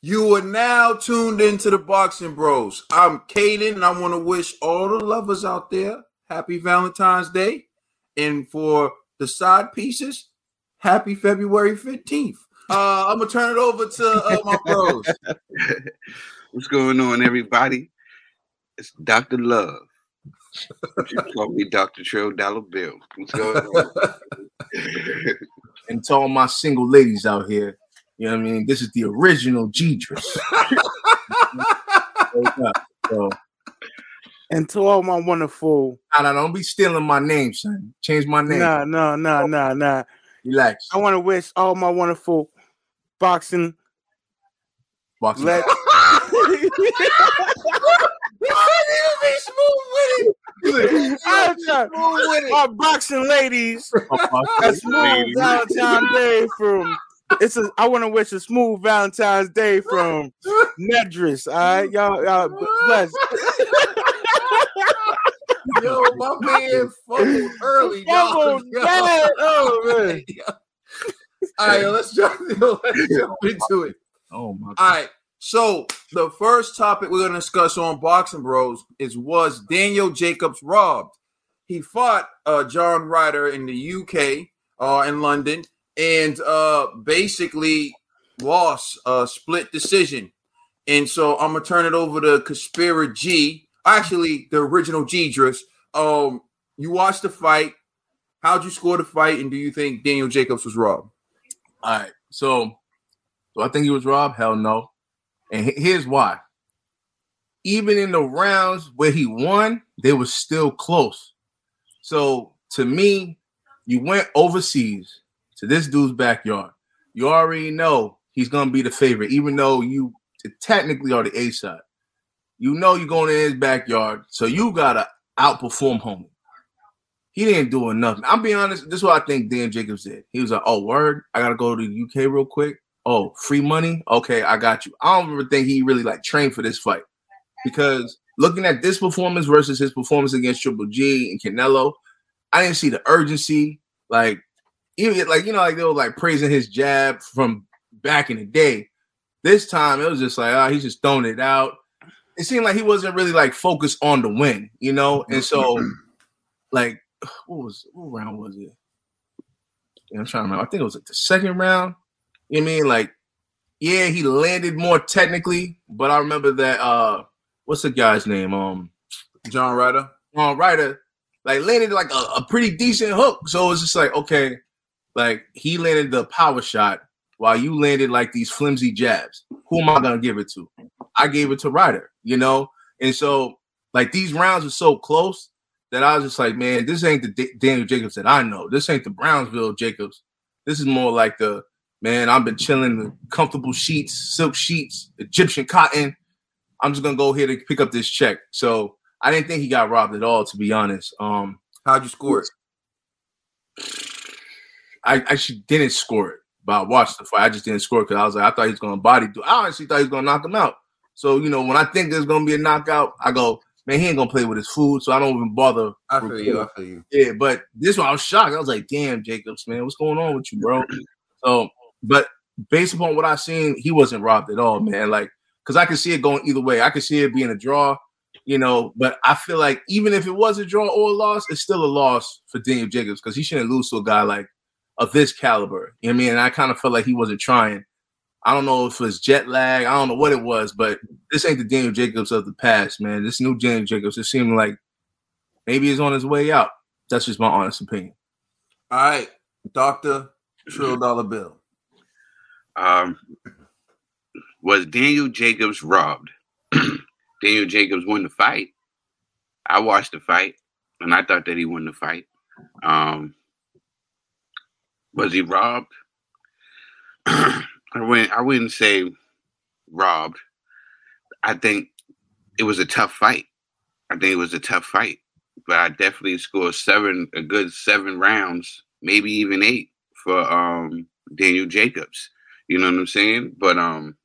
You are now tuned into the Boxing Bros. I'm Caden, and I want to wish all the lovers out there happy Valentine's Day. And for the side pieces, happy February 15th. Uh, I'm gonna turn it over to uh, my bros. What's going on, everybody? It's Dr. Love. You call me Dr. Trill Dollar Bill. What's going on? and to all my single ladies out here, you know what I mean? This is the original Jeedris. so, and to all my wonderful. Nah, nah, don't be stealing my name, son. Change my name. Nah, nah, nah, nah, nah. Relax. I want to wish all my wonderful boxing. Boxing. Let- I'm trying- my boxing ladies. A smooth Valentine's Day from. It's a. I want to wish a smooth Valentine's Day from Nedris. All right, y'all. y'all bless. Yo, my man fumbled early. Fumbled dog. bad. Oh, man. All right, yo, let's jump, yo, let's jump into it. Oh my. All right. So the first topic we're going to discuss on Boxing Bros is was Daniel Jacobs robbed? He fought uh, John Ryder in the UK uh, in London and uh, basically lost a split decision. And so I'm gonna turn it over to Conspira G, actually the original Jeedris. Um, you watched the fight. How'd you score the fight, and do you think Daniel Jacobs was robbed? All right. So, do I think he was robbed? Hell no. And he- here's why. Even in the rounds where he won, they were still close. So to me, you went overseas to this dude's backyard. You already know he's gonna be the favorite, even though you technically are the A side. You know you're going in his backyard, so you gotta outperform homie. He didn't do enough. I'm being honest. This is what I think Dan Jacobs did. He was like, "Oh, word, I gotta go to the UK real quick. Oh, free money. Okay, I got you." I don't even think he really like trained for this fight because looking at this performance versus his performance against Triple G and Canelo, I didn't see the urgency. Like even like you know, like they were like praising his jab from back in the day. This time it was just like, ah, he's just throwing it out. It seemed like he wasn't really like focused on the win, you know. And so, like, what was what round was it? Yeah, I'm trying to remember. I think it was like the second round. You know I mean? Like, yeah, he landed more technically, but I remember that. uh What's the guy's name? Um, John Ryder. John Ryder, like landed like a, a pretty decent hook. So it was just like, okay, like he landed the power shot while you landed like these flimsy jabs. Who am I gonna give it to? I gave it to Ryder, you know? And so like these rounds are so close that I was just like, man, this ain't the D- Daniel Jacobs that I know. This ain't the Brownsville Jacobs. This is more like the man, I've been chilling the comfortable sheets, silk sheets, Egyptian cotton. I'm just gonna go here to pick up this check. So I didn't think he got robbed at all, to be honest. Um, How'd you score it? I actually didn't score it, but I watched the fight. I just didn't score because I was like, I thought he was gonna body do. I honestly thought he was gonna knock him out. So you know, when I think there's gonna be a knockout, I go, man, he ain't gonna play with his food, so I don't even bother. I feel you. I feel you. Yeah, but this one I was shocked. I was like, damn, Jacobs, man, what's going on with you, bro? So, but based upon what I've seen, he wasn't robbed at all, man. Like, because I could see it going either way. I could see it being a draw, you know, but I feel like even if it was a draw or a loss, it's still a loss for Daniel Jacobs because he shouldn't lose to a guy like of this caliber. You know what I mean? And I kind of felt like he wasn't trying. I don't know if it was jet lag. I don't know what it was, but this ain't the Daniel Jacobs of the past, man. This new Daniel Jacobs, it seemed like maybe he's on his way out. That's just my honest opinion. All right, Doctor Trill Dollar Bill. Um, was Daniel Jacobs robbed? Daniel Jacobs won the fight. I watched the fight, and I thought that he won the fight. Um, was he robbed? I wouldn't. I wouldn't say robbed. I think it was a tough fight. I think it was a tough fight, but I definitely scored seven, a good seven rounds, maybe even eight for um, Daniel Jacobs. You know what I'm saying? But um,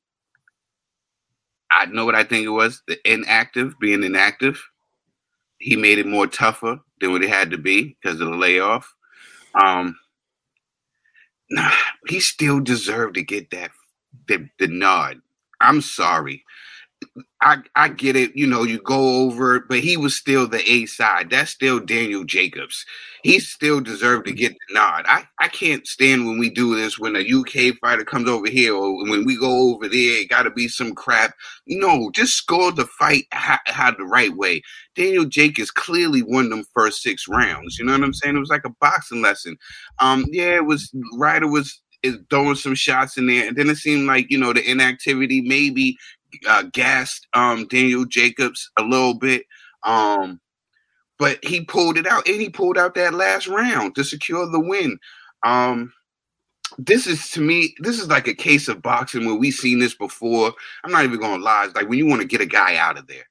I know what I think it was. The inactive being inactive, he made it more tougher than what it had to be because of the layoff. Um, he still deserved to get that the, the nod. I'm sorry. I I get it, you know, you go over but he was still the A side. That's still Daniel Jacobs. He still deserved to get the nod. I, I can't stand when we do this when a UK fighter comes over here or when we go over there, it gotta be some crap. No, just score the fight how, how the right way. Daniel Jacobs clearly won them first six rounds. You know what I'm saying? It was like a boxing lesson. Um, yeah, it was Ryder was is throwing some shots in there, and then it seemed like you know the inactivity maybe uh, gassed um, Daniel Jacobs a little bit. Um, but he pulled it out and he pulled out that last round to secure the win. Um, this is to me, this is like a case of boxing where we've seen this before. I'm not even gonna lie. It's like when you want to get a guy out of there.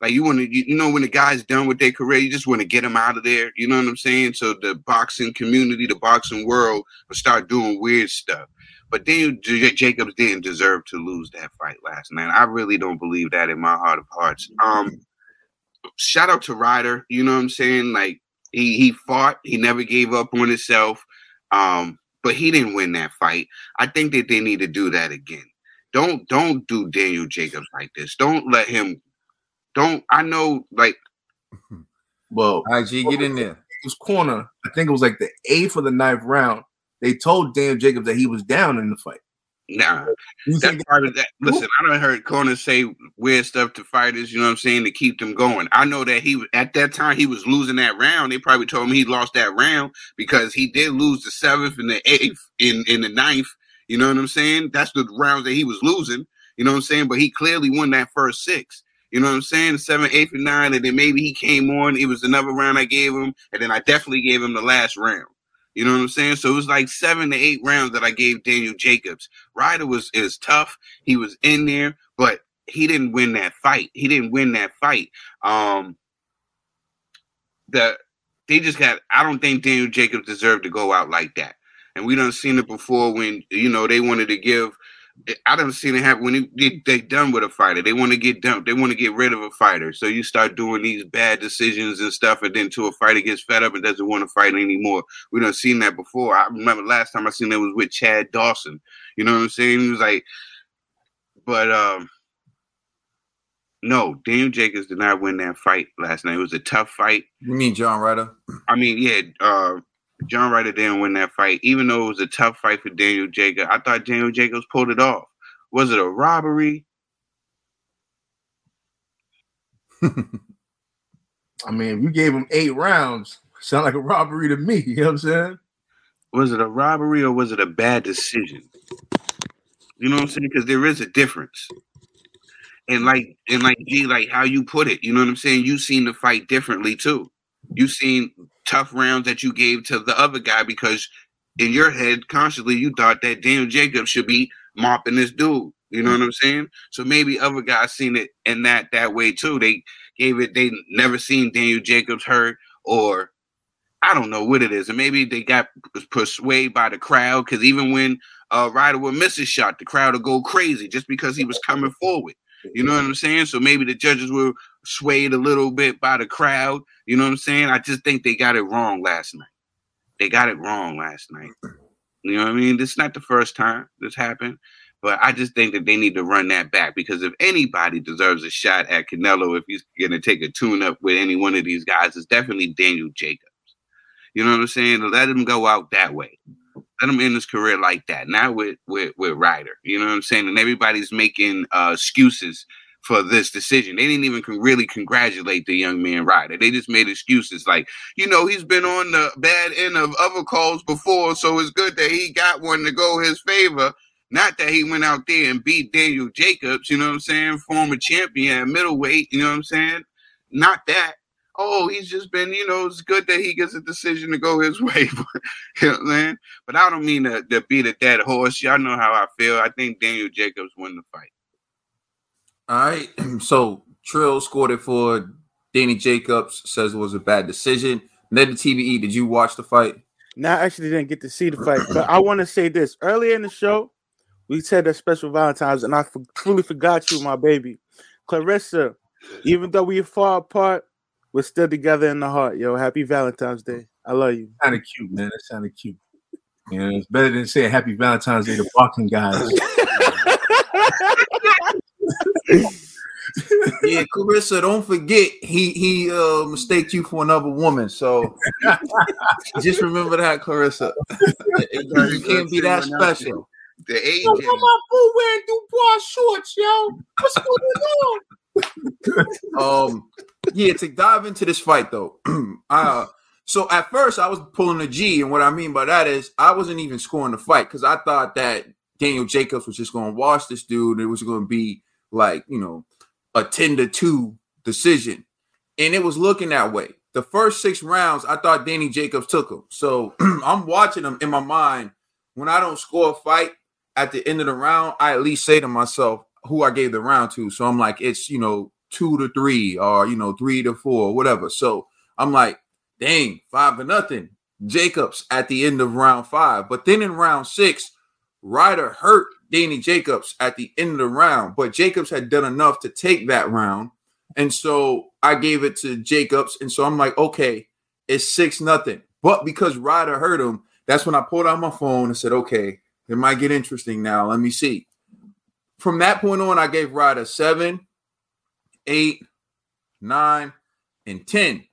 Like you want to, you, you know, when the guy's done with their career, you just want to get him out of there. You know what I'm saying? So the boxing community, the boxing world, will start doing weird stuff. But Daniel J- Jacobs didn't deserve to lose that fight last night. I really don't believe that in my heart of hearts. Um, shout out to Ryder. You know what I'm saying? Like he he fought. He never gave up on himself. Um, but he didn't win that fight. I think that they need to do that again. Don't don't do Daniel Jacobs like this. Don't let him. Don't I know like. Well, IG, get in there. His corner. I think it was like the eighth or the ninth round they told Dan Jacobs that he was down in the fight. Nah, that part of that. Listen, I don't heard corners say weird stuff to fighters. You know what I'm saying to keep them going. I know that he at that time he was losing that round. They probably told him he lost that round because he did lose the seventh and the eighth in in the ninth. You know what I'm saying? That's the rounds that he was losing. You know what I'm saying? But he clearly won that first six. You know what I'm saying? Seven, eight, and nine, and then maybe he came on. It was another round I gave him, and then I definitely gave him the last round. You know what I'm saying? So it was like seven to eight rounds that I gave Daniel Jacobs. Ryder was is tough. He was in there, but he didn't win that fight. He didn't win that fight. Um the they just got I don't think Daniel Jacobs deserved to go out like that. And we done seen it before when you know they wanted to give I don't see it happen when they, they done with a fighter. They want to get done. They want to get rid of a fighter. So you start doing these bad decisions and stuff, and then to a fighter gets fed up and doesn't want to fight anymore. We done seen that before. I remember last time I seen that was with Chad Dawson. You know what I'm saying? It was like, but um, no, Daniel Jacobs did not win that fight last night. It was a tough fight. You mean John Ryder? I mean, yeah. Uh, John Ryder didn't win that fight, even though it was a tough fight for Daniel Jacobs. I thought Daniel Jacobs pulled it off. Was it a robbery? I mean, you gave him eight rounds. Sound like a robbery to me. You know what I'm saying? Was it a robbery or was it a bad decision? You know what I'm saying? Because there is a difference. And like and like G, like how you put it, you know what I'm saying? You seen the fight differently too. You seen tough rounds that you gave to the other guy because in your head, consciously, you thought that Daniel Jacobs should be mopping this dude. You know what I'm saying? So maybe other guys seen it in that that way too. They gave it. They never seen Daniel Jacobs hurt, or I don't know what it is, and maybe they got persuaded by the crowd because even when uh, Ryder would miss a shot, the crowd would go crazy just because he was coming forward. You know what I'm saying? So maybe the judges were swayed a little bit by the crowd. You know what I'm saying? I just think they got it wrong last night. They got it wrong last night. You know what I mean? This is not the first time this happened, but I just think that they need to run that back because if anybody deserves a shot at Canelo, if he's going to take a tune up with any one of these guys, it's definitely Daniel Jacobs. You know what I'm saying? Let him go out that way. Let him end his career like that. Not with with with Ryder. You know what I'm saying? And everybody's making uh, excuses for this decision. They didn't even con- really congratulate the young man Ryder. They just made excuses like, you know, he's been on the bad end of other calls before, so it's good that he got one to go his favor. Not that he went out there and beat Daniel Jacobs, you know what I'm saying? Former champion middleweight, you know what I'm saying? Not that. Oh, he's just been, you know, it's good that he gets a decision to go his way. you know what I'm saying? But I don't mean to, to beat a dead horse. Y'all know how I feel. I think Daniel Jacobs won the fight. All right. So Trill scored it for Danny Jacobs, says it was a bad decision. Ned the TBE, did you watch the fight? No, I actually didn't get to see the fight, but I want to say this. Earlier in the show, we said that special Valentine's, and I f- truly forgot you, my baby. Clarissa, even though we are far apart, we're still together in the heart, yo. Happy Valentine's Day. I love you. Kind of cute, man. That sounded cute. You know, it's better than saying Happy Valentine's Day to walking guys. yeah, Claressa, don't forget he he uh mistaked you for another woman. So just remember that, Clarissa. you can't be that special. The age. Yo, my boo wearing Dubois shorts, yo. What's going on? um, yeah, to dive into this fight though, uh, so at first I was pulling a G, and what I mean by that is I wasn't even scoring the fight because I thought that Daniel Jacobs was just going to wash this dude. It was going to be like you know a ten to two decision, and it was looking that way. The first six rounds, I thought Danny Jacobs took him. So I'm watching him in my mind. When I don't score a fight at the end of the round, I at least say to myself who I gave the round to. So I'm like, it's you know two to three or you know three to four, whatever. So I'm like, dang, five to nothing. Jacobs at the end of round five. But then in round six, Ryder hurt Danny Jacobs at the end of the round, but Jacobs had done enough to take that round. And so I gave it to Jacobs. And so I'm like, okay, it's six nothing. But because Ryder hurt him, that's when I pulled out my phone and said, okay, it might get interesting now. Let me see. From that point on, I gave Ryder seven, eight, nine, and 10.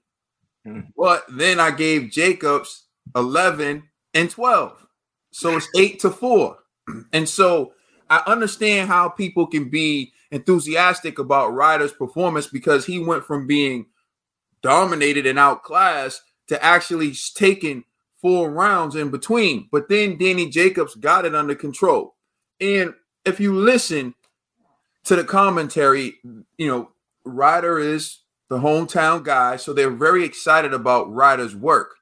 Mm. But then I gave Jacobs 11 and 12. So it's eight to four. And so I understand how people can be enthusiastic about Ryder's performance because he went from being dominated and outclassed to actually taking four rounds in between. But then Danny Jacobs got it under control. And if you listen to the commentary, you know, Ryder is the hometown guy, so they're very excited about Ryder's work.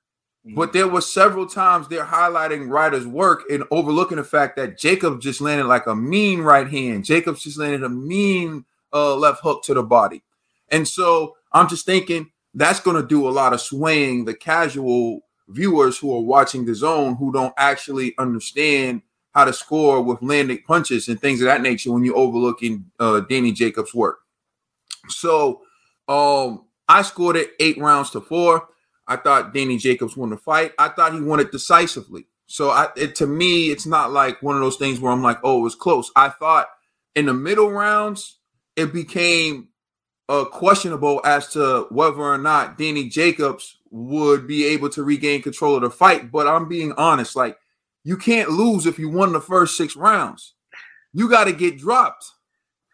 Mm-hmm. But there were several times they're highlighting Ryder's work and overlooking the fact that Jacob just landed like a mean right hand. Jacobs just landed a mean uh, left hook to the body. And so I'm just thinking that's going to do a lot of swaying the casual viewers who are watching the zone who don't actually understand how to score with landing punches and things of that nature when you're overlooking uh, Danny Jacobs' work. So um, I scored it eight rounds to four. I thought Danny Jacobs won the fight. I thought he won it decisively. So I, it, to me, it's not like one of those things where I'm like, oh, it was close. I thought in the middle rounds, it became uh, questionable as to whether or not Danny Jacobs would be able to regain control of the fight. But I'm being honest, like you can't lose if you won the first six rounds. You got to get dropped.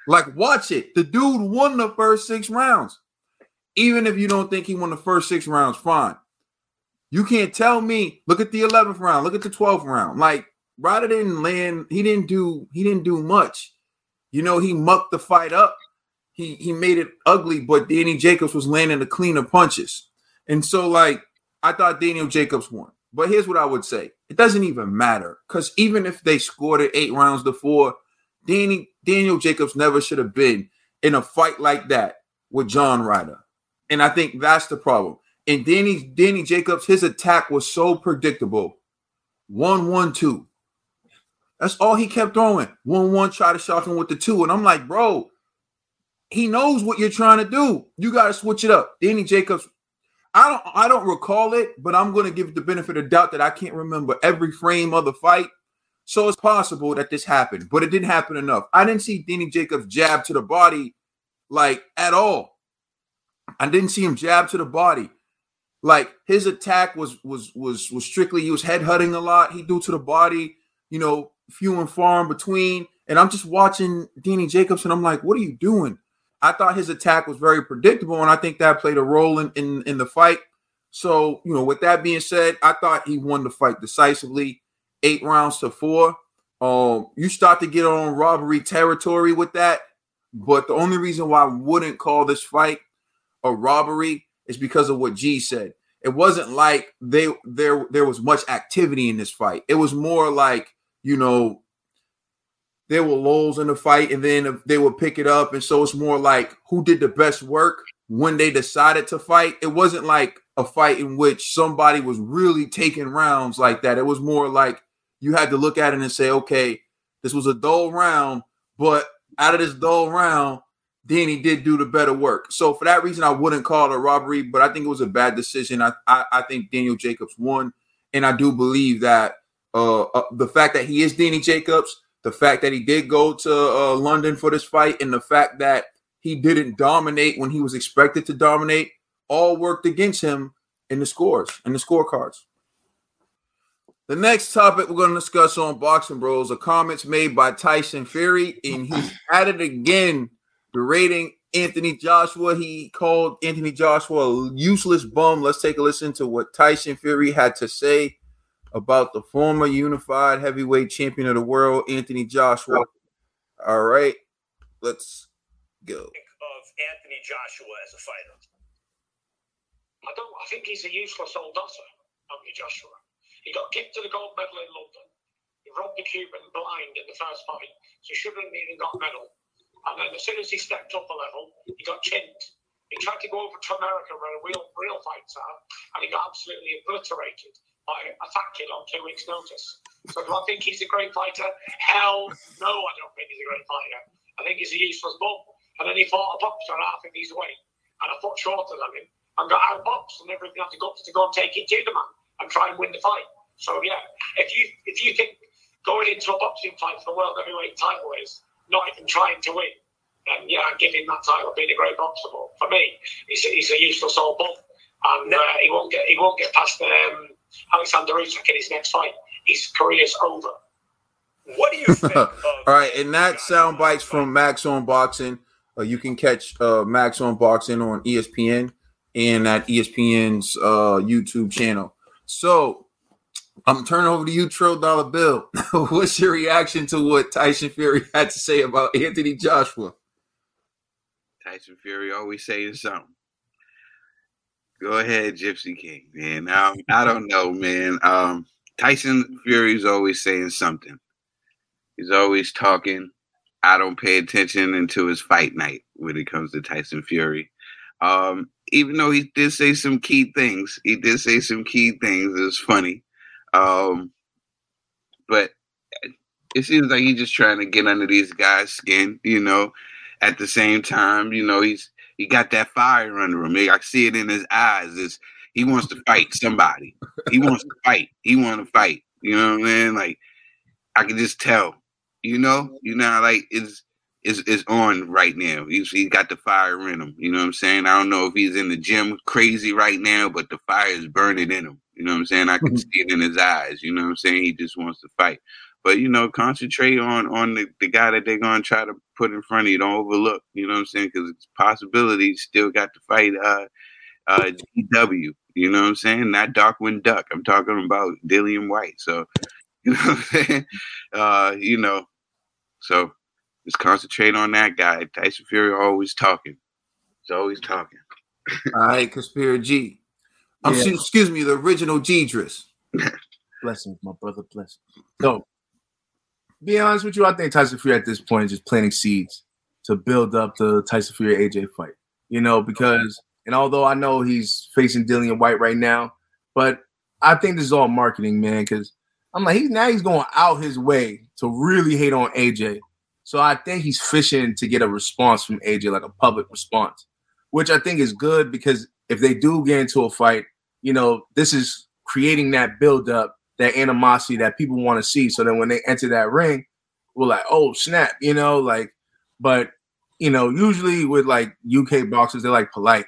Like, watch it. The dude won the first six rounds. Even if you don't think he won the first six rounds, fine. You can't tell me. Look at the 11th round. Look at the 12th round. Like Ryder didn't land. He didn't do. He didn't do much. You know, he mucked the fight up. He he made it ugly. But Danny Jacobs was landing the cleaner punches. And so, like, I thought Daniel Jacobs won. But here's what I would say: it doesn't even matter because even if they scored it eight rounds to four, Danny Daniel Jacobs never should have been in a fight like that with John Ryder. And I think that's the problem. And Danny Danny Jacobs, his attack was so predictable. One, one, two. That's all he kept throwing. One, one, try to shock him with the two. And I'm like, bro, he knows what you're trying to do. You got to switch it up. Danny Jacobs, I don't I don't recall it, but I'm gonna give it the benefit of doubt that I can't remember every frame of the fight. So it's possible that this happened, but it didn't happen enough. I didn't see Danny Jacobs jab to the body like at all. I didn't see him jab to the body. Like his attack was was was was strictly he was head headhutting a lot. He do to the body, you know, few and far in between. And I'm just watching Danny Jacobs, and I'm like, what are you doing? I thought his attack was very predictable, and I think that played a role in in, in the fight. So, you know, with that being said, I thought he won the fight decisively, eight rounds to four. Um, you start to get on robbery territory with that. But the only reason why I wouldn't call this fight a robbery is because of what G said. It wasn't like they there there was much activity in this fight. It was more like you know there were lulls in the fight, and then they would pick it up, and so it's more like who did the best work when they decided to fight. It wasn't like a fight in which somebody was really taking rounds like that. It was more like you had to look at it and say, okay, this was a dull round, but out of this dull round, Danny did do the better work. So for that reason, I wouldn't call it a robbery, but I think it was a bad decision. I I, I think Daniel Jacobs won, and I do believe that uh, uh, the fact that he is Danny Jacobs, the fact that he did go to uh, London for this fight, and the fact that he didn't dominate when he was expected to dominate, all worked against him in the scores and the scorecards. The next topic we're going to discuss on Boxing Bros are comments made by Tyson Fury, and he's at it again, berating Anthony Joshua. He called Anthony Joshua a useless bum. Let's take a listen to what Tyson Fury had to say about the former unified heavyweight champion of the world, Anthony Joshua. All right, let's go. Of Anthony Joshua as a fighter. I don't. I think he's a useless old dosser, Anthony Joshua. He got kicked to the gold medal in London. He robbed the Cuban blind in the first fight, so he shouldn't have even got a medal. And then as soon as he stepped up a level, he got chinned. He tried to go over to America where real real fights are, and he got absolutely obliterated by attacking on two weeks' notice. So do I think he's a great fighter? Hell no, I don't think he's a great fighter. I think he's a useless bum. And then he fought a boxer half of his weight and a foot shorter than him and got outboxed and everything had to go to go and take it to the man and try and win the fight. So yeah, if you if you think going into a boxing fight for the world heavyweight title is not even trying to win, then yeah, give him that title being a great boxer. But for me, he's, he's a useless old bum, and uh, he won't get he won't get past um, Alexander Usyk in his next fight. His career's over. What do you think? All right, and that sound bites from Max on Boxing. Uh, you can catch uh, Max on Boxing on ESPN and at ESPN's uh, YouTube channel. So I'm turning over to you, Trill Dollar Bill. What's your reaction to what Tyson Fury had to say about Anthony Joshua? Tyson Fury always saying something. Go ahead, Gypsy King, man. Um, I don't know, man. Um, Tyson Fury's always saying something. He's always talking. I don't pay attention until his fight night when it comes to Tyson Fury. Um, even though he did say some key things, he did say some key things. It's funny. Um, but it seems like he's just trying to get under these guys' skin, you know. At the same time, you know, he's he got that fire under him. I see it in his eyes. It's, he wants to fight somebody. He wants to fight. He want to fight. You know what I'm mean? Like I can just tell. You know, you know, like it's is is on right now. He's he got the fire in him. You know what I'm saying? I don't know if he's in the gym crazy right now, but the fire is burning in him. You know what I'm saying? I can see it in his eyes. You know what I'm saying? He just wants to fight. But you know, concentrate on on the, the guy that they're gonna try to put in front of you. Don't overlook. You know what I'm saying? Because it's possibility still got to fight uh uh DW. You know what I'm saying? Not Darkwing Duck. I'm talking about Dillian Whyte. So you know what I'm saying? Uh, you know, so just concentrate on that guy. Tyson Fury always talking. He's always talking. All right, Conspiracy G. I'm yeah. excuse me, the original G-Driss. Blessings, my brother. Blessings. So, be honest with you, I think Tyson Fury at this point is just planting seeds to build up the Tyson Fury AJ fight. You know, because and although I know he's facing Dillian Whyte right now, but I think this is all marketing, man. Because I'm like, he's now he's going out his way to really hate on AJ so I think he's fishing to get a response from AJ, like a public response, which I think is good because if they do get into a fight, you know, this is creating that build up, that animosity that people want to see. So then when they enter that ring, we're like, oh snap, you know, like, but you know, usually with like UK boxers, they're like polite,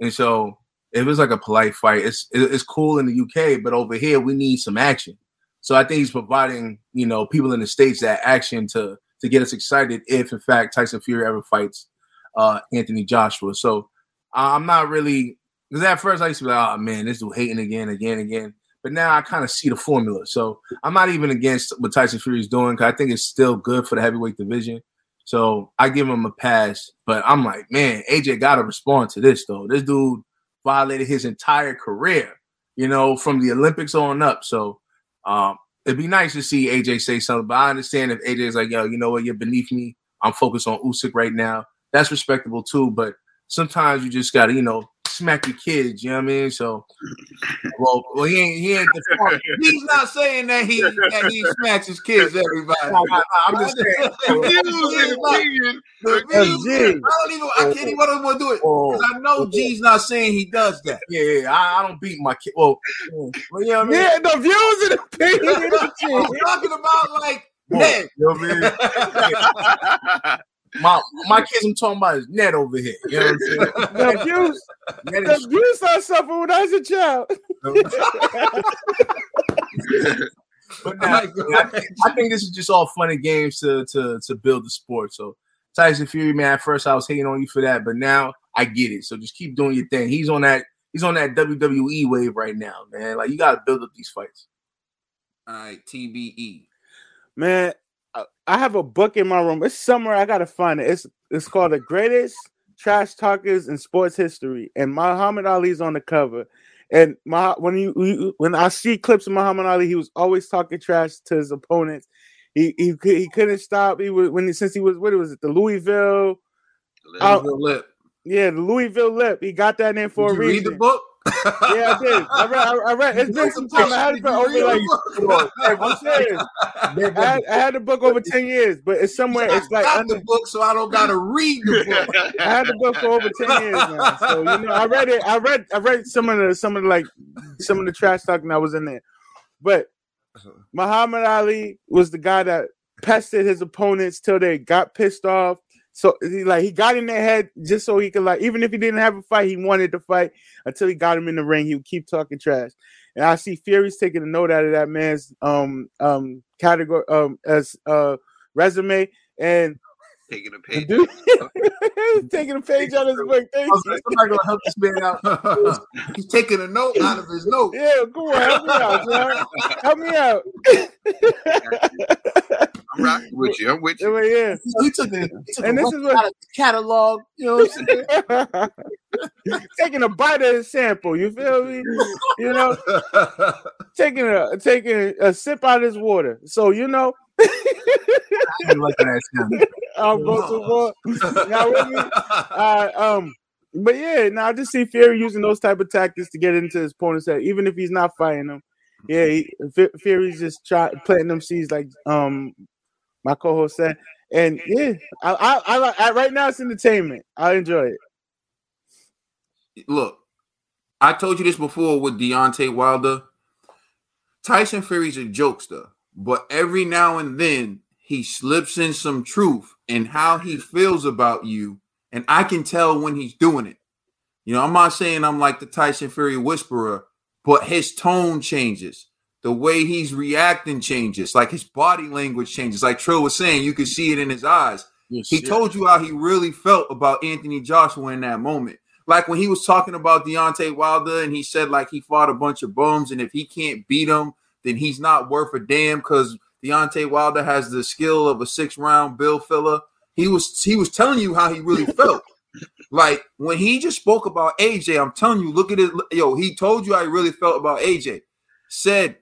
and so if it's like a polite fight, it's it's cool in the UK, but over here we need some action. So I think he's providing, you know, people in the states that action to to get us excited if, in fact, Tyson Fury ever fights uh, Anthony Joshua. So I'm not really because at first I used to be like, oh man, this dude hating again, again, again. But now I kind of see the formula. So I'm not even against what Tyson Fury is doing because I think it's still good for the heavyweight division. So I give him a pass. But I'm like, man, AJ got to respond to this though. This dude violated his entire career, you know, from the Olympics on up. So um, it'd be nice to see AJ say something, but I understand if AJ is like, yo, you know what, you're beneath me. I'm focused on Usyk right now. That's respectable too, but sometimes you just gotta, you know, smack your kids. You know what I mean? So, well, well, he ain't he ain't the He's not saying that he that he smacks his kids. Everybody, I'm just saying. the views, I don't even. I can't even want to do it oh, because I know oh. G's not saying he does that. Yeah, yeah I, I, don't beat my kid. Well, well, you know what I mean? Yeah, the views and opinions. I'm talking about like Ned. You know what I mean? my my kids I'm talking about is net over here. You know what I'm saying? The abuse, the abuse I suffered when I was a child. but now, oh I, think, I think this is just all fun and games to to to build the sport. So Tyson Fury, man, at first I was hating on you for that, but now I get it. So just keep doing your thing. He's on that he's on that WWE wave right now, man. Like you got to build up these fights. All right, TBE. Man, I- have a book in my room. It's somewhere I gotta find it. It's it's called The Greatest Trash Talkers in Sports History, and Muhammad Ali's on the cover. And my when you when I see clips of Muhammad Ali, he was always talking trash to his opponents. He he he couldn't stop. He was when he, since he was what was it the Louisville Louisville uh, Lip. Yeah the Louisville Lip. He got that name for Did a you read reason. the book? Yeah, I did. I read. I, I read. It's been some time. I had it for over like. I'm serious. I had, I had the book over ten years, but it's somewhere. It's like under, the book, so I don't gotta read the book. I had the book for over ten years now. So you know, I read it. I read. I read some of the some of the like some of the trash talking that was in there. But uh-huh. Muhammad Ali was the guy that pestered his opponents till they got pissed off. So he like he got in their head just so he could like even if he didn't have a fight, he wanted to fight until he got him in the ring. He would keep talking trash. And I see Fury's taking a note out of that man's um um category um as uh resume and Taking a page. dude taking a page out of his book. Thank you. somebody gonna help this man out. He's taking a note out of his note. Yeah, go on, help me out, John. Help me out. I'm rocking with you. I'm with you. yeah, yeah. So he took the, he took And this is what- out of the catalog. You know what I'm saying? taking a bite of the sample. You feel me? You know, taking a taking a sip out of his water. So you know, I ain't liking that sound. I'll go to war. Y'all with me? Uh, um, but yeah, now I just see Fury using those type of tactics to get into his opponent's head, even if he's not fighting him. Yeah, he, Fury's just try planting them seeds, like um my co-host said. And yeah, I, I, I, I right now it's entertainment. I enjoy it. Look, I told you this before with Deontay Wilder. Tyson Fury's a jokester, but every now and then he slips in some truth and how he feels about you, and I can tell when he's doing it. You know, I'm not saying I'm like the Tyson Fury whisperer, but his tone changes. The way he's reacting changes, like his body language changes. Like Trill was saying, you could see it in his eyes. He told you how he really felt about Anthony Joshua in that moment. Like when he was talking about Deontay Wilder and he said like he fought a bunch of bums and if he can't beat him, then he's not worth a damn because Deontay Wilder has the skill of a six round bill filler. He was he was telling you how he really felt. Like when he just spoke about AJ, I'm telling you, look at it. Yo, he told you how he really felt about AJ. Said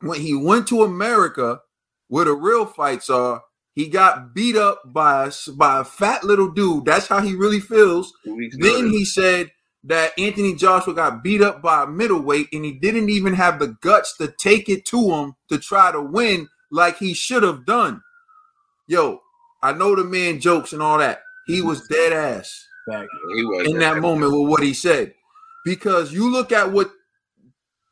when he went to America, where the real fights are, he got beat up by a, by a fat little dude. That's how he really feels. Then he said that Anthony Joshua got beat up by a middleweight and he didn't even have the guts to take it to him to try to win like he should have done. Yo, I know the man jokes and all that. He was dead ass was in that moment with what he said. Because you look at what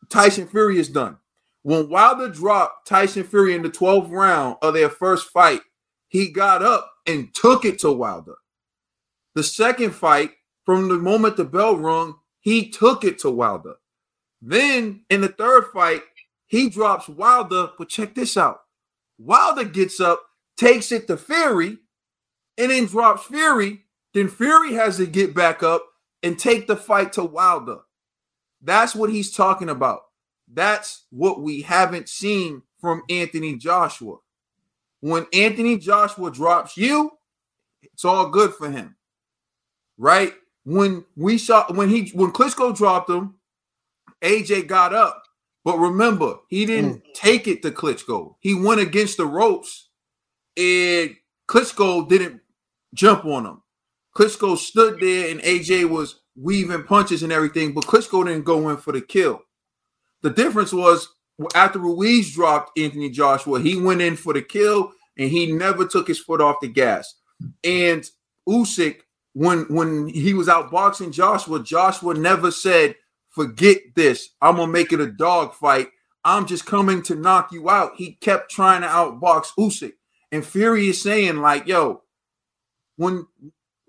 Tyson Fury has done. When Wilder dropped Tyson Fury in the 12th round of their first fight, he got up and took it to Wilder. The second fight, from the moment the bell rung, he took it to Wilder. Then in the third fight, he drops Wilder, but check this out. Wilder gets up, takes it to Fury, and then drops Fury. Then Fury has to get back up and take the fight to Wilder. That's what he's talking about. That's what we haven't seen from Anthony Joshua. When Anthony Joshua drops you, it's all good for him. Right? When we saw when he when Klitschko dropped him, AJ got up. But remember, he didn't mm. take it to Klitschko. He went against the ropes, and Klitschko didn't jump on him. Klitschko stood there, and AJ was weaving punches and everything, but Klitschko didn't go in for the kill. The difference was after Ruiz dropped Anthony Joshua, he went in for the kill, and he never took his foot off the gas. And Usyk, when when he was out boxing Joshua, Joshua never said, "Forget this. I'm gonna make it a dog fight. I'm just coming to knock you out. He kept trying to outbox Usyk. And Fury is saying, like, yo, when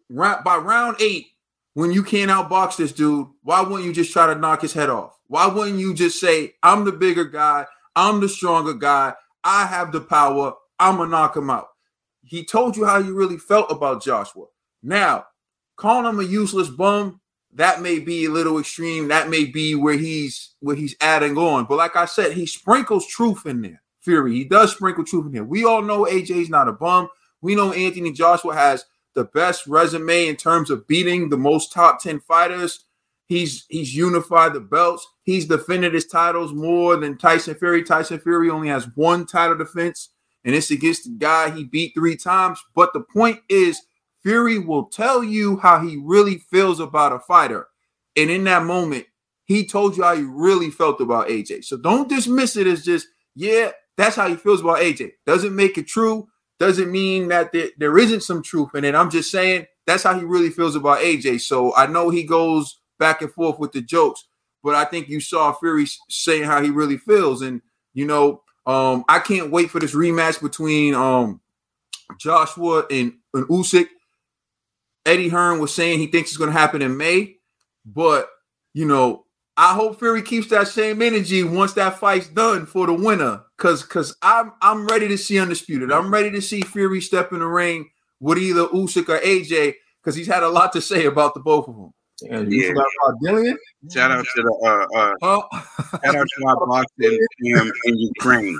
by round eight, when you can't outbox this dude, why wouldn't you just try to knock his head off? Why wouldn't you just say, I'm the bigger guy, I'm the stronger guy, I have the power, I'm gonna knock him out? He told you how you really felt about Joshua. Now, calling him a useless bum, that may be a little extreme. That may be where he's where he's adding on. But like I said, he sprinkles truth in there. Fury, he does sprinkle truth in there. We all know AJ's not a bum. We know Anthony Joshua has the best resume in terms of beating the most top 10 fighters. He's he's unified the belts. He's defended his titles more than Tyson Fury. Tyson Fury only has one title defense, and it's against the guy he beat three times. But the point is, Fury will tell you how he really feels about a fighter. And in that moment, he told you how he really felt about AJ. So don't dismiss it as just, yeah, that's how he feels about AJ. Doesn't make it true doesn't mean that there, there isn't some truth in it. I'm just saying that's how he really feels about AJ. So I know he goes back and forth with the jokes, but I think you saw Fury saying how he really feels. And you know, um, I can't wait for this rematch between um Joshua and, and Usyk. Eddie Hearn was saying he thinks it's going to happen in May, but you know, I hope Fury keeps that same energy once that fight's done for the winner. Cause cause I'm I'm ready to see undisputed. I'm ready to see Fury step in the ring with either Usyk or AJ because he's had a lot to say about the both of them. And you yeah. forgot about Dillian? Shout out to the uh, uh oh. shout out to our boxing fam in Ukraine.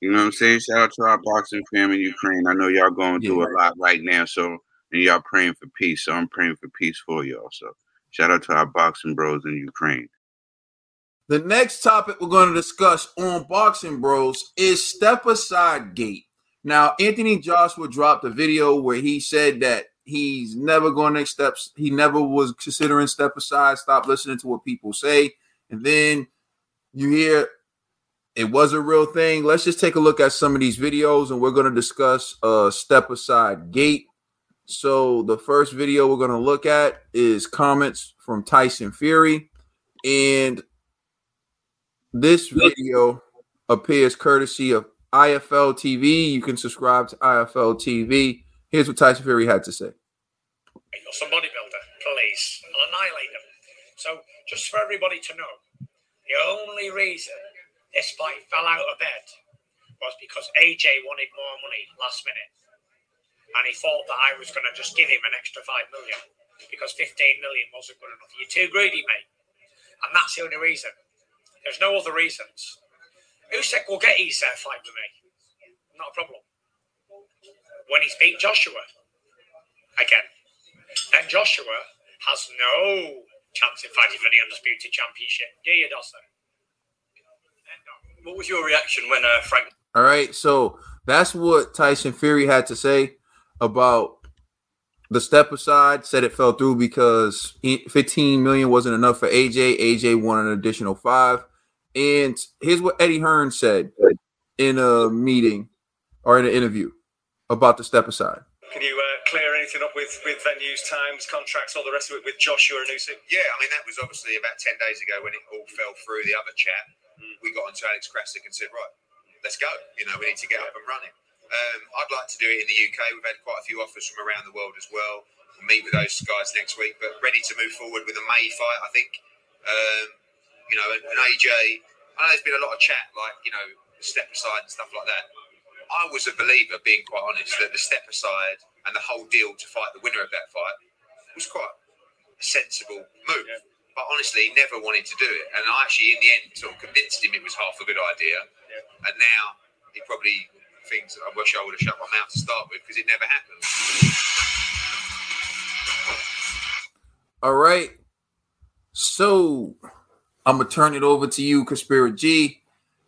You know what I'm saying? Shout out to our boxing fam in Ukraine. I know y'all going through yeah. a lot right now, so and y'all praying for peace. So I'm praying for peace for y'all. So Shout out to our boxing bros in Ukraine. The next topic we're going to discuss on Boxing Bros is Step Aside Gate. Now, Anthony Joshua dropped a video where he said that he's never going to step, he never was considering step aside, stop listening to what people say. And then you hear it was a real thing. Let's just take a look at some of these videos and we're going to discuss uh step aside gate. So the first video we're going to look at is comments from Tyson Fury. And this video appears courtesy of IFL TV. You can subscribe to IFL TV. Here's what Tyson Fury had to say. You're some bodybuilder, please. I'll annihilate them. So, just for everybody to know, the only reason this fight fell out of bed was because AJ wanted more money last minute and he thought that I was going to just give him an extra five million because 15 million wasn't good enough. You're too greedy, mate. And that's the only reason. There's no other reasons. Usyk will get his uh, fight with me. Not a problem. When he's beat Joshua again, then Joshua has no chance in fighting for the undisputed championship. Do you, Dawson? What was your reaction when uh, Frank? All right, so that's what Tyson Fury had to say about the step aside, said it fell through because 15 million wasn't enough for AJ. AJ wanted an additional five. And here's what Eddie Hearn said in a meeting or in an interview about the step aside. Can you uh, clear anything up with, with venues, times, contracts, all the rest of it with Joshua and Usyk? Yeah, I mean, that was obviously about 10 days ago when it all fell through the other chat. Mm. We got onto Alex Krassyuk and said, right, let's go. You know, we need to get up and running. Um, I'd like to do it in the UK. We've had quite a few offers from around the world as well. We'll meet with those guys next week, but ready to move forward with a May fight, I think. Um, you know, and, and AJ, I know there's been a lot of chat, like, you know, step aside and stuff like that. I was a believer, being quite honest, that the step aside and the whole deal to fight the winner of that fight was quite a sensible move. Yeah. But honestly, he never wanted to do it. And I actually, in the end, sort of convinced him it was half a good idea. Yeah. And now he probably thinks I wish I would have shut my mouth to start with because it never happened. All right. So I'm gonna turn it over to you, Conspiracy G.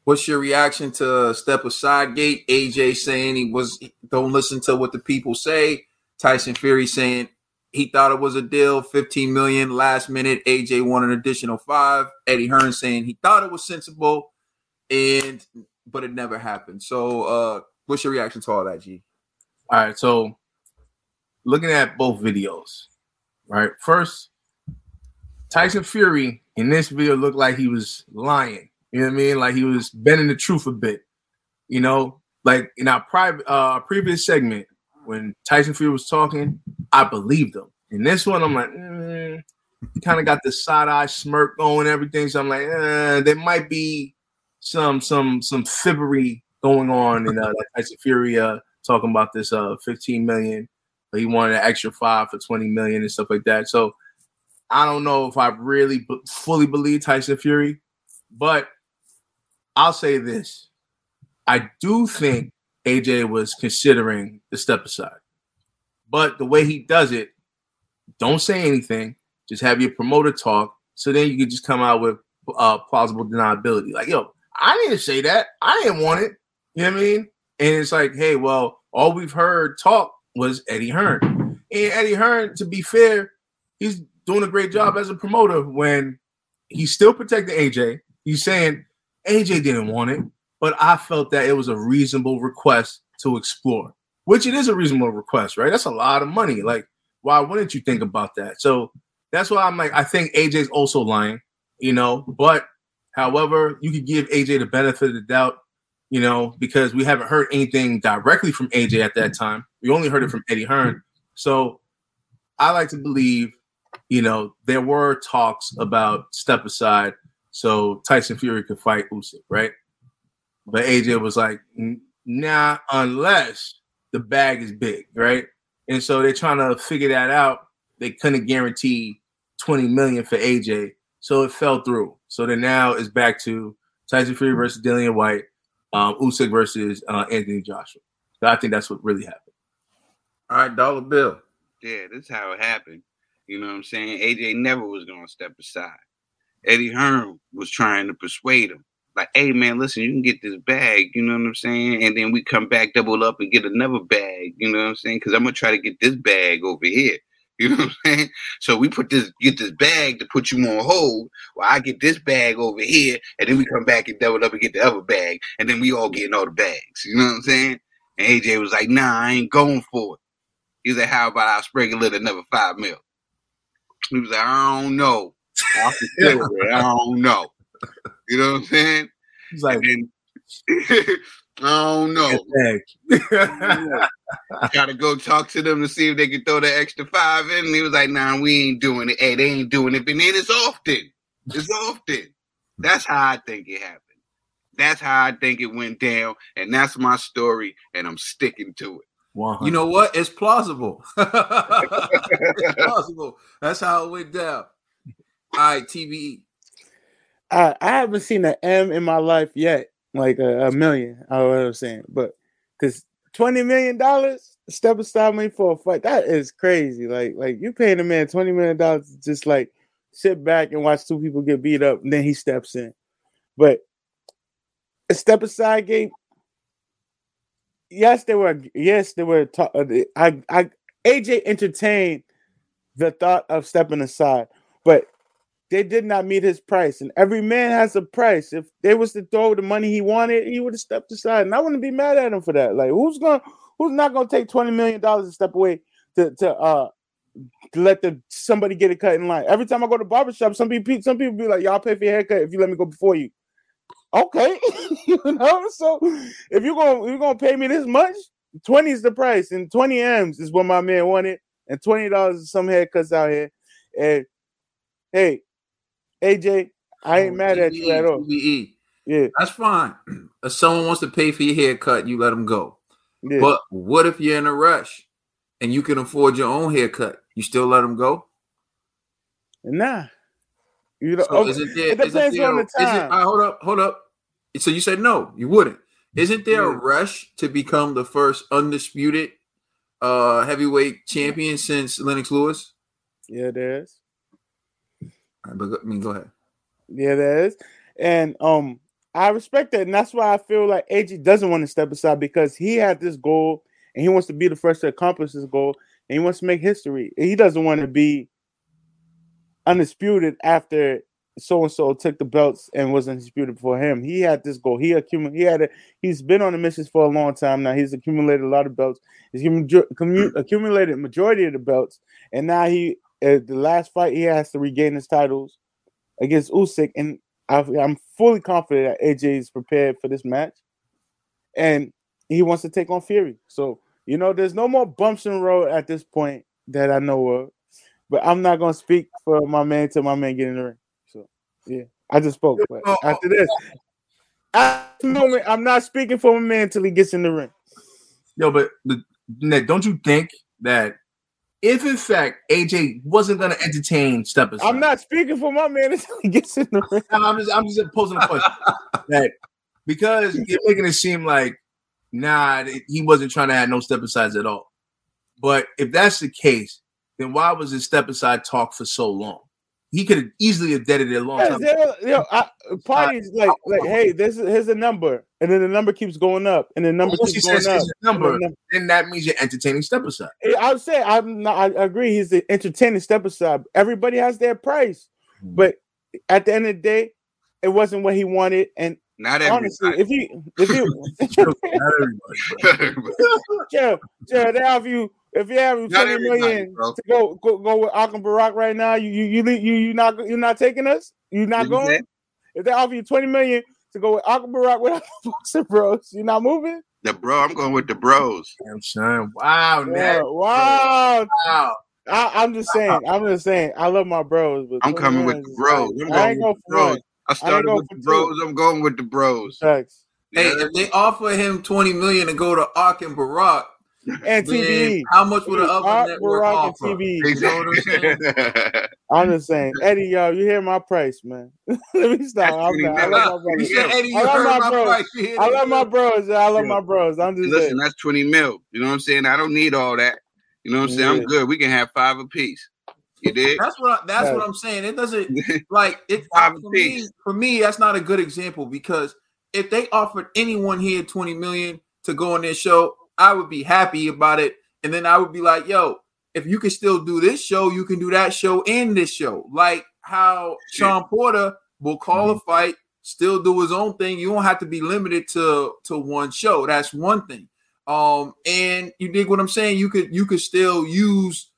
What's your reaction to Step Aside Gate? AJ saying he was don't listen to what the people say. Tyson Fury saying he thought it was a deal, 15 million last minute. AJ wanted an additional five. Eddie Hearn saying he thought it was sensible, and but it never happened. So, uh, what's your reaction to all that, G? All right. So, looking at both videos, right? First, Tyson Fury in this video looked like he was lying You know what I mean? Like he was bending the truth a bit. You know, like in our private uh previous segment when Tyson Fury was talking, I believed him. In this one, I'm like, mm, he kind of got the side eye smirk going, everything. So I'm like, eh, there might be some some some fibbery going on in uh, like Tyson Fury uh, talking about this uh 15 million, but he wanted an extra five for 20 million and stuff like that. So I don't know if I really b- fully believe Tyson Fury, but I'll say this: I do think AJ was considering the step aside, but the way he does it, don't say anything. Just have your promoter talk, so then you can just come out with uh, plausible deniability. Like, yo, I didn't say that. I didn't want it. You know what I mean? And it's like, hey, well, all we've heard talk was Eddie Hearn. And Eddie Hearn, to be fair, he's doing a great job as a promoter when he's still protecting AJ. He's saying AJ didn't want it, but I felt that it was a reasonable request to explore, which it is a reasonable request, right? That's a lot of money. Like, why wouldn't you think about that? So that's why I'm like, I think AJ's also lying, you know, but however, you could give AJ the benefit of the doubt you know, because we haven't heard anything directly from AJ at that time. We only heard it from Eddie Hearn. So I like to believe, you know, there were talks about step aside so Tyson Fury could fight Usyk, right? But AJ was like, nah, unless the bag is big, right? And so they're trying to figure that out. They couldn't guarantee 20 million for AJ. So it fell through. So then now it's back to Tyson Fury versus Dillian Whyte, um, Usyk versus uh, Anthony Joshua. So I think that's what really happened. All right, dollar bill. Yeah, that's how it happened. You know what I'm saying? AJ never was gonna step aside. Eddie Hearn was trying to persuade him, like, "Hey man, listen, you can get this bag." You know what I'm saying? And then we come back, double up, and get another bag. You know what I'm saying? Because I'm gonna try to get this bag over here. You know what I'm saying? So we put this, get this bag to put you on hold. While I get this bag over here, and then we come back and double up and get the other bag, and then we all getting all the bags. You know what I'm saying? And AJ was like, "Nah, I ain't going for it." He was like, "How about I sprinkle it another five mil?" He was like, "I don't know. I don't know." You know what I'm saying? He's like, then, I don't know. Gotta go talk to them to see if they can throw the extra five in. And he was like, nah, we ain't doing it. Hey, they ain't doing it. But then it's often. It's often. That's how I think it happened. That's how I think it went down. And that's my story. And I'm sticking to it. 100. You know what? It's plausible. it's plausible. That's how it went down. All right. I, I haven't seen an M in my life yet like a, a million. I was saying, but because twenty million dollars step aside money for a fight, that is crazy. Like like you paying a man twenty million dollars just like sit back and watch two people get beat up, and then he steps in. But a step aside game. Yes, they were. Yes, they were. Uh, I, I, AJ entertained the thought of stepping aside, but they did not meet his price. And every man has a price. If they was to throw the money he wanted, he would have stepped aside. And I wouldn't be mad at him for that. Like who's gonna who's not gonna take $20 million and step away to to uh let the somebody get a cut in line. Every time I go to barbershop, some people some people be like, Y'all pay for your haircut if you let me go before you. Okay, you know. So if you're gonna you're gonna pay me this much, 20 is the price, and 20 M's is what my man wanted, and $20 is some haircuts out here. And hey, AJ, I ain't oh, mad at you at all. Yeah, that's fine. If someone wants to pay for your haircut, you let them go. Yeah. But what if you're in a rush and you can afford your own haircut? You still let them go? Nah. You know, so is it, there, it depends there, on the time. It, uh, hold up, hold up. So you said no, you wouldn't. Isn't there yeah. a rush to become the first undisputed uh heavyweight champion since Lennox Lewis? Yeah, there is. Right, but I mean, go ahead. Yeah, there is, and um, I respect that, and that's why I feel like AJ doesn't want to step aside because he had this goal and he wants to be the first to accomplish this goal, and he wants to make history. He doesn't want to be undisputed after so and so took the belts and was undisputed for him. He had this goal. He accumulated. He had a. He's been on the missions for a long time now. He's accumulated a lot of belts. He's accumulated majority of the belts, and now he uh, the last fight he has to regain his titles against Usyk, and I, I'm fully confident that AJ is prepared for this match, and he wants to take on Fury. So you know, there's no more bumps in the road at this point that I know of. But I'm not gonna speak for my man till my man get in the ring. So yeah, I just spoke. But after this, at the moment, I'm not speaking for my man until he gets in the ring. Yo, but, but Ned, don't you think that if in fact AJ wasn't going to entertain Step Aside, I'm not speaking for my man until he gets in the ring. I'm just I'm just posing a question that because you're making it seem like nah he wasn't trying to have no step asides at all. But if that's the case, then why was his step aside talk for so long? He could have easily have dead it a long Yeah, time. there- you know, I, parties like like hey, this is here's a number, and then the number keeps going up, and the number Once he keeps going up. number, and then then that means you're entertaining step aside. I would say I'm not. I agree. He's the entertaining step aside. Everybody has their price, Hmm. but at the end of the day, it wasn't what he wanted. And Not honestly, everybody. if you if you Joe, Joe, they have you if you have twenty million Not twenty everybody, million bro. to go go go with Akam Barak right now, you you you you you not you're not taking us? You're not you going? said? If they offer you twenty million to go with Akam Barak with Boxer Bros, you're not moving? The bro, I'm going with the bros. I'm saying, wow, Yeah, wow. Wow. I, I'm just saying. I'm just saying. I love my bros, but I'm coming with the bros. like- I'm I going ain't with the bros. one. I started go with for the two. bros. I'm going with the bros. Thanks. Hey, Yeah. if they offer him 20 million to go to Ark and Barack, And then TBE. how much would the It's other Ark, network Barack, and offer? TBE. You know what I'm saying? I'm just saying, Eddie, yo, you hear my price, man. Let me stop. I'm not, I love my You brothers. said Eddie, I you love heard my my bros. price. You I love my bros. I love yeah. my bros. I'm just Listen, saying. that's 20 mil. You know what I'm saying? I don't need all that. You know what I'm saying? Yeah. I'm good. We can have five apiece. You did? That's what I, that's Right. what I'm saying. It doesn't like it Five for me. For me, that's not a good example because if they offered anyone here 20 million to go on their show, I would be happy about it, and then I would be like, "Yo, if you can still do this show, you can do that show and this show." Like how Shawn Porter will call a fight, still do his own thing. You don't have to be limited to to one show. That's one thing. Um, and you dig what I'm saying? You could you could still use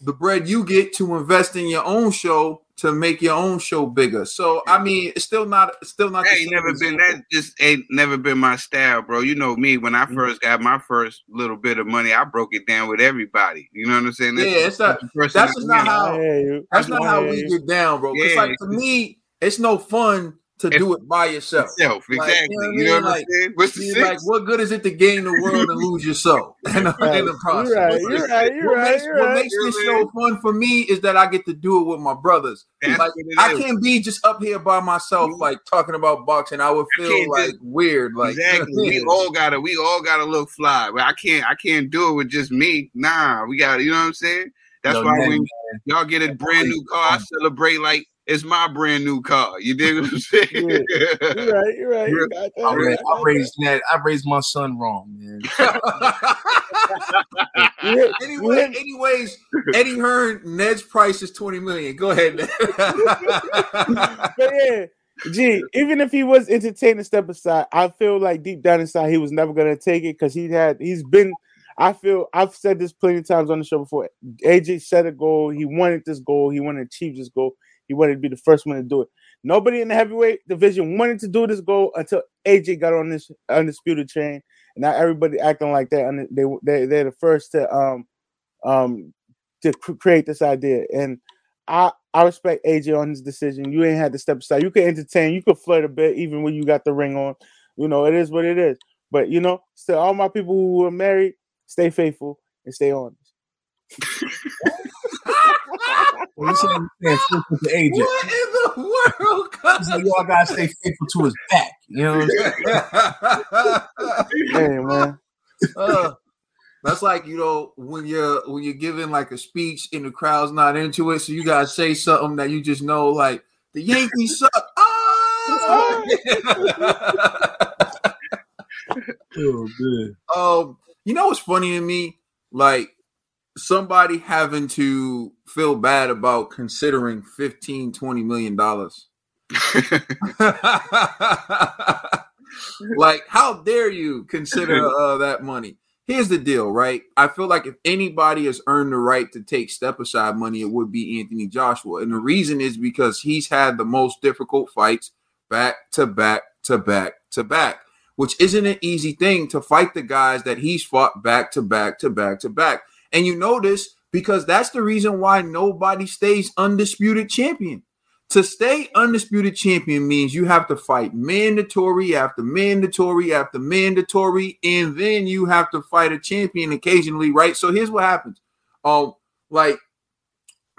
the bread you get to invest in your own show to make your own show bigger. So I mean, it's still not it's still not. That ain't same never been that just ain't never been my style, bro. You know me when I Mm-hmm. first got my first little bit of money, I broke it down with everybody. You know what I'm saying? Yeah, it's not- the person that's just not how- I. That's not I how we get down, bro. Because Yeah. like to me, it's no fun to It's- do it by yourself. Self, Like, exactly. you know what I you know mean? what I'm Like, saying? What's the like, what good is it to gain the world and lose your soul in the, in the process? You're right. You're right. You're what right. makes, You're what right. makes You know this what show fun for me is that I get to do it with my brothers. That's like I is. can't be just up here by myself, Mhm. like talking about boxing. I would feel can't like just- weird. Like exactly. We all gotta we all gotta look fly. But I can't I can't do it with just me. Nah, we gotta. you know what I'm saying? That's Yo, why Ned, when y'all get a brand new car, I celebrate like it's my brand new car. You dig what I'm saying? You're right. You're right. You got that. I, ra- You I raised Ned. I raised my son wrong, man. that. You hit- you anyway, hit- anyways, Eddie Hearn, Ned's price is 20 million. Go ahead, Ned. but yeah, gee, even if he was entertaining step aside, I feel like deep down inside he was never gonna take it because he had he's been. I feel I've said this plenty of times on the show before. AJ set a goal. He wanted this goal. He wanted to achieve this goal. He wanted to be the first one to do it. Nobody in the heavyweight division wanted to do this goal until AJ got on this undisputed chain. And now everybody acting like that. They they they're the first to um um to cr- create this idea. And I I respect AJ on his decision. You ain't had to step aside. You could entertain. You could flirt a bit even when you got the ring on. You know it is what it is. But you know, still, all my people who are married, stay faithful and stay honest. Well, you said you saying faithful to AJ. what in the world? He's like, yo, I gotta stay faithful to his back. You know what I'm saying? Hey man, Uh, that's like you know when you're when you're giving like a speech and the crowd's not into it, so you gotta say something that you just know, like the Yankees suck. Ah! Oh, good. um, you know what's funny to me? Like somebody having to feel bad about considering 15 20 million dollars. like, how dare you consider uh, that money? Here's the deal, right? I feel like if anybody has earned the right to take step aside money, it would be Anthony Joshua. And the reason is because he's had the most difficult fights. back to back to back to back, which isn't an easy thing to fight the guys that he's fought back to back to back to back. And you notice because that's the reason why nobody stays undisputed champion. To stay undisputed champion means you have to fight mandatory after mandatory after mandatory, and then you have to fight a champion occasionally, right? So here's what happens. Um, like,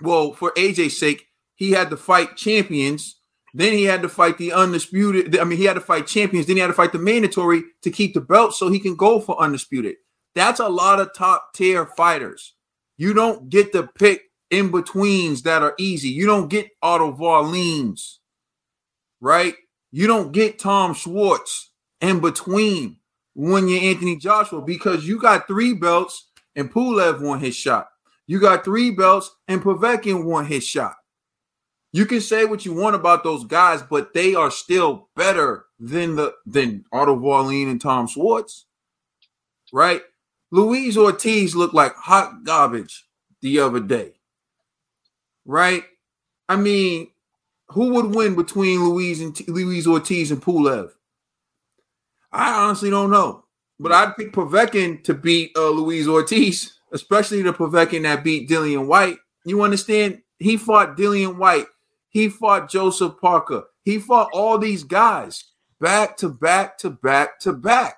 well, for AJ's sake, he had to fight champions. Then he had to fight the undisputed. I mean, he had to fight champions. Then he had to fight the mandatory to keep the belt so he can go for undisputed. That's a lot of top tier fighters. You don't get to pick in betweens that are easy. You don't get Otto Wallins, right? You don't get Tom Schwarz in between when you're Anthony Joshua because you got three belts and Pulev won his shot. You got three belts and Povetkin won his shot. You can say what you want about those guys, but they are still better than the than Otto Wallin and Tom Schwarz, right? Luis Ortiz looked like hot garbage the other day right? I mean, who would win between Luis and T- Luis Ortiz and Pulev? I honestly don't know, but I'd pick Povetkin to beat uh, Luis Ortiz, especially the Povetkin that beat Dillian Whyte. You understand? He fought Dillian Whyte. He fought Joseph Parker. He fought all these guys back to back to back to back.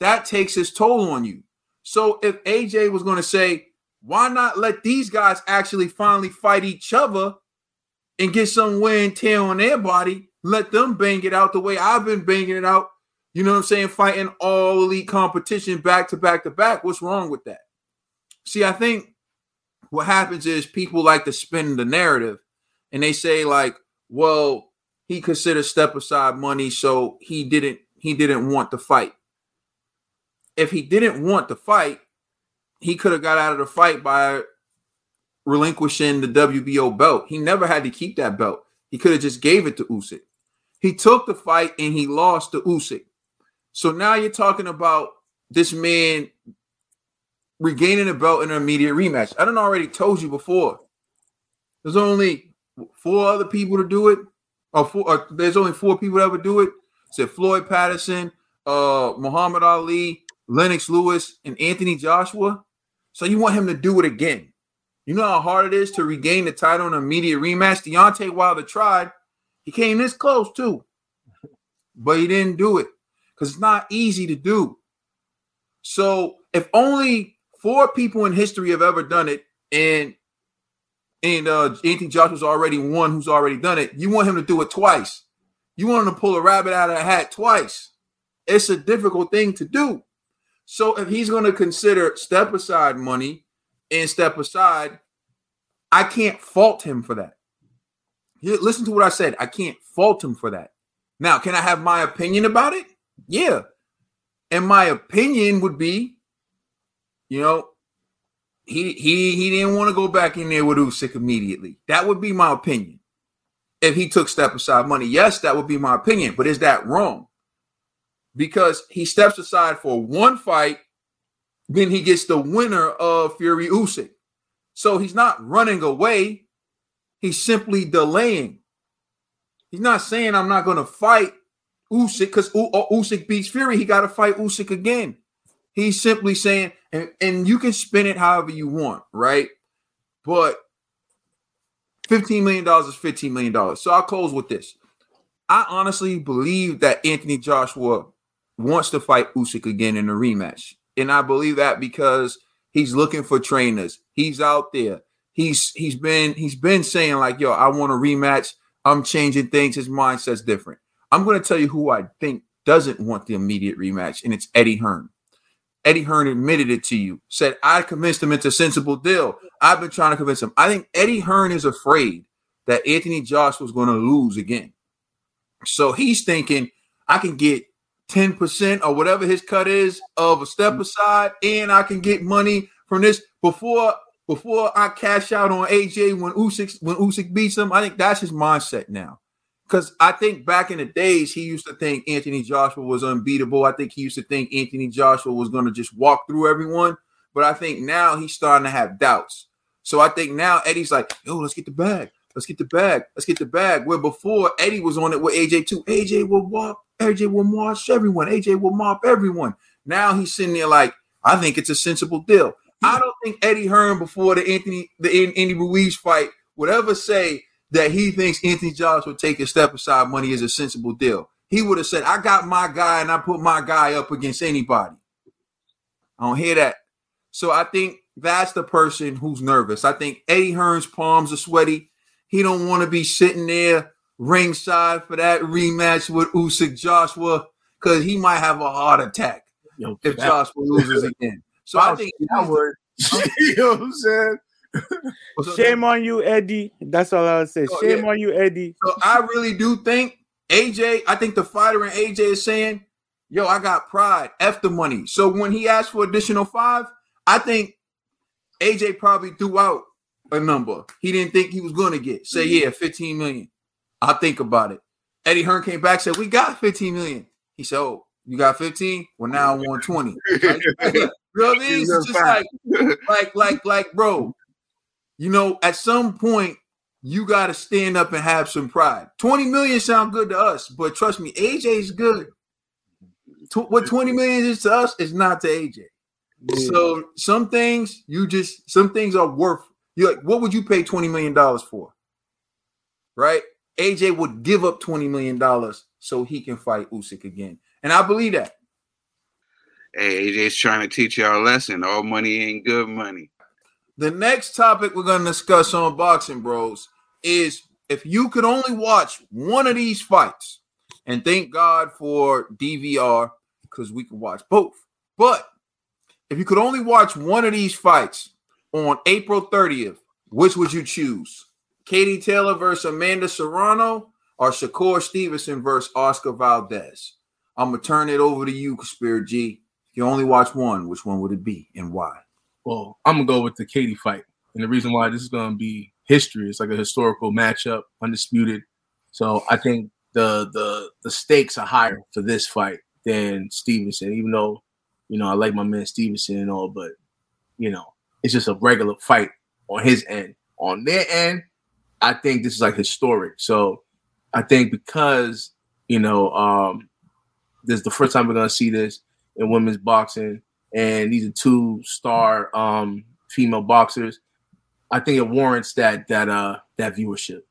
That takes its toll on you. So if AJ was going to say, why not let these guys actually finally fight each other and get some wear and tear on their body? Let them bang it out the way I've been banging it out. You know what I'm saying? Fighting all elite competition back to back to back. What's wrong with that? See, I think what happens is people like to spin the narrative and they say, like, well, he considered step aside money, so he didn't he didn't want to fight. If he didn't want to fight, he could have got out of the fight by relinquishing the WBO belt. He never had to keep that belt. He could have just gave it to Usyk. He took the fight and he lost to Usyk. So now you're talking about this man regaining the belt in an immediate rematch. I done already told you before. There's only four other people to do it. Or, four, or there's only four people that ever do it. Said Floyd Patterson, uh, Muhammad Ali, Lennox Lewis, and Anthony Joshua. So you want him to do it again. You know how hard it is to regain the title in an immediate rematch? Deontay Wilder tried. He came this close too, but he didn't do it because it's not easy to do. So if only four people in history have ever done it, and and uh, Anthony Joshua's already one who's already done it, you want him to do it twice. You want him to pull a rabbit out of a hat twice. It's a difficult thing to do. So if he's going to consider step aside money and step aside, I can't fault him for that. Listen to what I said. I can't fault him for that. Now, can I have my opinion about it? Yeah. And my opinion would be, you know, he he he didn't want to go back in there with Usyk immediately. That would be my opinion. If he took step aside money, yes, that would be my opinion. But is that wrong? Because he steps aside for one fight, then he gets the winner of Fury Usyk. So he's not running away. He's simply delaying. He's not saying I'm not going to fight Usyk because U- uh, Usyk beats Fury. He got to fight Usyk again. He's simply saying, and, and you can spin it however you want, right? But $15 million is $15 million. So I'll close with this. I honestly believe that Anthony Joshua wants to fight Usyk again in a rematch. And I believe that because he's looking for trainers. He's out there. He's he's been he's been saying like, "Yo, I want a rematch. I'm changing things. His mindset's different." I'm going to tell you who I think doesn't want the immediate rematch, and it's Eddie Hearn. Eddie Hearn admitted it to you. Said I convinced him it's a sensible deal. I've been trying to convince him. I think Eddie Hearn is afraid that Anthony Joshua was going to lose again. So he's thinking I can get 10% or whatever his cut is of a step mm. aside, and I can get money from this before before I cash out on AJ when Usyk when Usyk beats him. I think that's his mindset now. Because I think back in the days, he used to think Anthony Joshua was unbeatable. I think he used to think Anthony Joshua was going to just walk through everyone. But I think now he's starting to have doubts. So I think now Eddie's like, yo, let's get the bag. Let's get the bag. Let's get the bag. Where before Eddie was on it with AJ too. AJ will walk. AJ will march everyone. AJ will mop everyone. Now he's sitting there like, I think it's a sensible deal. I don't think Eddie Hearn before the Anthony the Andy Ruiz fight would ever say that he thinks Anthony Joshua would take a step aside money is a sensible deal. He would have said, I got my guy and I put my guy up against anybody. I don't hear that. So I think that's the person who's nervous. I think Eddie Hearn's palms are sweaty. He don't want to be sitting there ringside for that rematch with Usyk Joshua because he might have a heart attack Yo, if that- Joshua loses again. So I think I would. you know what I'm saying? so Shame on you, Eddie. That's all I would say. Oh, Shame yeah. on you, Eddie. So I really do think AJ, I think the fighter and AJ is saying, yo, I got pride, F the money. So when he asked for additional five, I think AJ probably threw out a number he didn't think he was going to get. Say, yeah, 15 million. I'll think about it. Eddie Hearn came back, said, we got 15 million. He said, oh, you got 15? Well, now I want 20. Like, you know what I mean? It's just like, like, like, like, bro, you know, at some point, you got to stand up and have some pride. 20 million sound good to us, but trust me, AJ is good. Tw- what 20 million is to us is not to AJ. So some things you just some things are worth you like what would you pay 20 million dollars for? Right? AJ would give up 20 million dollars so he can fight Usyk again. And I believe that. Hey, AJ's trying to teach y'all a lesson. All money ain't good money. The next topic we're going to discuss on Boxing Bros is if you could only watch one of these fights, and thank God for DVR because we can watch both. But if you could only watch one of these fights on April 30th, which would you choose? Katie Taylor versus Amanda Serrano or Shakur Stevenson versus Oscar Valdez? I'm to turn it over to you, Spirit G. If you only watch one, which one would it be and why? Well, I'm gonna go with the Katie fight, and the reason why this is gonna be history. It's like a historical matchup, undisputed. So I think the the the stakes are higher for this fight than Stevenson. Even though, you know, I like my man Stevenson and all, but you know, it's just a regular fight on his end. On their end, I think this is like historic. So I think because you know, um, this is the first time we're gonna see this in women's boxing and these are two star um female boxers. I think it warrants that that uh that viewership.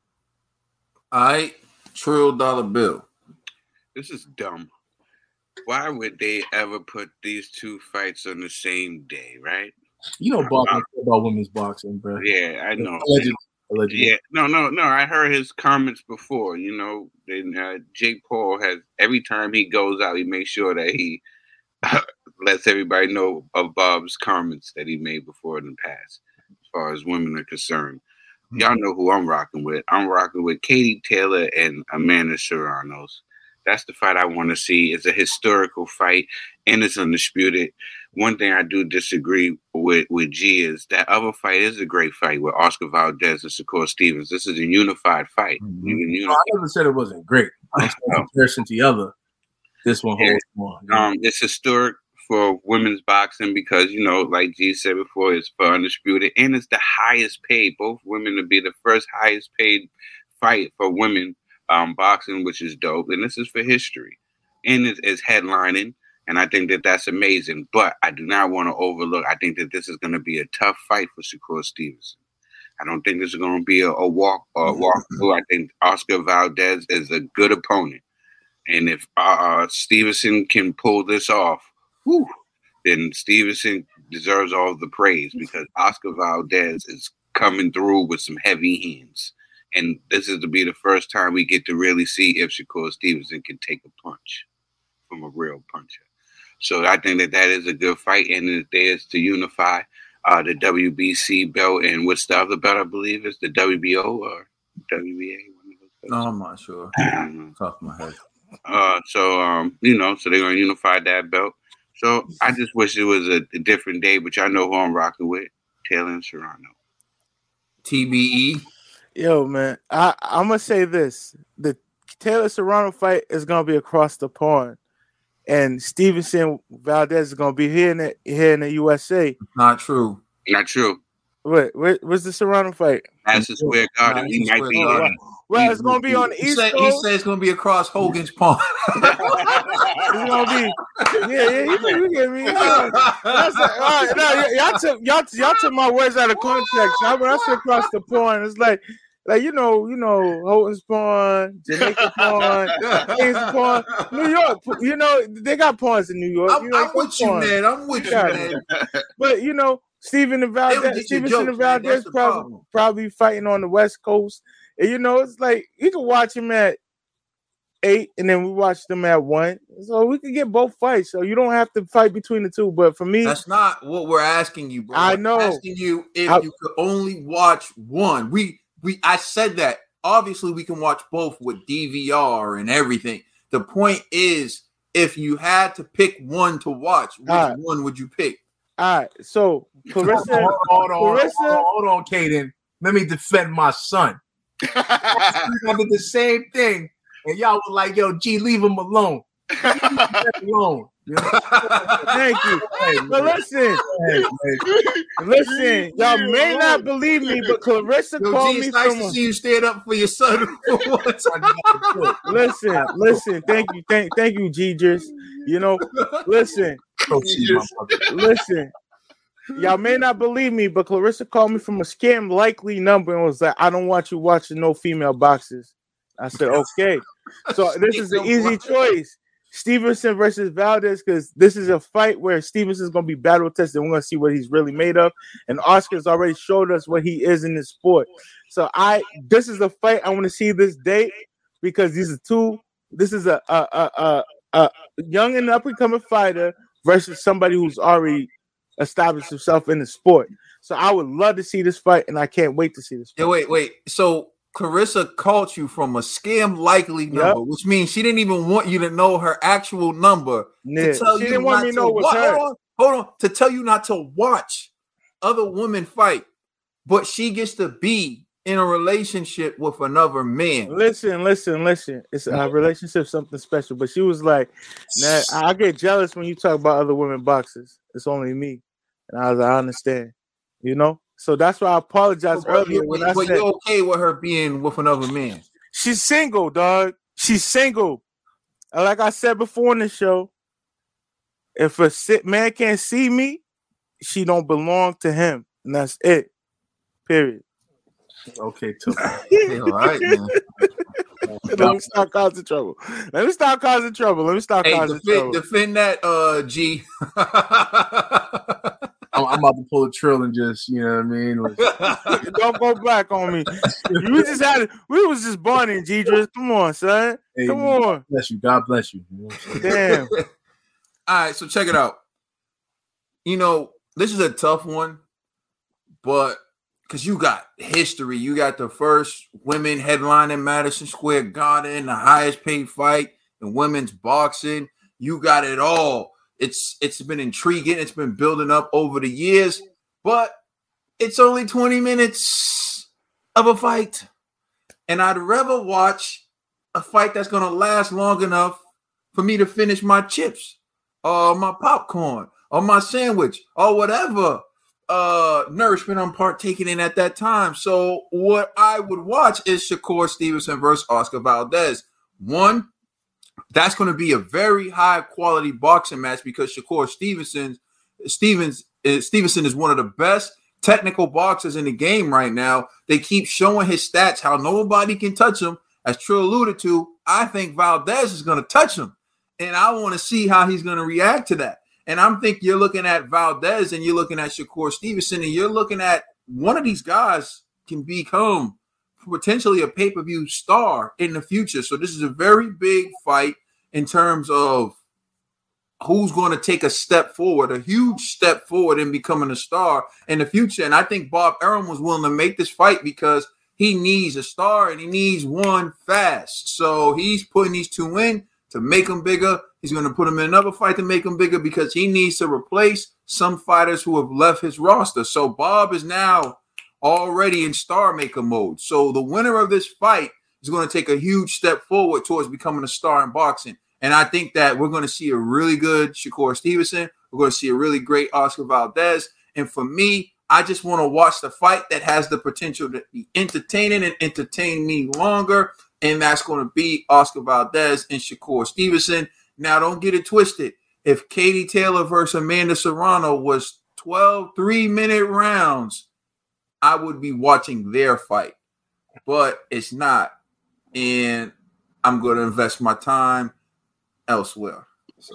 All right, Trill Dollar Bill. This is dumb. Why would they ever put these two fights on the same day, right? You know, boxing about women's boxing, bro. Yeah, I know. Allegedly, allegedly. Yeah, no, no, no. I heard his comments before. You know, then uh, Jake Paul has every time he goes out, he makes sure that he lets everybody know of Bob's comments that he made before in the past, as far as women are concerned. Y'all know who I'm rocking with. I'm rocking with Katie Taylor and Amanda Serrano's. That's the fight I want to see. It's a historical fight and it's undisputed. One thing I do disagree with with G is that other fight is a great fight with Oscar Valdez and Shakur Stevens. This is a unified fight. Mhm. You can No, I never said it wasn't great. I'm comparison to the other, this one holds more. um, it's historic for women's boxing because you know, like G said before, it's for undisputed and it's the highest paid. Both women to be the first highest paid fight for women um, boxing, which is dope. And this is for history, and it's, it's headlining. And I think that that's amazing. But I do not want to overlook. I think that this is going to be a tough fight for Shakur Stevenson. I don't think this is going to be a, a walk a walk through. I think Oscar Valdez is a good opponent. And if uh, Stevenson can pull this off, whew, then Stevenson deserves all the praise because Oscar Valdez is coming through with some heavy hands. And this is to be the first time we get to really see if Shakur Stevenson can take a punch from a real puncher. So I think that that is a good fight, and it is to unify uh, the WBC belt and what's the other belt? I believe is the WBO or WBA. one of those belts. No, I'm not sure. Mhm. Top of my head. Uh, so um, you know, so they're gonna unify that belt. So I just wish it was a, a different day, but y'all know who I'm rocking with, Taylor and Serrano. TBE. Yo, man, I I'm gonna say this: the Taylor Serrano fight is gonna be across the pond, and Stevenson Valdez is gonna be here in the, here in the USA. Not true. Not true. Wait, where, where's the Serrano fight? Madison Square Garden. Nah, He might Square be. Garden. Well, it's gonna be on the He East said, he said it's gonna be across Hogan's Pond. It's gonna be, yeah, yeah. You, you get me? Yeah. That's it. All right, no, y- y'all took y'all, y'all took my words out of context. Now, when I say across the pond, it's like, like you know, you know, Houghton's Pond, Jamaica Pond, Kings Pond, New York. You know, they got ponds in New York. I'm, you know, I'm with you, man. I'm with you, man. But you know, Steven and Valdez, Stevenson and Valdez probably probably fighting on the West Coast. And you know, it's like you can watch him at eight, and then we watch them at one. So we can get both fights. So you don't have to fight between the two. But for me, That's not what we're asking you, bro. I We're know. Asking you if I- you could only watch one. We we I said that. Obviously, we can watch both with DVR and everything. The point is, if you had to pick one to watch, which Alright. one would you pick? all right. So Clarissa, hold, hold on, Clarissa- hold on, hold Caden. Let me defend my son. I did the same thing, and y'all were like, "Yo, G, leave him alone. Leave him alone." Thank you. Hey, But listen, Hey, listen, y'all may not believe me, but Clarissa Yo, called G, me nice from. to see you stand up for your son. for once. Listen, listen, thank you, thank, thank you, Gidris. You know, listen, Don't see my mother. listen. Y'all may not believe me, but Clarissa called me from a scam likely number and was like, "I don't want you watching no female boxes." I said, "Okay." So this is an easy choice: Stevenson versus Valdez, because this is a fight where Stevenson's gonna be battle tested. We're gonna see what he's really made of, and Oscar's already showed us what he is in this sport. So I, this is a fight I want to see this date because these are two. This is a a a, a, a young and up and coming fighter versus somebody who's already established himself in the sport. So I would love to see this fight, and I can't wait to see this. Fight. Yeah, wait, wait. So Clarissa called you from a scam likely Yep. number, which means she didn't even want you to know her actual number. Yeah. to tell She you didn't want me to know wa- her. Hold on, hold on. To tell you not to watch other women fight, but she gets to be in a relationship with another man. Listen, listen, listen. It's a mm-hmm. relationship, something special. But she was like, nah, I get jealous when you talk about other women boxers. It's only me. And I was like, I understand. You know? So that's why I apologized But, earlier when I but said you're okay with her being with another man. she's single, dog. She's single. Like I said before in the show, if a sick man can't see me, she don't belong to him. And that's it. Period. Okay, too. Yeah, all right, man. Let me stop causing trouble. Let me stop causing trouble. Let me stop Hey, causing defend, trouble. defend that, uh, G. I'm, I'm about to pull a trill and just, you know what I mean? Like, Don't go back on me. We just had we was just bonding, Gidris. Come on, son. hey, Come on. bless you. God bless you. You know what I'm saying? Damn. All right, so check it out. You know, this is a tough one, but because you got history, you got the first women headlining Madison Square Garden, the highest paid fight in women's boxing. You got it all. It's it's been intriguing. It's been building up over the years, but it's only 20 minutes of a fight. And I'd rather watch a fight that's gonna last long enough for me to finish my chips or my popcorn or my sandwich or whatever uh nourishment I'm partaking in at that time. So what I would watch is Shakur Stevenson versus Oscar Valdez. One, that's going to be a very high quality boxing match because Shakur Stevenson Stevens uh, Stevenson is one of the best technical boxers in the game right now. They keep showing his stats how nobody can touch him. As Trill alluded to, I think Valdez is going to touch him, and I want to see how he's going to react to that. And I'm think you're looking at Valdez and you're looking at Shakur Stevenson, and you're looking at one of these guys can become potentially a pay-per-view star in the future. So this is a very big fight in terms of who's going to take a step forward, a huge step forward in becoming a star in the future. And I think Bob Arum was willing to make this fight because he needs a star and he needs one fast. So he's putting these two in to make them bigger. He's going to put them in another fight to make them bigger because he needs to replace some fighters who have left his roster. So Bob is now already in star maker mode. So the winner of this fight is going to take a huge step forward towards becoming a star in boxing. And I think that we're going to see a really good Shakur Stevenson. We're going to see a really great Oscar Valdez. And for me, I just want to watch the fight that has the potential to be entertaining and entertain me longer. And that's going to be Oscar Valdez and Shakur Stevenson. Now, don't get it twisted. If Katie Taylor versus Amanda Serrano was 12 three minute rounds, I would be watching their fight, but it's not. And I'm going to invest my time elsewhere. So.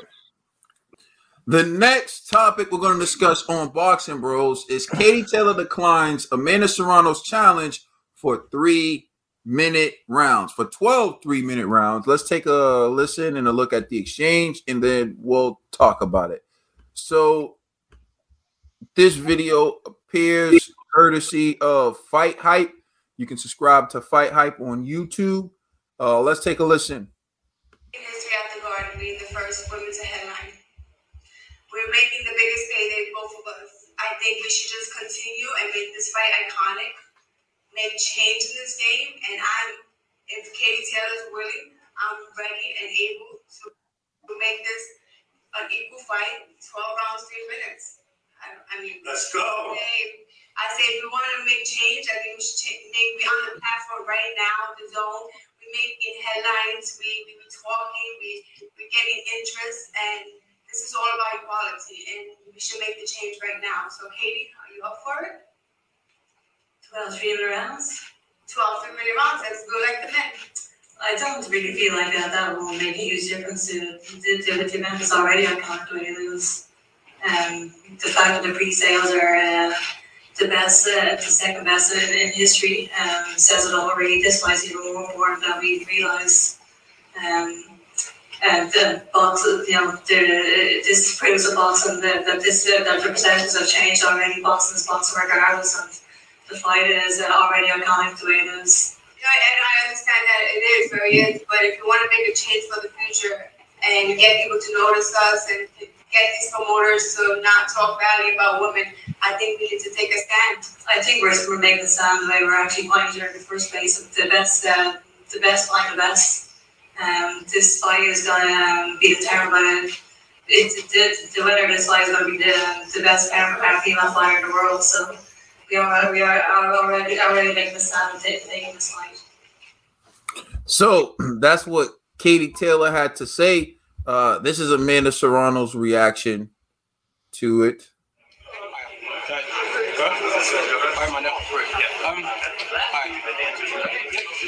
The next topic we're going to discuss on Boxing Bros is Katie Taylor declines Amanda Serrano's challenge for three minute rounds. For 12 three minute rounds, let's take a listen and a look at the exchange and then we'll talk about it. So, this video appears courtesy of Fight Hype. You can subscribe to Fight Hype on YouTube. Uh, let's take a listen. History at the Garden being the first women to headline. We're making the biggest payday, both of us. I think we should just continue and make this fight iconic, make change in this game. And I'm, if Katie Taylor's willing, I'm ready and able to make this an equal fight, 12 rounds, three minutes. I, I mean, Let's go. Hey, I say if we wanted to make change, I think we should make we on the platform right now, the zone. We making headlines, we we be talking, we we getting interest, and this is all about equality, and we should make the change right now. So, Katie, are you up for it? Twelve three rounds. 12 three rounds, let's go like the men. I don't really feel like that. That will make a huge difference to the event is already iconic the way they lose. Um, the fact that the pre-sales are uh, the best, uh, the second best in, in history, um, says it all. Really, this fight's even more important than we realise. Um, and the box, you know, the, this proves of boxing that, that this that the percentages have changed already. Boxing is boxing regardless, and the fight is uh, already iconic the way it is. And I understand that it is very is, but if you want to make a change for the future and get people to notice us and get these promoters to not talk badly about women, I think we need to take a stand. I think we're, we're making a stand the we're actually here in the first place. The best, uh, the best fight the best. Um, this fight is gonna um, be determined by it, the, the winner of this fight is gonna be the, the best female fighter in the world. So we are we are, are already already making a stand and taking taking this fight. So that's what Katie Taylor had to say. Uh, this is Amanda Serrano's reaction to it. Um.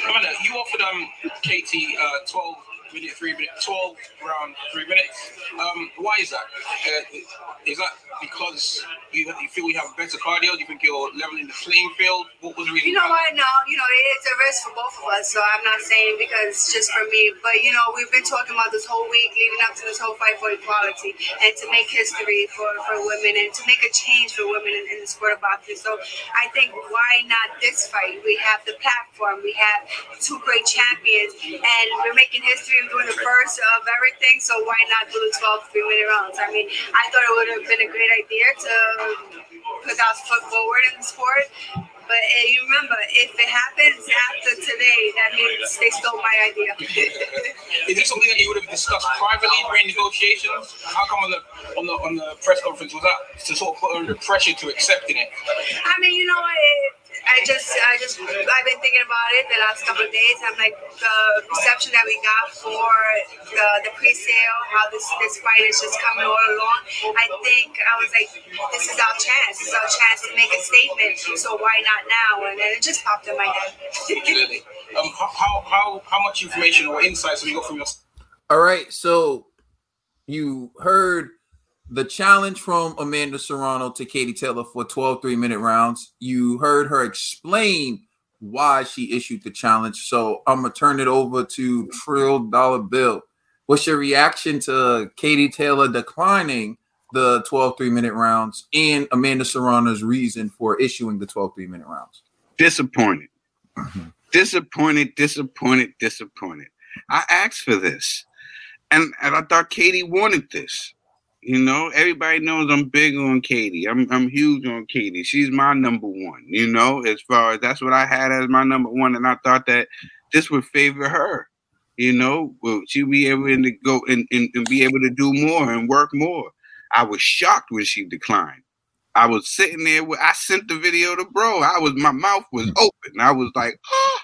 Amanda, you offered um Katie uh 12 minute, three minute, 12 round, three minutes. Um, why is that? Uh, is that because you, you feel you have better cardio? Do you think you're leveling the playing field? What was the reason? You know what? No, you know, it's a risk for both of us. So I'm not saying because it's just for me. But, you know, we've been talking about this whole week leading up to this whole fight for equality and to make history for, for women and to make a change for women in, in the sport of boxing. So I think why not this fight? We have the platform. We have two great champions. And we're making history and doing the first of everything. So why not do the 12 three minute rounds? I mean, I thought it would have been a great idea to put our foot forward in the sport. But uh, you remember, if it happens after today, that means they stole my idea. Is this something that you would have discussed privately during negotiations? How come on the on the on the press conference was that to sort of put pressure to accepting it? I mean, you know, it, I just, I just, I've been thinking about it the last couple of days. I'm like, the reception that we got for the, the pre-sale, how this this fight is just coming all along. I think I was like, this is our chance. This is our chance to make a statement. So why not now? And then it just popped in my head. Absolutely. Um, how, how how how much information or insights have you got from your All right, so you heard the challenge from Amanda Serrano to Katie Taylor for 12 three minute rounds. You heard her explain why she issued the challenge. So I'm gonna turn it over to Trill Dollar Bill. What's your reaction to Katie Taylor declining the 12 three minute rounds and Amanda Serrano's reason for issuing the 12 three minute rounds? Disappointed. Mm-hmm. Disappointed, disappointed, disappointed. I asked for this. And and I thought Katie wanted this. You know, everybody knows I'm big on Katie. I'm I'm huge on Katie. She's my number one, you know, as far as that's what I had as my number one. And I thought that this would favor her. You know, well, she'd be able to go and, and, and be able to do more and work more. I was shocked when she declined. I was sitting there. With, I sent the video to bro. I was my mouth was hmm. open. I was like, oh.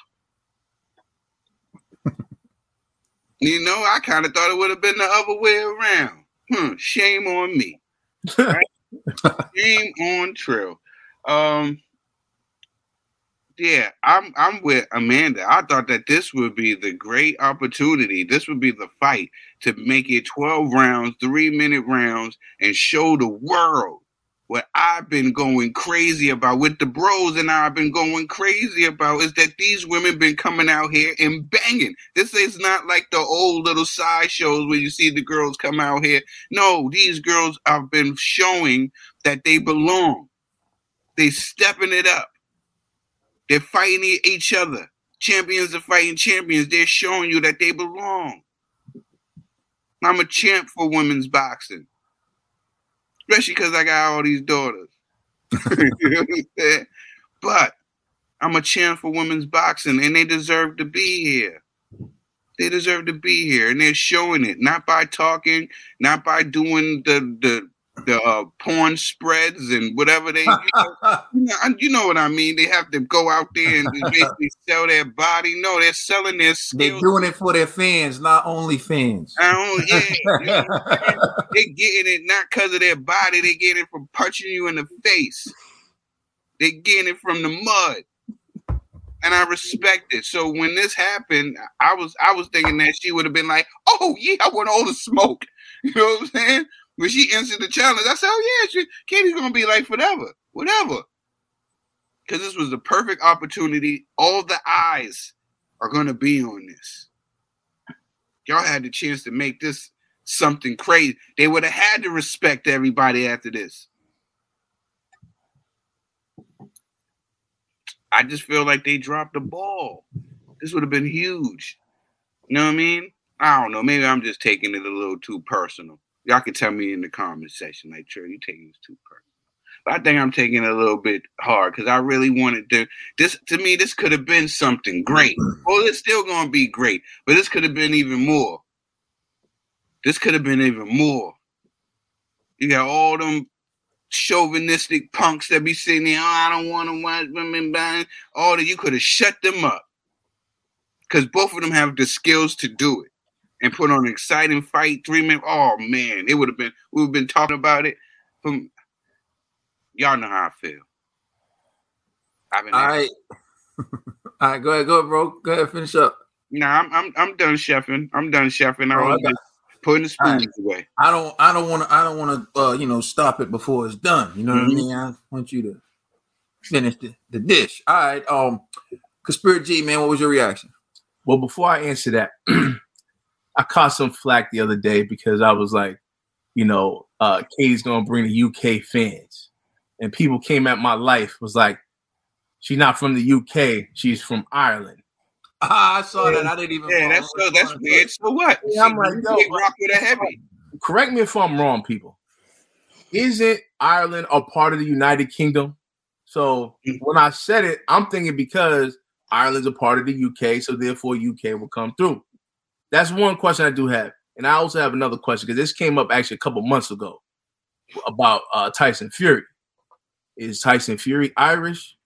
you know, I kind of thought it would have been the other way around. Hmm, shame on me. Right? shame on Trill. Um, yeah, I'm I'm with Amanda. I thought that this would be the great opportunity. This would be the fight to make it 12 rounds, three minute rounds, and show the world what I've been going crazy about, what the bros and I have been going crazy about, is that these women been coming out here and banging. This is not like the old little side shows where you see the girls come out here. No, these girls have been showing that they belong. They stepping it up. They're fighting each other. Champions are fighting champions. They're showing you that they belong. I'm a champ for women's boxing, especially because I got all these daughters. you know but I'm a champ for women's boxing, and they deserve to be here. They deserve to be here, and they're showing it not by talking, not by doing the the the uh, porn spreads and whatever they, you know, you know, what I mean. They have to go out there and basically sell their body. No, they're selling their skills. They're doing it for their fans, not only fans. Oh yeah, you know they're getting it not because of their body. They get it from punching you in the face. They're getting it from the mud, and I respect it. So when this happened, I was I was thinking that she would have been like, "Oh yeah, I want all the smoke." You know what I'm saying? When she answered the challenge, I said, "Oh yeah, she, Katie's gonna be like forever, whatever." Because this was the perfect opportunity. All the eyes are gonna be on this. Y'all had the chance to make this something crazy. They would have had to respect everybody after this. I just feel like they dropped the ball. This would have been huge. You know what I mean? I don't know. Maybe I'm just taking it a little too personal. Y'all can tell me in the comment section, like, sure, you taking this too personal. But I think I'm taking it a little bit hard because I really wanted to. This to me, this could have been something great. Well, it's still to be great, but this could have been even more. This could have been even more. You got all them chauvinistic punks that be sitting there. Oh, I don't want to watch women bang. All that you could have shut them up because both of them have the skills to do it and put on an exciting fight, three minutes. Oh man, it would have been. We've been talking about it from. Y'all know how I feel. I've been. All right. All right, go ahead, go ahead, bro. Go ahead, finish up. Nah, I'm I'm I'm done chefing. I'm done chefing. I was just putting the spoons right. away. I don't I don't want to I don't want to uh, you know stop it before it's done. You know mm-hmm. what I mm-hmm. mean? I want you to finish the, the dish. All right. Um, Conspiracy G man, what was your reaction? Well, before I answer that, I caught some flack the other day because I was like, you know, uh, Katie's gonna bring the UK fans, and people came at my life was like, she's not from the UK, she's from Ireland. Ah, I saw that. I didn't even. Yeah, that's so. That's weird. So what? Yeah, I'm like, yo, rock with a heavy. Correct me if I'm wrong, people. Isn't Ireland a part of the United Kingdom? So mm-hmm. when I said it, I'm thinking because Ireland's a part of the UK, so therefore UK will come through. That's one question I do have. And I also have another question because this came up actually a couple months ago about uh, Tyson Fury. Is Tyson Fury Irish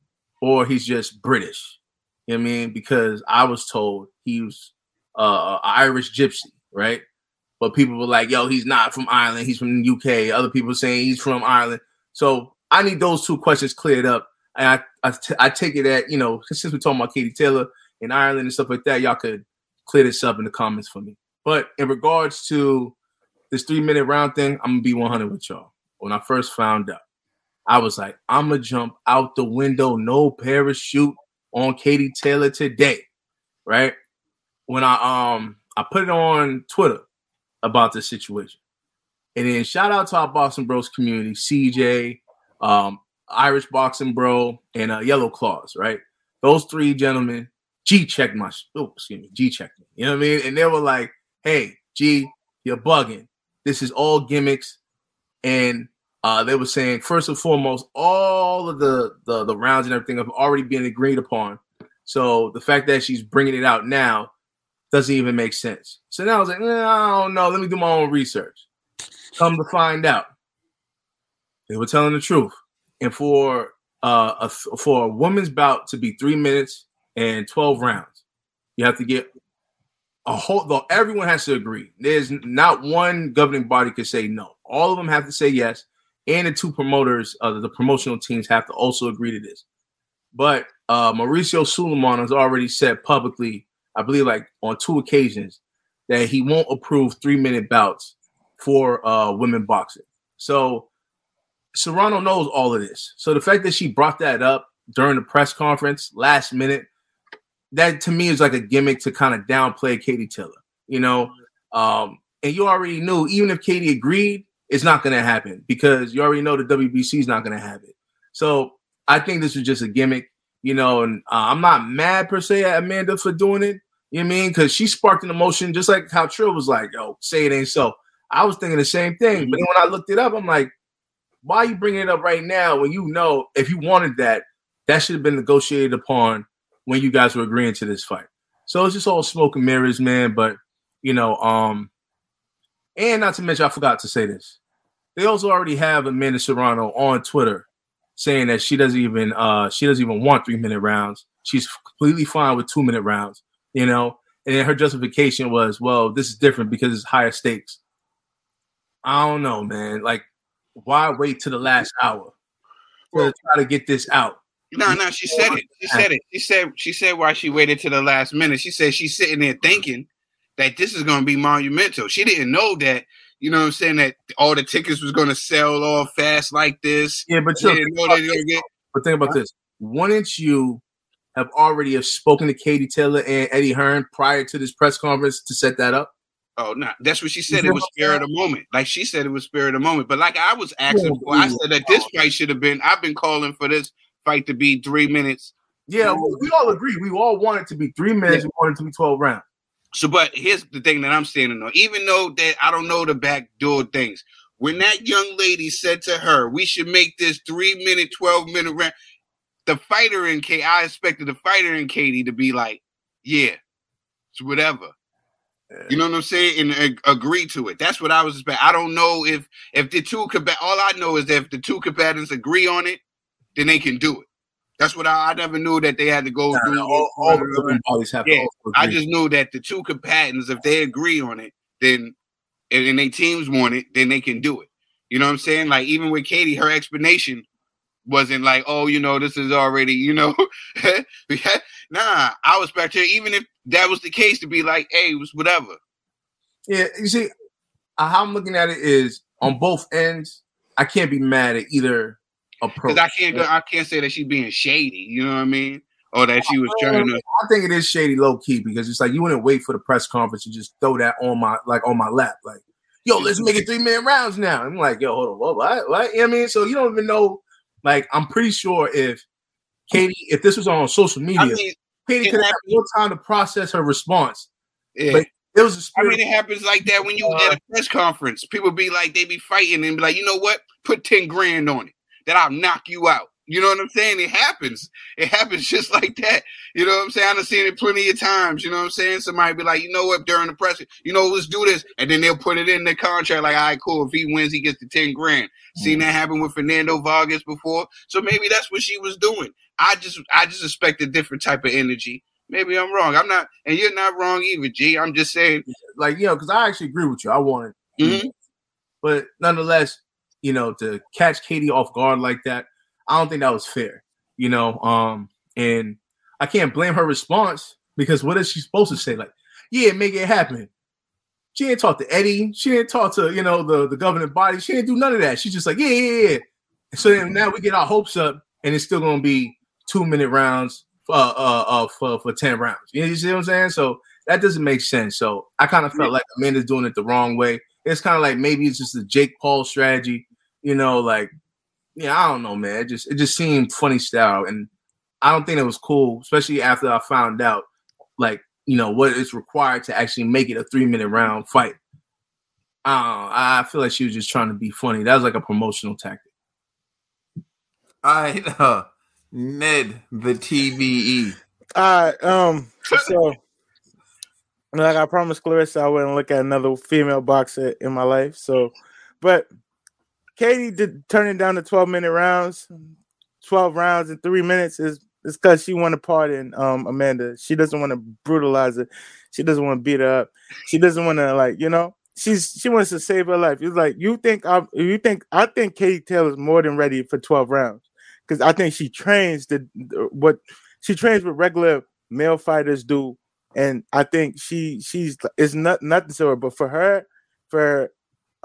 or he's just British? You know what I mean? Because I was told he was uh, Irish gypsy, right? But people were like, yo, he's not from Ireland. He's from the UK. Other people saying he's from Ireland. So I need those two questions cleared up. And I, I, t- I take it that, you know, since we're talking about Katie Taylor in Ireland and stuff like that, y'all could clear this up in the comments for me. But in regards to this three minute round thing, I'm gonna be 100 with y'all. When I first found out, I was like, I'm gonna jump out the window, no parachute on Katie Taylor today, right? When I um I put it on Twitter about this situation, and then shout out to our Boxing Bros community, CJ, um, Irish Boxing Bro, and uh, Yellow Claws, right? Those three gentlemen G checked my oh, excuse me, G checked me. You know what I mean? And they were like, hey, G, you're bugging. This is all gimmicks. And uh, they were saying, first and foremost, all of the, the the rounds and everything have already been agreed upon. So the fact that she's bringing it out now doesn't even make sense. So now I was like, eh, I don't know. Let me do my own research. Come to find out, they were telling the truth. and for uh a, for a woman's bout to be three minutes and twelve rounds, you have to get a whole. Though everyone has to agree. There's not one governing body could say no. All of them have to say yes, and the two promoters, uh, the promotional teams, have to also agree to this. But uh, Mauricio Sulaiman has already said publicly, I believe, like on two occasions, that he won't approve three minute bouts for uh, women boxing. So Serrano knows all of this. So the fact that she brought that up during the press conference last minute, that to me is like a gimmick to kind of downplay Katie Taylor, you know. Um, and you already knew, even if Katie agreed, it's not going to happen because you already know the WBC is not going to have it. So I think this was just a gimmick, you know. And uh, I'm not mad per se at Amanda for doing it. You know I mean? Because she sparked an emotion, just like how Trill was like, "Yo, say it ain't so." I was thinking the same thing, but then when I looked it up, I'm like, "Why are you bringing it up right now when you know if you wanted that, that should have been negotiated upon when you guys were agreeing to this fight?" So it's just all smoke and mirrors, man. But you know, um, and not to mention, I forgot to say this. They also already have Amanda Serrano on Twitter saying that she doesn't even uh she doesn't even want three minute rounds. She's completely fine with two minute rounds, you know. And her justification was, well, this is different because it's higher stakes. I don't know, man. Like, why wait to the last hour to try to get this out? No, no, she said it. She said it. She said she said why she waited to the last minute. She said she's sitting there thinking that this is going to be monumental. She didn't know that. You know what I'm saying? That all the tickets was going to sell off fast like this. Yeah, but you didn't know they get. but think about this. Wouldn't you have already have spoken to Katie Taylor and Eddie Hearn prior to this press conference to set that up? Oh no, that's what she said. It was spirit of the moment. Like she said, it was spirit of the moment. But like I was asking for, I said that this fight should have been. I've been calling for this fight to be three minutes. Yeah, we, we all agree. We all want it to be three minutes. We want it to be twelve rounds. So, but here's the thing that I'm standing on. Even though that I don't know the backdoor things, when that young lady said to her, "We should make this three minute, twelve minute round," the fighter in Katie, I expected the fighter in Katie to be like, "Yeah, it's whatever." You know what I'm saying? And ag- agree to it. That's what I was expecting. I don't know if if the two combat. All I know is that if the two combatants agree on it, then they can do it. That's what I, I never knew that they had to go Nah, through. all, all the bodies have Yeah, I just knew that the two combatants, if they agree on it, then and, and they teams want it, then they can do it. You know what I'm saying? Like even with Katie, her explanation wasn't like, oh, you know, this is already, you know, nah. I was back there, even if that was the case, to be like, hey, it was whatever. Yeah, you see, uh, how I'm looking at it is on both ends. I can't be mad at either. Because I can't go, I can't say that she's being shady. You know what I mean? Or that she was trying to. I think it is shady low key because it's like you wouldn't wait for the press conference and just throw that on my like on my lap, like, yo, let's make it three man rounds now. I'm like, yo, hold on, what, what, what? You know what I mean? So you don't even know. Like, I'm pretty sure if Katie, if this was on social media, I mean, Katie could have more time to process her response. Yeah. But it was a I mean, it happens like that when you at uh, a press conference. People be like, they be fighting and be like, you know what? Put 10 grand on it. That I'll knock you out. You know what I'm saying? It happens. It happens just like that. You know what I'm saying? I've seen it plenty of times. You know what I'm saying? Somebody be like, you know what, during the press, you know, let's do this. And then they'll put it in the contract like, all right, cool. If he wins, he gets the 10 grand. Seen that happen with Fernando Vargas before. So maybe that's what she was doing. I just I just expect a different type of energy. Maybe I'm wrong. I'm not, and you're not wrong either, G. I'm just saying, like you know, because I actually agree with you. I wanted, Mhm. but nonetheless, you know, to catch Katie off guard like that, I don't think that was fair. You know, um, and I can't blame her response because what is she supposed to say? Like, yeah, make it happen. She didn't talk to Eddie. She didn't talk to you know the the governing body. She didn't do none of that. She's just like, yeah, yeah, yeah. So then now we get our hopes up, and it's still gonna be two minute rounds uh, uh, uh, for for ten rounds. You, know, you see what I'm saying? So that doesn't make sense. So I kind of felt like Amanda's doing it the wrong way. It's kind of like maybe it's just a Jake Paul strategy. You know, like yeah, I don't know, man. It just it just seemed funny style, and I don't think it was cool, especially after I found out like you know what is required to actually make it a three minute round fight. Uh, I feel like she was just trying to be funny. That was like a promotional tactic. I uh, Ned the TVE. All right. Um. So, like I promised Claressa, I wouldn't look at another female boxer in my life. So, but Katie did turning down the 12 minute rounds, 12 rounds in three minutes is is because she want to pardon um Amanda. She doesn't want to brutalize her. She doesn't want to beat her up. She doesn't want to like, you know, she's she wants to save her life. It's like you think I you think I think Katie Taylor's more than ready for 12 rounds. Because I think she trains the what she trains what regular male fighters do. And I think she she's it's not nothing to her, but for her, for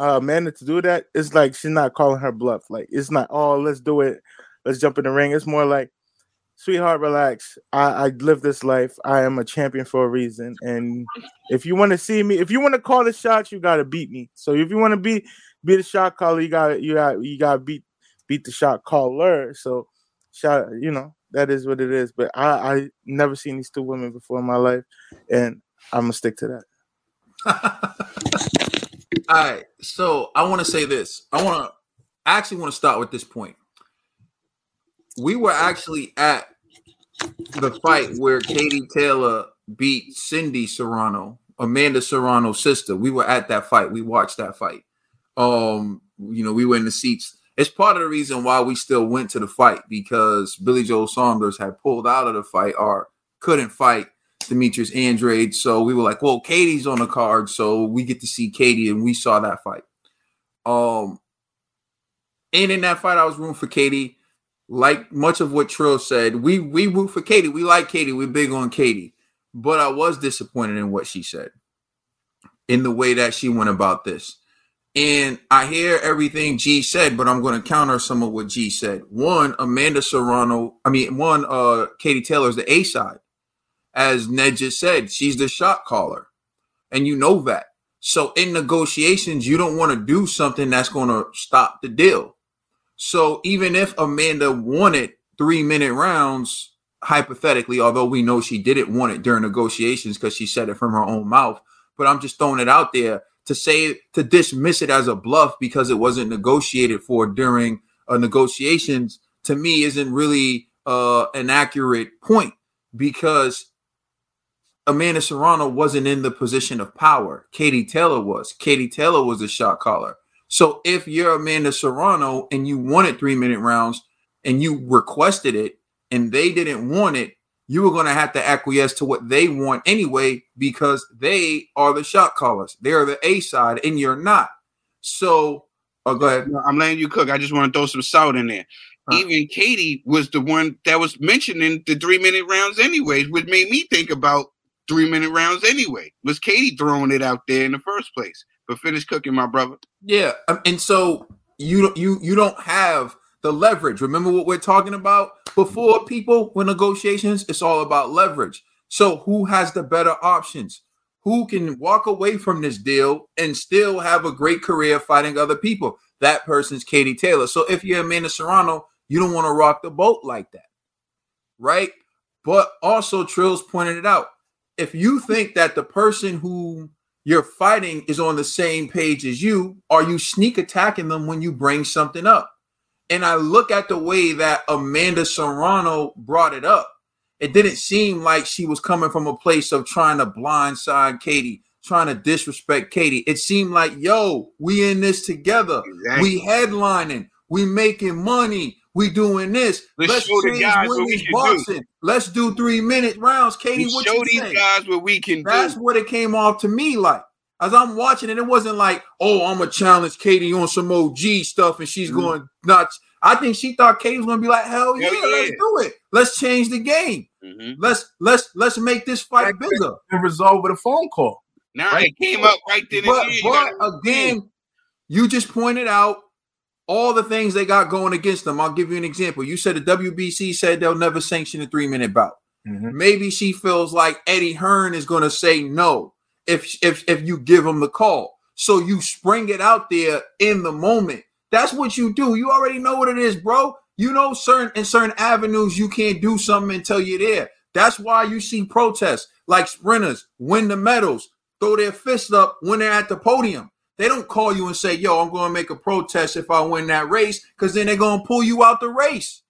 uh Amanda to do that, it's like she's not calling her bluff. Like it's not, oh, let's do it, let's jump in the ring. It's more like, sweetheart, relax. I, I live this life. I am a champion for a reason. And if you want to see me, if you want to call the shots, you gotta beat me. So if you want to be be the shot caller, you gotta you got you gotta beat beat the shot caller. So shot, you know, that is what it is. But I I never seen these two women before in my life, and I'm gonna stick to that. All right. So I want to say this. I want to actually want to start with this point. We were actually at the fight where Katie Taylor beat Cindy Serrano, Amanda Serrano's sister. We were at that fight. We watched that fight. Um, you know, we were in the seats. It's part of the reason why we still went to the fight because Billy Joe Saunders had pulled out of the fight or couldn't fight Demetrius Andrade. So we were like, well, Katie's on the card, so we get to see Katie, and we saw that fight. Um, and in that fight, I was rooting for Katie. Like much of what Trill said, we we root for Katie. We like Katie. We're big on Katie. But I was disappointed in what she said, in the way that she went about this. And I hear everything G said, but I'm going to counter some of what G said. One, Amanda Serrano, I mean, one, uh, Katie Taylor is the A side as Ned just said, she's the shot caller. And you know that. So in negotiations, you don't want to do something that's going to stop the deal. So even if Amanda wanted three minute rounds, hypothetically, although we know she didn't want it during negotiations because she said it from her own mouth, but I'm just throwing it out there to say to dismiss it as a bluff because it wasn't negotiated for during uh, negotiations to me isn't really uh, an accurate point because Amanda Serrano wasn't in the position of power. Katie Taylor was. Katie Taylor was a shot caller. So if you're Amanda Serrano and you wanted three minute rounds and you requested it and they didn't want it, you were going to have to acquiesce to what they want anyway because they are the shot callers. They're the A side and you're not. So, oh, go ahead. I'm letting you cook. I just want to throw some salt in there. Huh? Even Katie was the one that was mentioning the three minute rounds, anyways, which made me think about three minute rounds anyway. Was Katie throwing it out there in the first place? But finish cooking, my brother. Yeah, um, and so you you you don't have the leverage. Remember what we're talking about before, people. When negotiations, it's all about leverage. So who has the better options? Who can walk away from this deal and still have a great career fighting other people? That person's Katie Taylor. So if you're Amanda Serrano, you don't want to rock the boat like that, right? But also, Trills pointed it out if you think that the person who you're fighting is on the same page as you, are you sneak attacking them when you bring something up? And I look at the way that Amanda Serrano brought it up. It didn't seem like she was coming from a place of trying to blindside Katie, trying to disrespect Katie. It seemed like, yo, we in this together. Exactly. We headlining. We making money. We doing this. Let's, Let's show the guys what we can boxing. do. Let's do three minute rounds. Katie, Let's what show you these think? guys what we can That's do. what it came off to me like. As I'm watching it, it wasn't like, oh, I'm gonna challenge Katie on some OG stuff and she's mm-hmm. going nuts. I think she thought Katie was gonna be like, hell yeah, hell yeah. let's do it. Let's change the game. Mm-hmm. Let's let's let's make this fight bigger and resolve with a phone call. Now right? it came up right then. But, but again, you just pointed out all the things they got going against them. I'll give you an example. You said the WBC said they'll never sanction a three minute bout. Mm-hmm. Maybe she feels like Eddie Hearn is going to say no if if if you give him the call. So you spring it out there in the moment. That's what you do. You already know what it is, bro. You know certain in certain avenues you can't do something until you're there. That's why you see protests like sprinters win the medals, throw their fists up when they're at the podium. They don't call you and say, yo, I'm going to make a protest if I win that race, because then they're going to pull you out the race.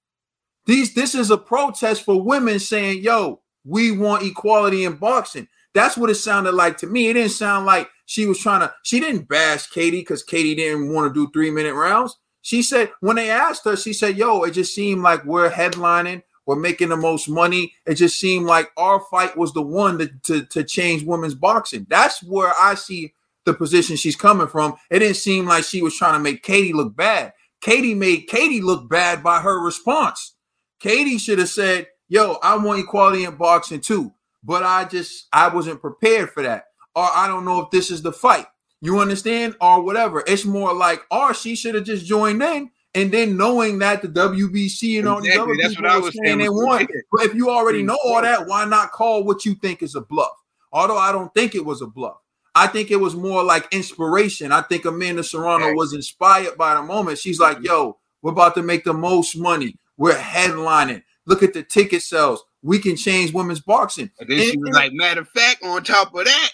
These, this is a protest for women saying, yo, we want equality in boxing. That's what it sounded like to me. It didn't sound like she was trying to, she didn't bash Katie because Katie didn't want to do three minute rounds. She said when they asked her, she said, "Yo, it just seemed like we're headlining, we're making the most money. It just seemed like our fight was the one to to, to change women's boxing. That's where I see the position she's coming from. It didn't seem like she was trying to make Katie look bad. Katie made Katie look bad by her response. Katie should have said, "Yo, I want equality in boxing too," but I just I wasn't prepared for that, or I don't know if this is the fight. You understand, or whatever. It's more like, or she should have just joined in, and then knowing that the WBC and all these Exactly, other that's people what I was saying they want. But if you already know all that, why not call what you think is a bluff? Although I don't think it was a bluff. I think it was more like inspiration. I think Amanda Serrano was inspired by the moment. She's like, mm-hmm. yo, we're about to make the most money. We're headlining. Look at the ticket sales. We can change women's boxing. And then she was like, matter of fact, on top of that,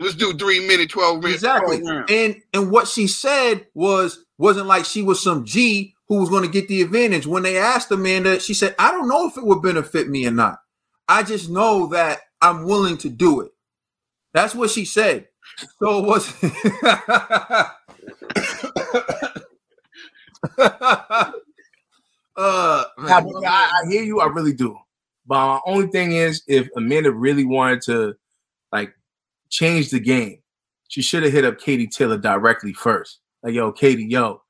let's do three minute, 12 minutes. Exactly. And and what she said was wasn't like she was some G who was going to get the advantage. When they asked Amanda, she said, I don't know if it would benefit me or not. I just know that I'm willing to do it. That's what she said. So it was uh but I, I hear you. I really do. But my only thing is, if Amanda really wanted to like change the game, she should have hit up Katie Taylor directly first. Like, yo, Katie, yo,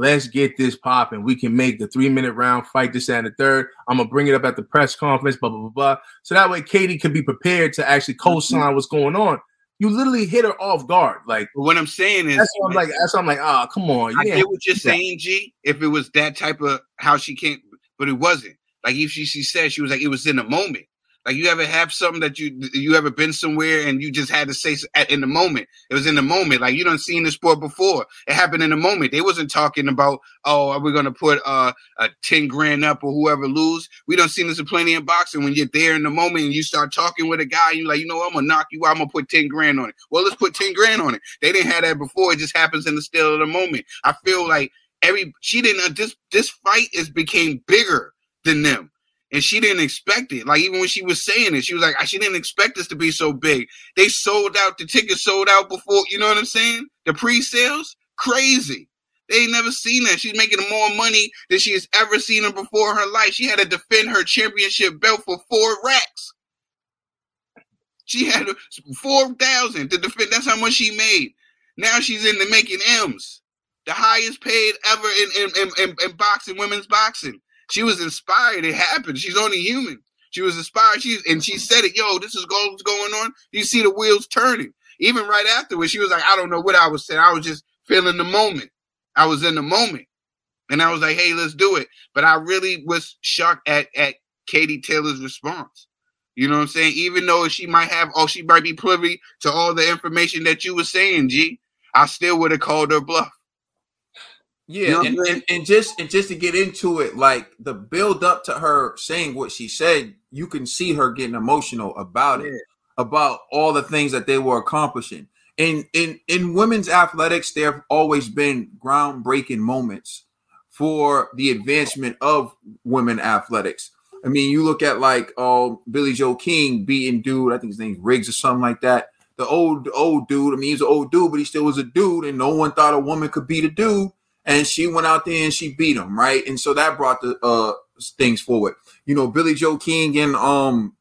let's get this popping. We can make the three minute round fight this and the third. I'm gonna bring it up at the press conference, blah blah blah blah. So that way, Katie could be prepared to actually co-sign what's going on. You literally hit her off guard. Like what I'm saying is, that's what I'm like. That's what I'm like. Ah, come on. I get what you're saying, G. If it was that type of how she can't, but it wasn't. Like if she, she said she was like it was in the moment. Like you ever have something that you you ever been somewhere and you just had to say in the moment. It was in the moment. Like you don't seen this sport before. It happened in the moment. They wasn't talking about oh are we gonna put uh, a ten grand up or whoever lose. We don't seen this in plenty in boxing. When you're there in the moment and you start talking with a guy, you like you know what, I'm gonna knock you out. I'm gonna put ten grand on it. Well, let's put ten grand on it. They didn't have that before. It just happens in the still of the moment. I feel like every she didn't uh, this this fight is became bigger than them and she didn't expect it. Like even when she was saying it she was like ah, she didn't expect this to be so big. They sold out the tickets sold out before you know what i'm saying? The pre-sales? Crazy. They ain't never seen that. She's making more money than she has ever seen her before in her life. She had to defend her championship belt for four racks. She had 4000 to defend that's how much she made. Now she's in the making m's. The highest paid ever in in, in, in, in boxing, women's boxing. She was inspired. It happened. She's only human. She was inspired. She and she said it. Yo, this is what's going on. You see the wheels turning. Even right afterwards, she was like, I don't know what I was saying. I was just feeling the moment. I was in the moment, and I was like, Hey, let's do it. But I really was shocked at at Katie Taylor's response. You know what I'm saying? Even though she might have, oh, she might be privy to all the information that you were saying, G. I still would have called her bluff. Yeah, You know and, and, and just and just to get into it, like the build up to her saying what she said, you can see her getting emotional about it, about all the things that they were accomplishing. In in in women's athletics, there have always been groundbreaking moments for the advancement of women athletics. I mean, you look at like um, oh Billy Joe King beating dude, I think his name's Riggs or something like that. The old old dude. I mean, he's an old dude, but he still was a dude, and no one thought a woman could beat a dude and she went out there and she beat him, right? And so that brought the uh things forward. You know, Billy Joe King and um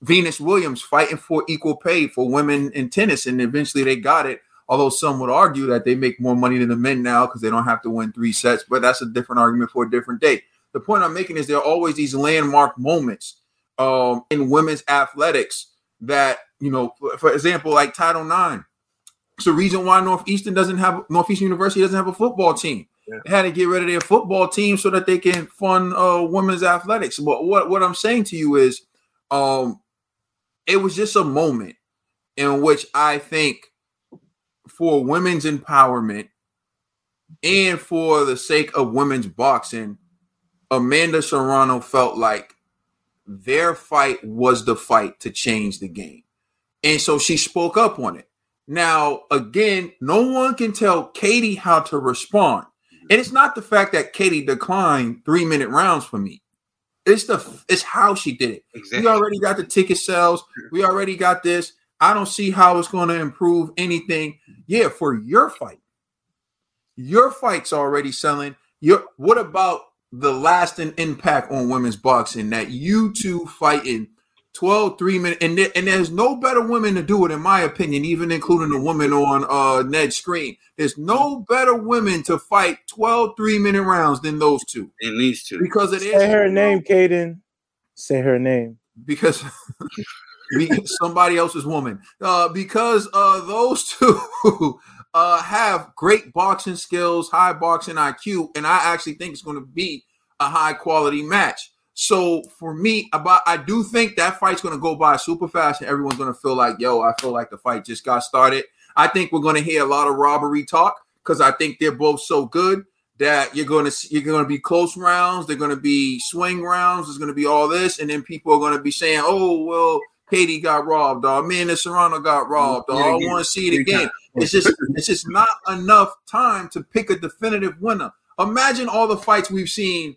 Venus Williams fighting for equal pay for women in tennis, and eventually they got it. Although some would argue that they make more money than the men now because they don't have to win three sets, but that's a different argument for a different day. The point I'm making is there are always these landmark moments um, in women's athletics that you know, for, for example, like Title IX. It's the reason why Northeastern doesn't have Northeastern University doesn't have a football team. Had to get rid of their football team so that they can fund uh, women's athletics. But what what I'm saying to you is, um, it was just a moment in which I think for women's empowerment and for the sake of women's boxing, Amanda Serrano felt like their fight was the fight to change the game. And so she spoke up on it. Now, again, no one can tell Katie how to respond. And it's not the fact that Katie declined three minute rounds for me. It's the it's how she did it. We already got the ticket sales. We already got this. I don't see how it's going to improve anything. Yeah, for your fight. Your fight's already selling. You're, what about the lasting impact on women's boxing that you two fighting 12 three minutes and, there, and there's no better women to do it in my opinion even including the woman on uh ned's screen. There's no better women to fight 12 three minute rounds than those two. In these two. Because it is Say her name, Caden. Say her name. because we, somebody else's woman. Uh because uh those two uh have great boxing skills high boxing iq and i actually think it's going to be a high quality match so for me about i do think that fight's going to go by super fast and everyone's going to feel like yo i feel like the fight just got started. I think we're going to hear a lot of robbery talk because i think they're both so good that you're going to you're going to be close rounds they're going to be swing rounds there's going to be all this and then people are going to be saying oh well Katie got robbed, or me and the Serrano got robbed, or I want to see it again. It's just it's just not enough time to pick a definitive winner. Imagine all the fights we've seen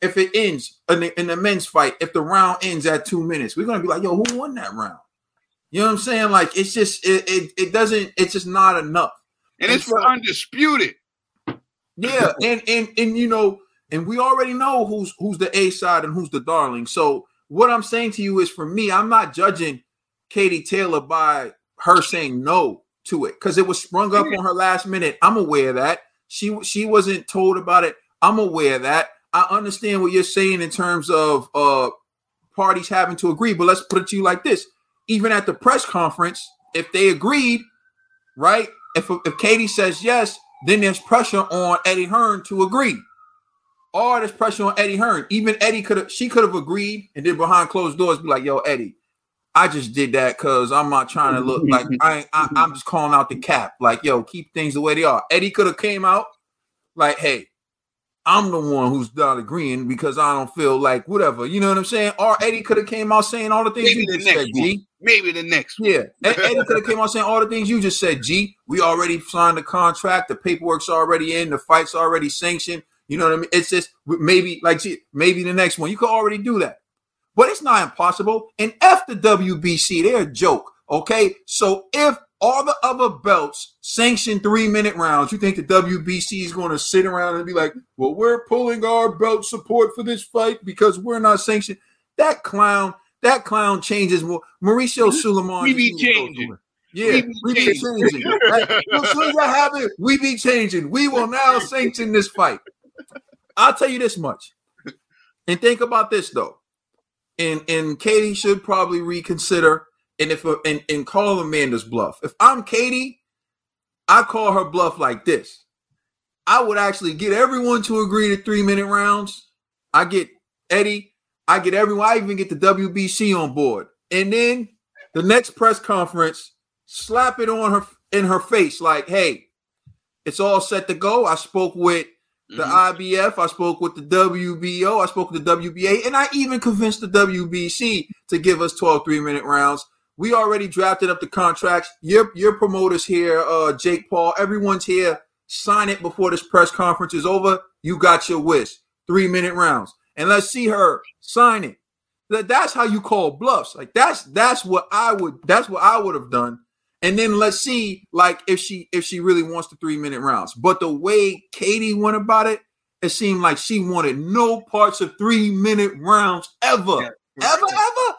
if it ends in the, in the men's fight, if the round ends at two minutes, we're gonna be like, yo, who won that round? You know what I'm saying? Like it's just it it, it doesn't it's just not enough. And it's for undisputed. Yeah, and and and you know, and we already know who's who's the A side and who's the darling. So what I'm saying to you is for me, I'm not judging Katie Taylor by her saying no to it because it was sprung up on her last minute. I'm aware of that. She she wasn't told about it. I'm aware of that. I understand what you're saying in terms of uh parties having to agree, but let's put it to you like this. Even at the press conference, if they agreed, right? If if Katie says yes, then there's pressure on Eddie Hearn to agree. Or there's pressure on Eddie Hearn. Even Eddie could have she could have agreed and then behind closed doors be like, yo, Eddie, I just did that because I'm not trying to look like I, I I'm just calling out the cap. Like, yo, keep things the way they are. Eddie could have came out like, hey, I'm the one who's not agreeing because I don't feel like whatever. You know what I'm saying? Or Eddie could have came out saying all the things Maybe you just said, one. G. Maybe the next one. Yeah, Eddie could have came out saying all the things you just said. G, we already signed the contract. The paperwork's already in. The fight's already sanctioned. You know what I mean? It's just maybe like maybe the next one. You could already do that, but it's not impossible. And F the WBC, they're a joke. Okay, so if all the other belts sanction three minute rounds, you think the WBC is going to sit around and be like, "Well, we're pulling our belt support for this fight because we're not sanctioned." That clown, that clown changes more. Mauricio Sulaiman, We be just needs to go changing. Yeah, we be changing. Like, as soon as that happens, we be changing. We will now sanction this fight. I'll tell you this much. And think about this though. And and Katie should probably reconsider and if and, and call Amanda's bluff. If I'm Katie, I call her bluff like this. I would actually get everyone to agree to three minute rounds. I get Eddie, I get everyone, I even get the WBC on board. And then the next press conference, slap it on her in her face, like, hey, it's all set to go. I spoke with the mm-hmm. IBF, I spoke with the WBO, I spoke with the WBA, and I even convinced the WBC to give us 12 three-minute rounds. We already drafted up the contracts. Your your promoters here, uh, Jake Paul, everyone's here. Sign it before this press conference is over. You got your wish. Three minute rounds. And let's see her sign it. That, that's how you call bluffs. Like that's that's what I would that's what I would have done. And then let's see like if she if she really wants the three minute rounds. But the way Katie went about it, it seemed like she wanted no parts of three minute rounds ever. Ever, ever,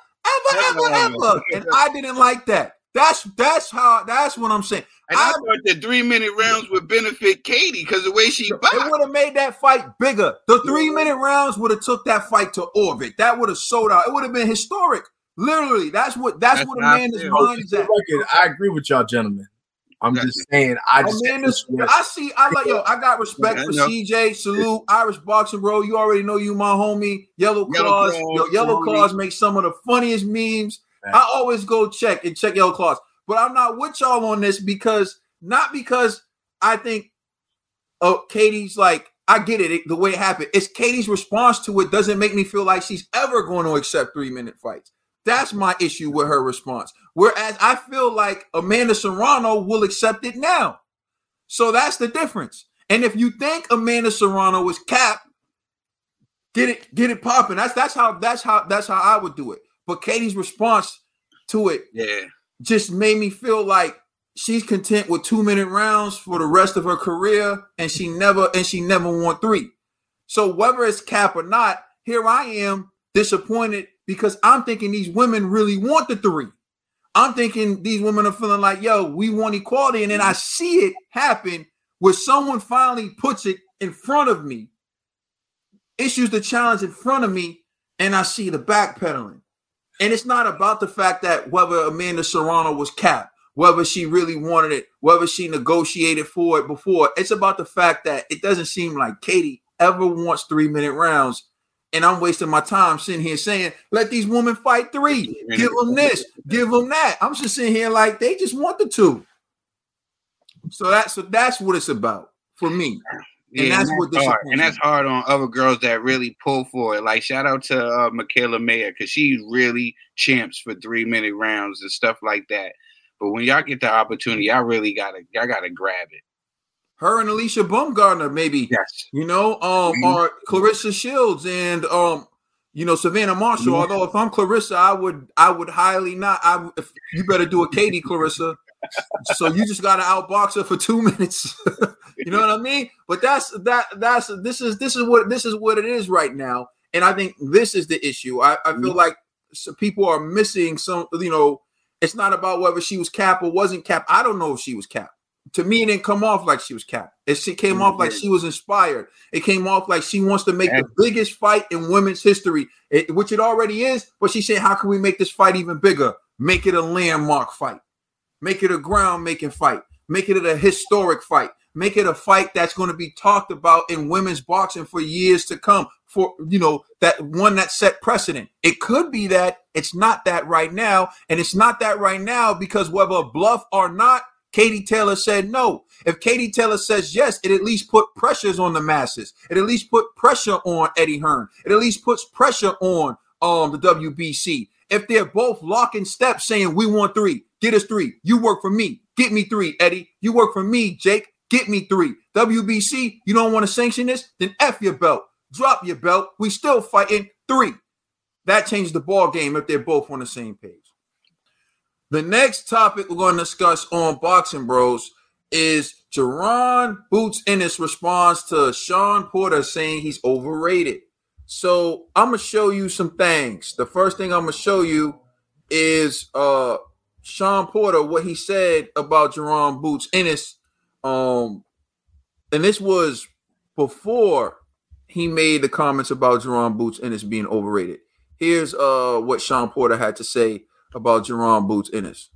ever, ever, ever. And I didn't like that. That's that's how that's what I'm saying. And I, thought the three minute rounds would benefit Katie because the way she It would have made that fight bigger. The three minute rounds would have took that fight to orbit. That would have sold out. It would have been historic. Literally, that's what that's, That's what how I Amanda's feel. mind is at. I agree with y'all, gentlemen. I'm just saying. I just Amanda's, I see. I like yo. I got respect Yeah, I for. CJ. Salute Irish boxing, bro. You already know you, my homie. Yellow Yellow Claws. Claws, yo, Yellow. Claws make some of the funniest memes. I always go check and check Yellow Claws, but I'm not with y'all on this because not because I think oh Katie's like I get it, it the way it happened. It's Katie's response to it doesn't make me feel like she's ever going to accept three minute fights. That's my issue with her response. Whereas I feel like Amanda Serrano will accept it now. So that's the difference. And if you think Amanda Serrano is capped, get it, get it popping. That's that's how that's how that's how I would do it. But Katie's response to it Yeah. just made me feel like she's content with two minute rounds for the rest of her career, and she never and she never won three. So whether it's cap or not, here I am disappointed because I'm thinking these women really want the three. I'm thinking these women are feeling like, yo, we want equality. And then I see it happen where someone finally puts it in front of me, issues the challenge in front of me, and I see the backpedaling. And it's not about the fact that whether Amanda Serrano was capped, whether she really wanted it, whether she negotiated for it before. It's about the fact that it doesn't seem like Katie ever wants three minute rounds. And I'm wasting my time sitting here saying, let these women fight three. Give them this, give them that. I'm just sitting here like they just want the two. So that's so that's what it's about for me. And Yeah, that's and what that's hard. And that's hard on other girls that really pull for it. Like shout out to uh, Mikaela Mayer because she's really champs for three minute rounds and stuff like that. But when y'all get the opportunity, y'all really gotta y'all gotta grab it. Her and Alycia Baumgardner, maybe. Yes. You know, um, Mhm. or Claressa Shields and um, you know, Savannah Marshall. Although if I'm Claressa, I would I would highly not I if you better do a Katie Claressa. so you just gotta outbox her for two minutes. you know what I mean? But that's that that's this is this is what this is what it is right now. And I think this is the issue. I, I feel like so people are missing some, you know, it's not about whether she was capped or wasn't capped. I don't know if she was capped to me, it didn't come off like she was capped. It she came off like she was inspired. It came off like she wants to make the biggest fight in women's history, it- which it already is. But she said, "How can we make this fight even bigger? Make it a landmark fight. Make it a ground-making fight. Make it a historic fight. Make it a fight that's going to be talked about in women's boxing for years to come. For you know that one that set precedent. It could be that it's not that right now, and it's not that right now because whether bluff or not, Katie Taylor said no. If Katie Taylor says yes, it at least put pressures on the masses. It at least put pressure on Eddie Hearn. It at least puts pressure on um the WBC. If they're both locking steps saying we want three, get us three. You work for me, get me three, Eddie. You work for me, Jake. Get me three. WBC, you don't want to sanction this? Then F your belt. Drop your belt. We still fighting three. That changes the ball game if they're both on the same page. The next topic we're going to discuss on Boxing Bros is Jaron Boots Ennis response to Shawn Porter saying he's overrated. So I'm gonna show you some things. The first thing I'm gonna show you is uh Shawn Porter what he said about Jaron Boots Ennis. Um, and this was before he made the comments about Jaron Boots Ennis being overrated. Here's uh what Shawn Porter had to say about Jaron Boots Ennis.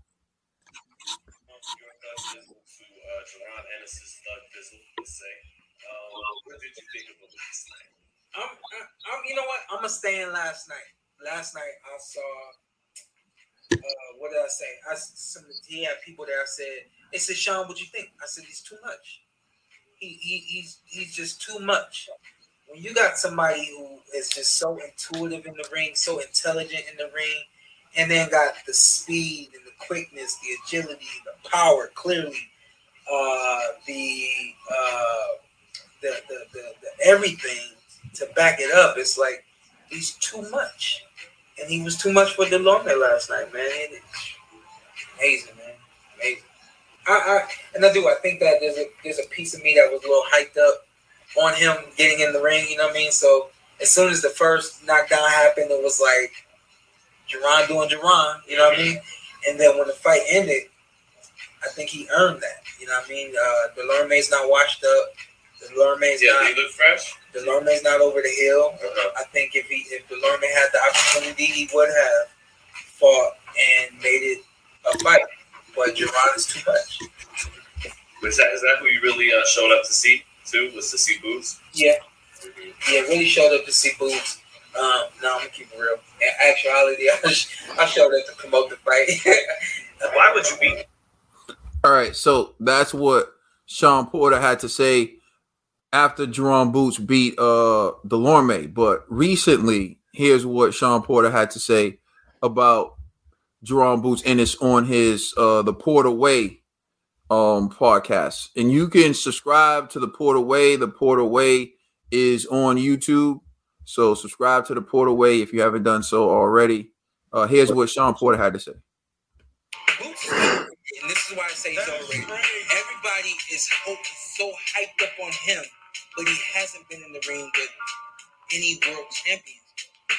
You know what? I'm gonna stay in last night. Last night I saw. Uh, what did I say? I some he had people there. I said, "They said, Shawn, what you think?" I said, "He's too much. He, he he's he's just too much." When you got somebody who is just so intuitive in the ring, so intelligent in the ring, and then got the speed and the quickness, the agility, the power, clearly, uh, the, uh, the, the the the everything to back it up. It's like he's too much, and he was too much for Dulorme last night, man. It- amazing, man, amazing. I, I and I do. I think that there's a there's a piece of me that was a little hyped up on him getting in the ring. You know what I mean? So as soon as the first knockdown happened, it was like Jaron doing Jaron. You know what I mean? And then when the fight ended, I think he earned that. You know what I mean? Uh, Dulorme's not washed up. The Dulorme's Yeah, not. look fresh. The Dulorme's not over the hill. Uh-huh. I think if he if the Dulorme had the opportunity, he would have fought and made it a fight. But Jaron is too much. Was that is that who you really uh, showed up to see too? Was to see Boots? Yeah, yeah, really showed up to see Boots. Um, no, I'm gonna keep it real. In actuality, I, sh- I showed up to promote the fight. Why would you be? All right, so that's what Shawn Porter had to say after Jerome Boots beat uh Dulorme. But recently, here's what Shawn Porter had to say about Jerome Boots Ennis on his uh the Porter Way um podcast. And you can subscribe to the Porter Way. The Porter Way is on YouTube. So subscribe to the Porter Way if you haven't done so already. Uh here's what Shawn Porter had to say. And this is why I say he's overrated. Everybody is so hyped up on him but he hasn't been in the ring with any world champions.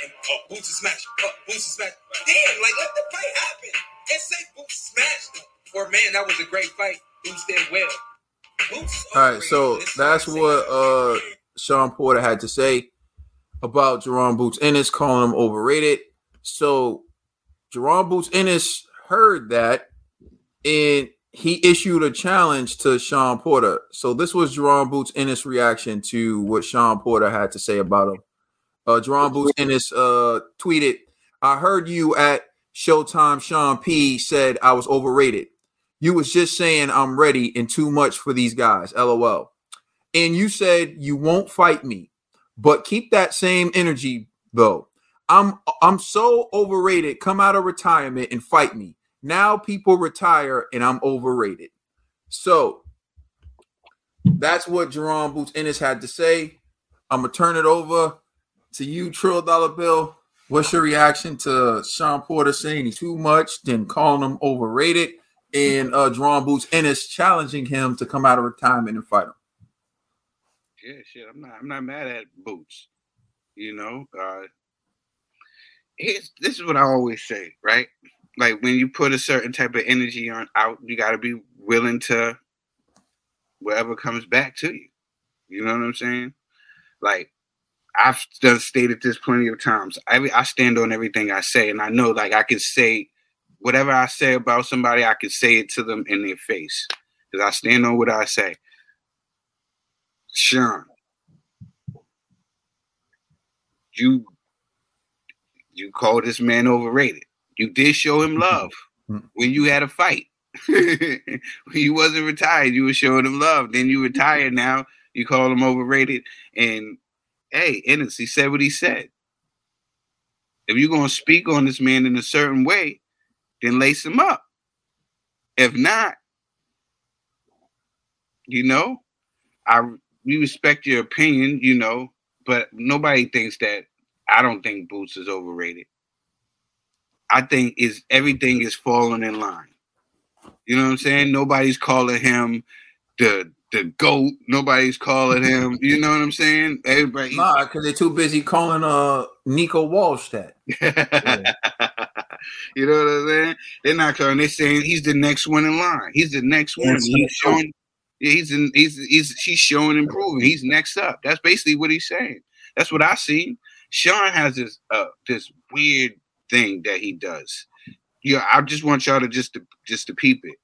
And oh, Boots is smash, oh, Boots is smash. Damn, like let the fight happen and say Boots smashed him. Or man, that was a great fight. Boots did well. Boots. All right, so that's what uh Shawn Porter had to say about Jerome Boots Ennis calling him overrated. So Jerome Boots Ennis heard that and he issued a challenge to Shawn Porter. So this was Jerome Boots Ennis' reaction to what Shawn Porter had to say about him. Uh, Jerome Boots Ennis uh, tweeted, "I heard you at Showtime. Shawn P said I was overrated. You was just saying I'm ready and too much for these guys. LOL. And you said you won't fight me, but keep that same energy though. I'm I'm so overrated. Come out of retirement and fight me. Now people retire and I'm overrated. So that's what Jaron Boots Ennis had to say. I'm gonna turn it over to you, Trill Dollar Bill. What's your reaction to Shawn Porter saying he's too much, then calling him overrated, and uh Jaron Boots Ennis challenging him to come out of retirement and fight him? Yeah, shit. I'm not. I'm not mad at Boots. You know, uh, this is what I always say, right? Like when you put a certain type of energy on out, you got to be willing to whatever comes back to you. You know what I'm saying? Like I've done stated this plenty of times. I I stand on everything I say, and I know like I can say whatever I say about somebody, I can say it to them in their face because I stand on what I say. Shawn, you you call this man overrated. You did show him love when you had a fight. when you wasn't retired, you were showing him love. Then you retired now, you call him overrated. And hey, Ennis, he said what he said. If you're gonna speak on this man in a certain way, then lace him up. If not, you know, I we respect your opinion, you know, but nobody thinks that I don't think Boots is overrated. I think is everything is falling in line. You know what I'm saying? Nobody's calling him the the goat. Nobody's calling him. You know what I'm saying? Everybody. Nah, because they're too busy calling uh Nico Walsh that. you know what I'm saying? They're not calling. They're saying he's the next one in line. He's the next one. He's showing. He's in. He's he's he's showing improving. He's next up. That's basically what he's saying. That's what I see. Shawn has this uh this weird thing that he does. Yeah, I just want y'all to just to just to peep it.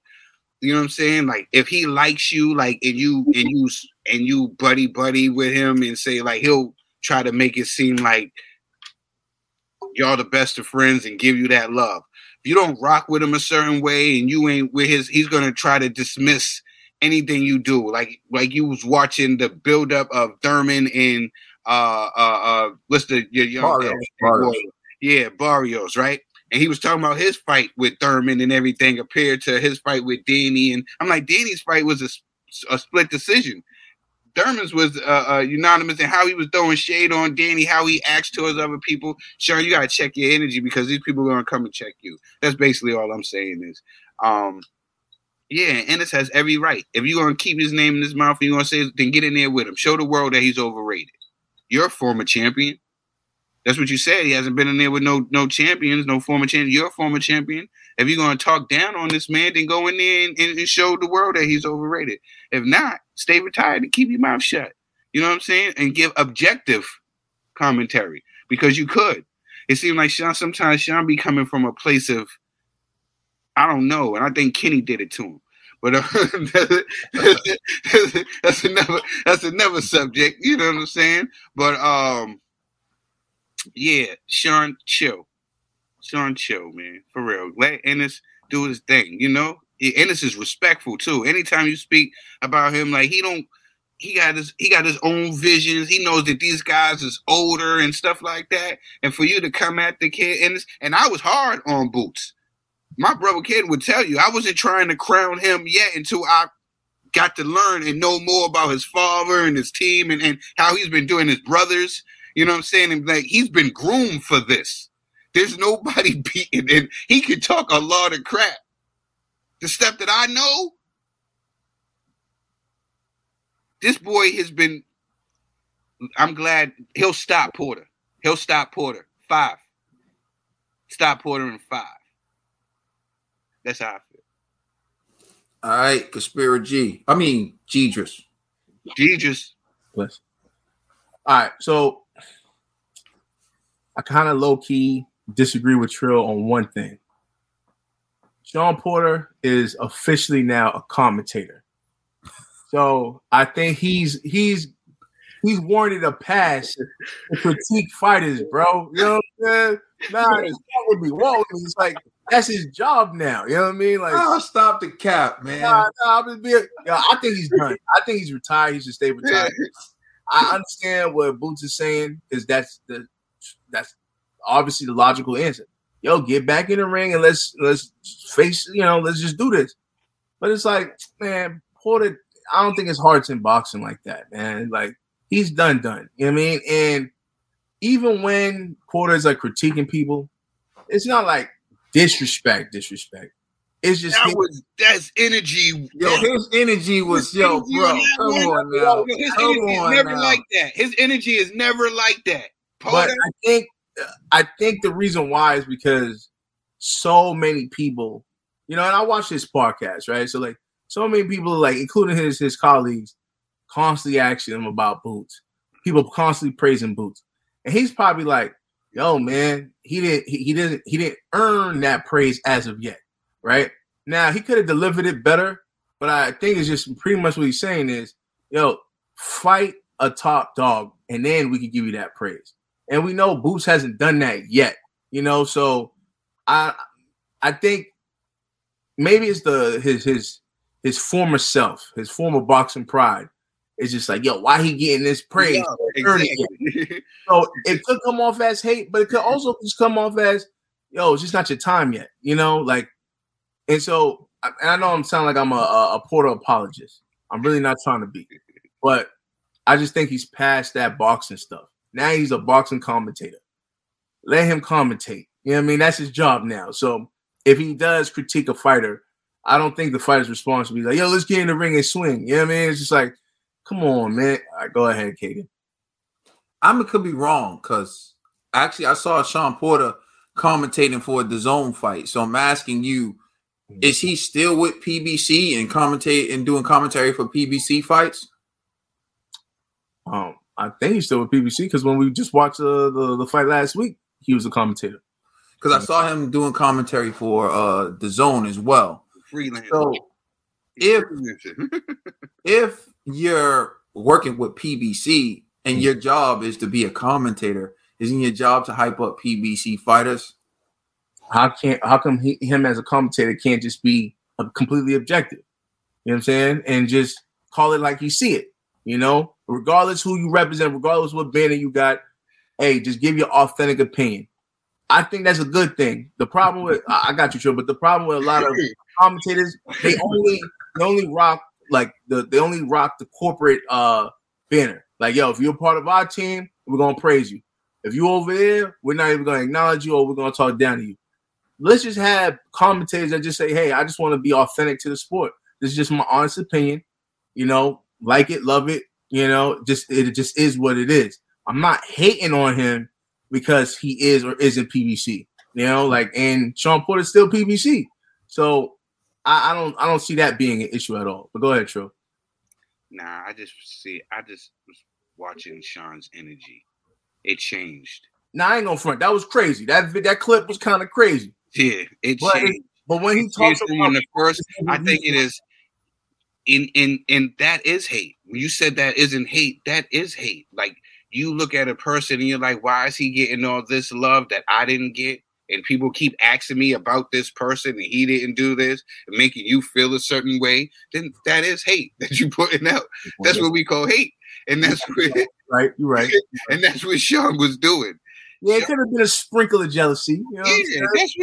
You know what I'm saying? Like if he likes you, like and you and you and you buddy buddy with him and say like he'll try to make it seem like y'all the best of friends and give you that love. If you don't rock with him a certain way and you ain't with his, he's gonna try to dismiss anything you do. Like like you was watching the buildup of Thurman and uh uh uh what's the your young Barrios, Barrios. yeah, Barrios, right? And he was talking about his fight with Thurman and everything compared to his fight with Danny. And I'm like, Danny's fight was a split decision. Thurman's was uh, uh, unanimous in how he was throwing shade on Danny, how he acts towards other people. Shawn, you gotta check your energy because these people are gonna come and check you. That's basically all I'm saying is, um, yeah, Ennis has every right. If you're gonna keep his name in his mouth, you're gonna say, then get in there with him. Show the world that he's overrated. You're a former champion. That's what you said. He hasn't been in there with no no champions, no former champion. You're a former champion. If you're gonna talk down on this man, then go in there and, and, and show the world that he's overrated. If not, stay retired and keep your mouth shut. You know what I'm saying? And give objective commentary because you could. It seems like Shawn sometimes Shawn be coming from a place of I don't know, and I think Kenny did it to him. But uh, that's another that's another subject. You know what I'm saying? But um, yeah, Shawn, chill, Shawn, chill, man, for real. Let Ennis do his thing. You know, Ennis is respectful too. Anytime you speak about him, like he don't. He got his he got his own visions. He knows that these guys is older and stuff like that. And for you to come at the kid and and I was hard on Boots my brother kid would tell you I wasn't trying to crown him yet until I got to learn and know more about his father and his team and, and how he's been doing his brothers. You know what I'm saying? And like he's been groomed for this. There's nobody beating and he can talk a lot of crap. The stuff that I know, this boy has been I'm glad he'll stop Porter. He'll stop Porter. Five. Stop Porter in five. That's how I feel. All right, Conspira G. I mean, Gidris. Gidris. Bless. All right, so I kind of low key disagree with Trill on one thing. Shawn Porter is officially now a commentator. So I think he's he's he's warranted a pass to critique fighters, bro. You know what I'm saying? Nah, it's not with me. Whoa, it's like that's his job now. You know what I mean? Like, oh, stop the cap, man. Nah, nah, I'm just being, yeah, I think he's done. I think he's retired. He should stay retired. I understand what Boots is saying because that's the that's obviously the logical answer. Yo, get back in the ring and let's let's face, you know, let's just do this. But it's like, man, Porter, I don't think his heart's in boxing like that, man. Like he's done done. You know what I mean? And even when Porter's like critiquing people, it's not like disrespect, disrespect. It's just that was that's energy. Yo, his energy was yo, bro. Come on now. His Come energy is never now. like that. His energy is never like that. But I think I think the reason why is because so many people, you know, and I watch this podcast, right? So like so many people, like including his his colleagues, constantly asking him about boots. People constantly praising boots, and he's probably like, "Yo, man, he didn't he, he didn't he didn't earn that praise as of yet, right?" Now he could have delivered it better, but I think it's just pretty much what he's saying is, "Yo, fight a top dog, and then we can give you that praise." And we know Boots hasn't done that yet, you know. So I I think maybe it's the his his his former self, his former boxing pride. It's just like, yo, why he getting this praise? Yeah, He earned it yet. so it could come off as hate, but it could also just come off as, yo, it's just not your time yet, you know. Like, and so I- and I know I'm sounding like I'm a, a, a Porter apologist. I'm really not trying to be, but I just think he's past that boxing stuff. Now he's a boxing commentator. Let him commentate. You know what I mean? That's his job now. So if he does critique a fighter, I don't think the fighter's response will be like, yo, let's get in the ring and swing. You know what I mean? It's just like, come on, man. All right, go ahead, Katie. I could be wrong because actually I saw Shawn Porter commentating for the zone fight. So I'm asking you, is he still with PBC and commentate and doing commentary for PBC fights? Um, I think he's still with PBC because when we just watched uh, the the fight last week, he was a commentator. Because I saw him doing commentary for uh the zone as well. Freelance. So if if you're working with PBC and mm. your job is to be a commentator, isn't your job to hype up PBC fighters? How can how come he, him as a commentator can't just be completely objective? You know what I'm saying? And just call it like you see it. You know, regardless who you represent, regardless what banner you got, hey, just give your authentic opinion. I think that's a good thing. The problem with I I got you, Trill, but the problem with a lot of commentators, they only they only rock like the they only rock the corporate uh banner. Like, yo, if you're part of our team, we're gonna praise you. If you over there, we're not even gonna acknowledge you or we're gonna talk down to you. Let's just have commentators that just say, hey, I just want to be authentic to the sport. This is just my honest opinion. You know, like it, love it. You know, just it just is what it is. I'm not hating on him because he is or isn't PBC. You know, like and Shawn Porter's still PBC. So I, I don't I don't see that being an issue at all. But go ahead, Trill. Nah, I just see. I just was watching Shawn's energy. It changed. Now I ain't gonna front. That was crazy. That that clip was kind of crazy. Yeah, it But, changed. but when he talks about in the first, I think it is. In in and that is hate. When you said that isn't hate, that is hate. Like you look at a person and you're like, why is he getting all this love that I didn't get? And people keep asking me about this person and he didn't do this and making you feel a certain way. Then that is hate that you're putting out. That's what we call hate, and that's what right. You're right. and that's what Shawn was doing. Yeah, it could have been a sprinkle of jealousy. You know Yeah, that's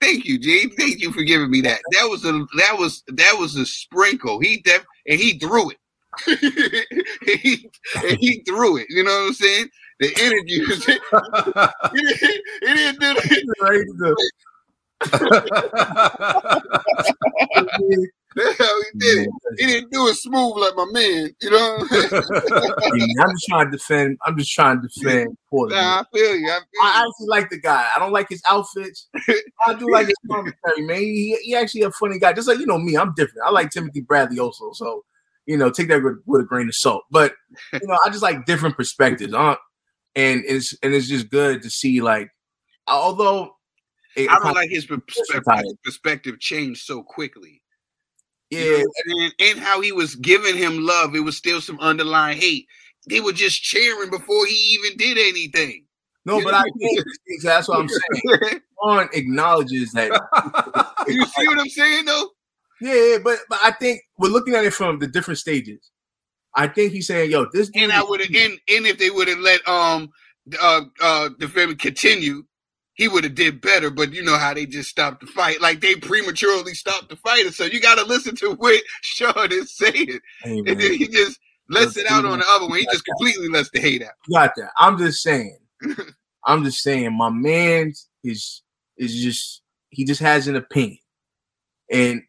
thank you, Jay. Thank you for giving me that. That was a that was that was a sprinkle. He def and he threw it. he, and he threw it. You know what I'm saying? The was he didn't, he didn't do that. That's how he did it. He didn't do it smooth like my man. You know. I'm just trying to defend. I'm just trying to defend Porter. Nah, I feel you. I, feel I actually like the guy. I don't like his outfits. I do like his commentary, man. He, he actually a funny guy. Just like you know me, I'm different. I like Timothy Bradley also. So you know, take that with, with a grain of salt. But you know, I just like different perspectives. Uh, and it's and it's just good to see like, although it- I don't like his perspective, perspective changed so quickly. Yeah, and, and how he was giving him love, it was still some underlying hate. They were just cheering before he even did anything. No, but I think that's what I'm saying. Shawn acknowledges that. you see what I'm saying, though? Yeah, yeah, but but I think we're looking at it from the different stages. I think he's saying, "Yo, this." And I would have, and, and if they would have let um uh uh the family continue, he would have did better. But you know how they just stopped the fight, like they prematurely stopped the fight. And so you got to listen to what Shawn is saying, Hey, and then he just lets it out on the other one. He just completely lets the hate out. You got that. I'm just saying. I'm just saying. My man is is just he just has an opinion, and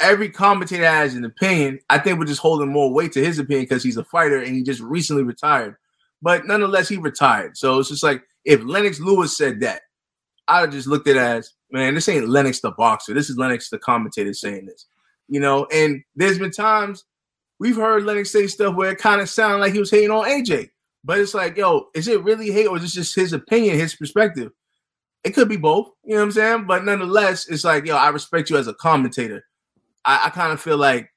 every commentator has an opinion. I think we're just holding more weight to his opinion because he's a fighter and he just recently retired. But nonetheless, he retired. So it's just like if Lennox Lewis said that, I'd have just looked at it as, man, this ain't Lennox the boxer. This is Lennox the commentator saying this. You know, and there's been times we've heard Lennox say stuff where it kind of sounded like he was hating on AJ. But it's like, yo, is it really hate or is it just his opinion, his perspective? It could be both, you know what I'm saying? But nonetheless, it's like, yo, I respect you as a commentator. I, I kind of feel like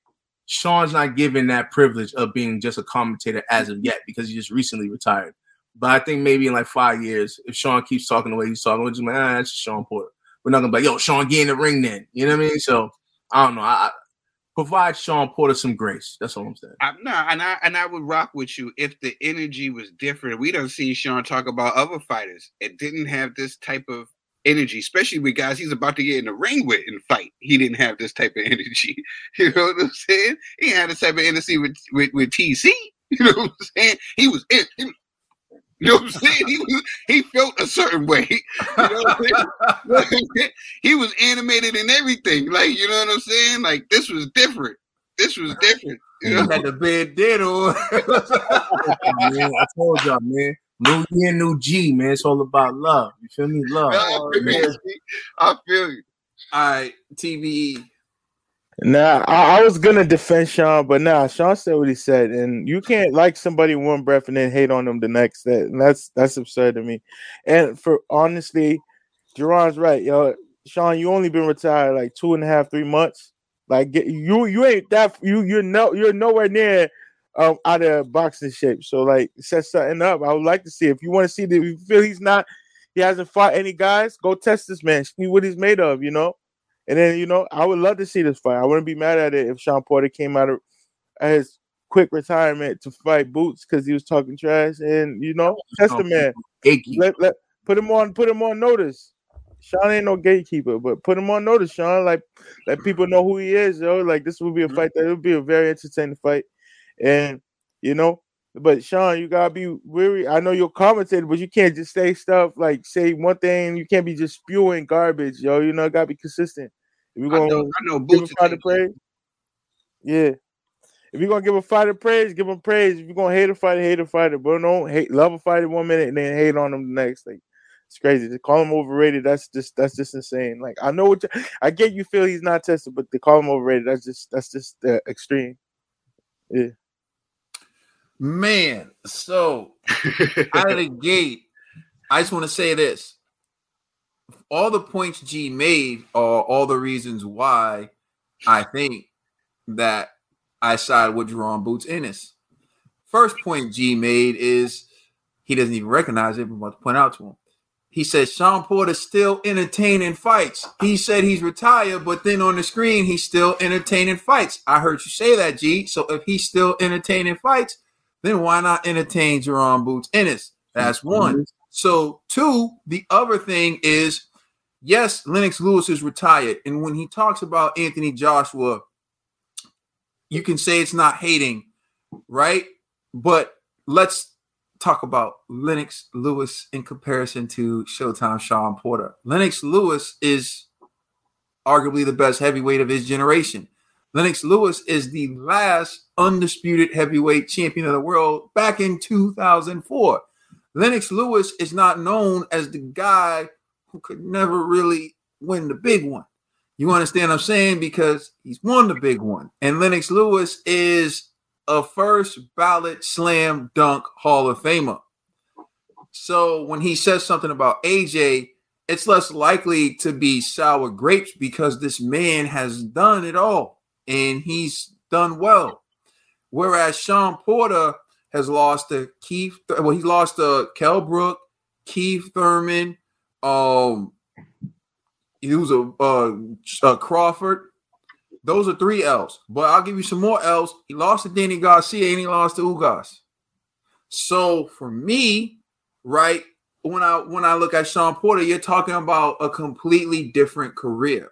Shawn's not given that privilege of being just a commentator as of yet because he just recently retired. But I think maybe in like five years, if Shawn keeps talking the way he's talking, we're just like, ah, that's just Shawn Porter. We're not gonna be like, yo, Shawn, get in the ring then. You know what I mean? So I don't know. I, I provide Shawn Porter some grace. That's all I'm saying. I, no, and I and I would rock with you if the energy was different. We don't see Shawn talk about other fighters. It didn't have this type of energy, especially with guys he's about to get in the ring with and fight. He didn't have this type of energy. You know what I'm saying? He had this type of energy with with, with TC. You know what I'm saying? He was in. He, you know what I'm saying? He was, he felt a certain way. You know what I'm saying? he was animated and everything. Like, you know what I'm saying? Like this was different. This was different. You He know? had the bed dead on. man, I told y'all, man. New year, new G, man. It's all about love. You feel me? Love. I feel you. I feel you. All right, TVE. Nah, I, I was gonna defend Shawn, but nah, Shawn said what he said, and you can't like somebody one breath and then hate on them the next. That that's that's absurd to me. And for honestly, Jerron's right, yo. Shawn, you only been retired like two and a half, three months. Like get, you, you ain't that you you're no you're nowhere near um out of boxing shape. So like set something up. I would like to see if you want to see that you feel he's not he hasn't fought any guys, go test this man, see what he's made of, you know. And then you know, I would love to see this fight. I wouldn't be mad at it if Shawn Porter came out of his quick retirement to fight Boots because he was talking trash. And you know, test the man. Let, let put him on put him on notice. Shawn ain't no gatekeeper, but put him on notice, Shawn. Like let people know who he is, yo. Like this would be a fight that would be a very entertaining fight. And you know, but Shawn, you gotta be weary. I know you're commentator, but you can't just say stuff like say one thing. You can't be just spewing garbage, yo. You know, gotta be consistent. If you're gonna know- I know give a fighter praise, yeah. If you're gonna give a fighter praise, give him praise. If you're gonna hate a fighter, hate a fighter. But don't hate love a fighter one minute and then hate on him the next. Like it's crazy. To call him overrated, that's just that's just insane. Like I know what you, I get you feel he's not tested, but to call him overrated, that's just that's just uh, extreme. Yeah. Man, so out of the gate, I just want to say this. All the points G made are all the reasons why I think that I side with Jaron Boots Ennis. First point G made is he doesn't even recognize it, but I'm about to point out to him. He said Shawn Porter's still entertaining fights. He said he's retired, but then on the screen he's still entertaining fights. I heard you say that, G. So if he's still entertaining fights, then why not entertain Jaron Boots Ennis? That's mm-hmm. one. So two, the other thing is, yes, Lennox Lewis is retired, and when he talks about Anthony Joshua, you can say it's not hating, right? But let's talk about Lennox Lewis in comparison to Showtime Shawn Porter. Lennox Lewis is arguably the best heavyweight of his generation. Lennox Lewis is the last undisputed heavyweight champion of the world back in 2004. Lennox Lewis is not known as the guy who could never really win the big one. You understand what I'm saying? Because he's won the big one. And Lennox Lewis is a first ballot slam dunk Hall of Famer. So when he says something about AJ, it's less likely to be sour grapes because this man has done it all and he's done well. Whereas Shawn Porter has lost to Keith, well, he lost to Kel Brook, Keith Thurman, um, he was a, uh, Crawford. Those are three L's, but I'll give you some more L's. He lost to Danny Garcia and he lost to Ugas. So for me, right, when I when I look at Shawn Porter, you're talking about a completely different career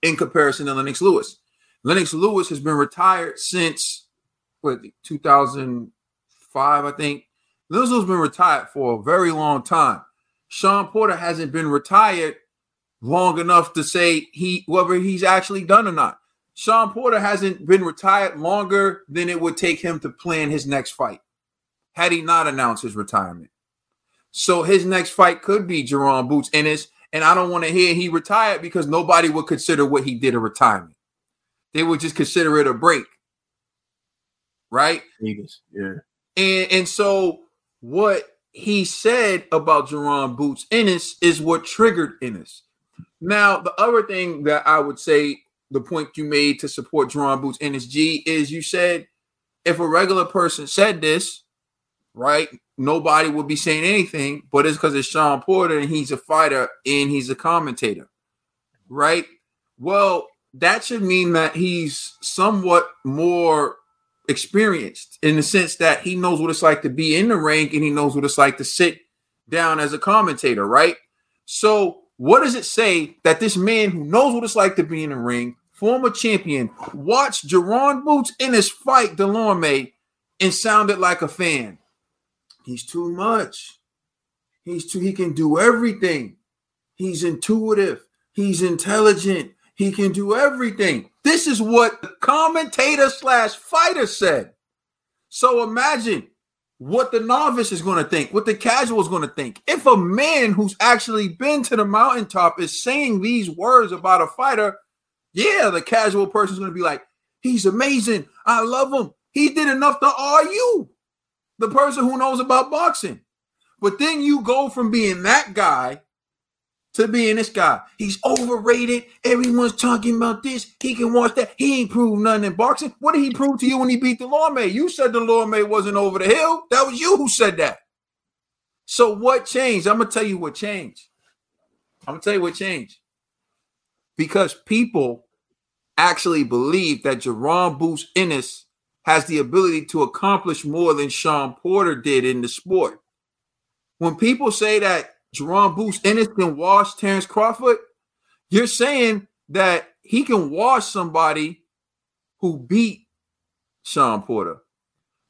in comparison to Lennox Lewis. Lennox Lewis has been retired since what 2005, I think. Has been retired for a very long time. Shawn Porter hasn't been retired long enough to say he whether he's actually done or not. Shawn Porter hasn't been retired longer than it would take him to plan his next fight had he not announced his retirement. So his next fight could be Jaron Boots Ennis. And I don't want to hear he retired because nobody would consider what he did a retirement. They would just consider it a break. Right? Yeah. And and so what he said about Jaron Boots Ennis is what triggered Ennis. Now, the other thing that I would say, the point you made to support Jaron Boots Ennis G is you said if a regular person said this, right? Nobody would be saying anything, but it's because it's Shawn Porter and he's a fighter and he's a commentator, right? Well, that should mean that he's somewhat more experienced in the sense that he knows what it's like to be in the ring and he knows what it's like to sit down as a commentator, right? So, what does it say that this man who knows what it's like to be in the ring, former champion, watched Jaron Boots in his fight Dulorme and sounded like a fan? He's too much. He's too, he can do everything. He's intuitive. He's intelligent. He can do everything. This is what the commentator slash fighter said. So imagine what the novice is going to think, what the casual is going to think. If a man who's actually been to the mountaintop is saying these words about a fighter, yeah, the casual person is going to be like, he's amazing. I love him. He did enough to you the person who knows about boxing. But then you go from being that guy to being this guy. He's overrated. Everyone's talking about this. He can watch that. He ain't proved nothing in boxing. What did he prove to you when he beat the Dulorme? You said the Dulorme wasn't over the hill. That was you who said that. So what changed? I'm gonna tell you what changed. I'm gonna tell you what changed. Because people actually believe that Jaron Boots Ennis has the ability to accomplish more than Shawn Porter did in the sport. When people say that Jaron Boots Ennis can wash Terence Crawford, you're saying that he can wash somebody who beat Shawn Porter.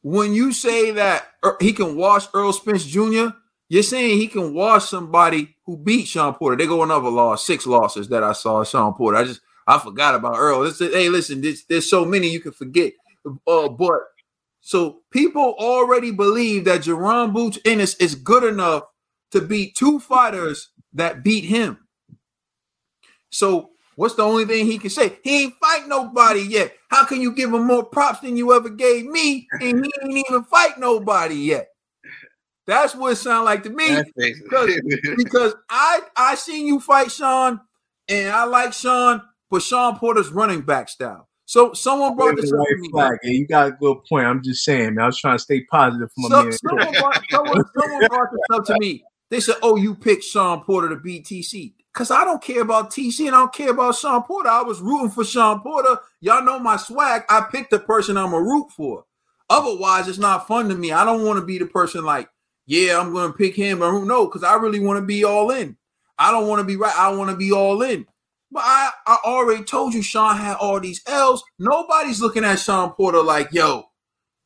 When you say that he can wash Errol Spence Jr., you're saying he can wash somebody who beat Shawn Porter. They go another loss, six losses that I saw Shawn Porter. I just I forgot about Errol. This, hey, listen, there's, there's so many you can forget. Uh, but so people already believe that Jaron Boots Ennis is good enough to beat two fighters that beat him. So what's the only thing he can say? He ain't fight nobody yet. How can you give him more props than you ever gave me? And he ain't even fight nobody yet. That's what it sounds like to me. Because, because I I seen you fight Shawn, and I like Shawn, but Shawn Porter's running back style. So someone brought this right up flag. Yeah, you got a good point. I'm just saying, man. I was trying to stay positive for my So, man. someone, brought, someone, someone brought this up to me. They said, "Oh, you picked Shawn Porter to beat TC." Because I don't care about TC and I don't care about Shawn Porter. I was rooting for Shawn Porter. Y'all know my swag. I picked the person I'm a root for. Otherwise, it's not fun to me. I don't want to be the person like, yeah, I'm going to pick him. Or no, because I really want to be all in. I don't want to be right. I want to be all in. But I, I already told you Shawn had all these L's. Nobody's looking at Shawn Porter like, yo,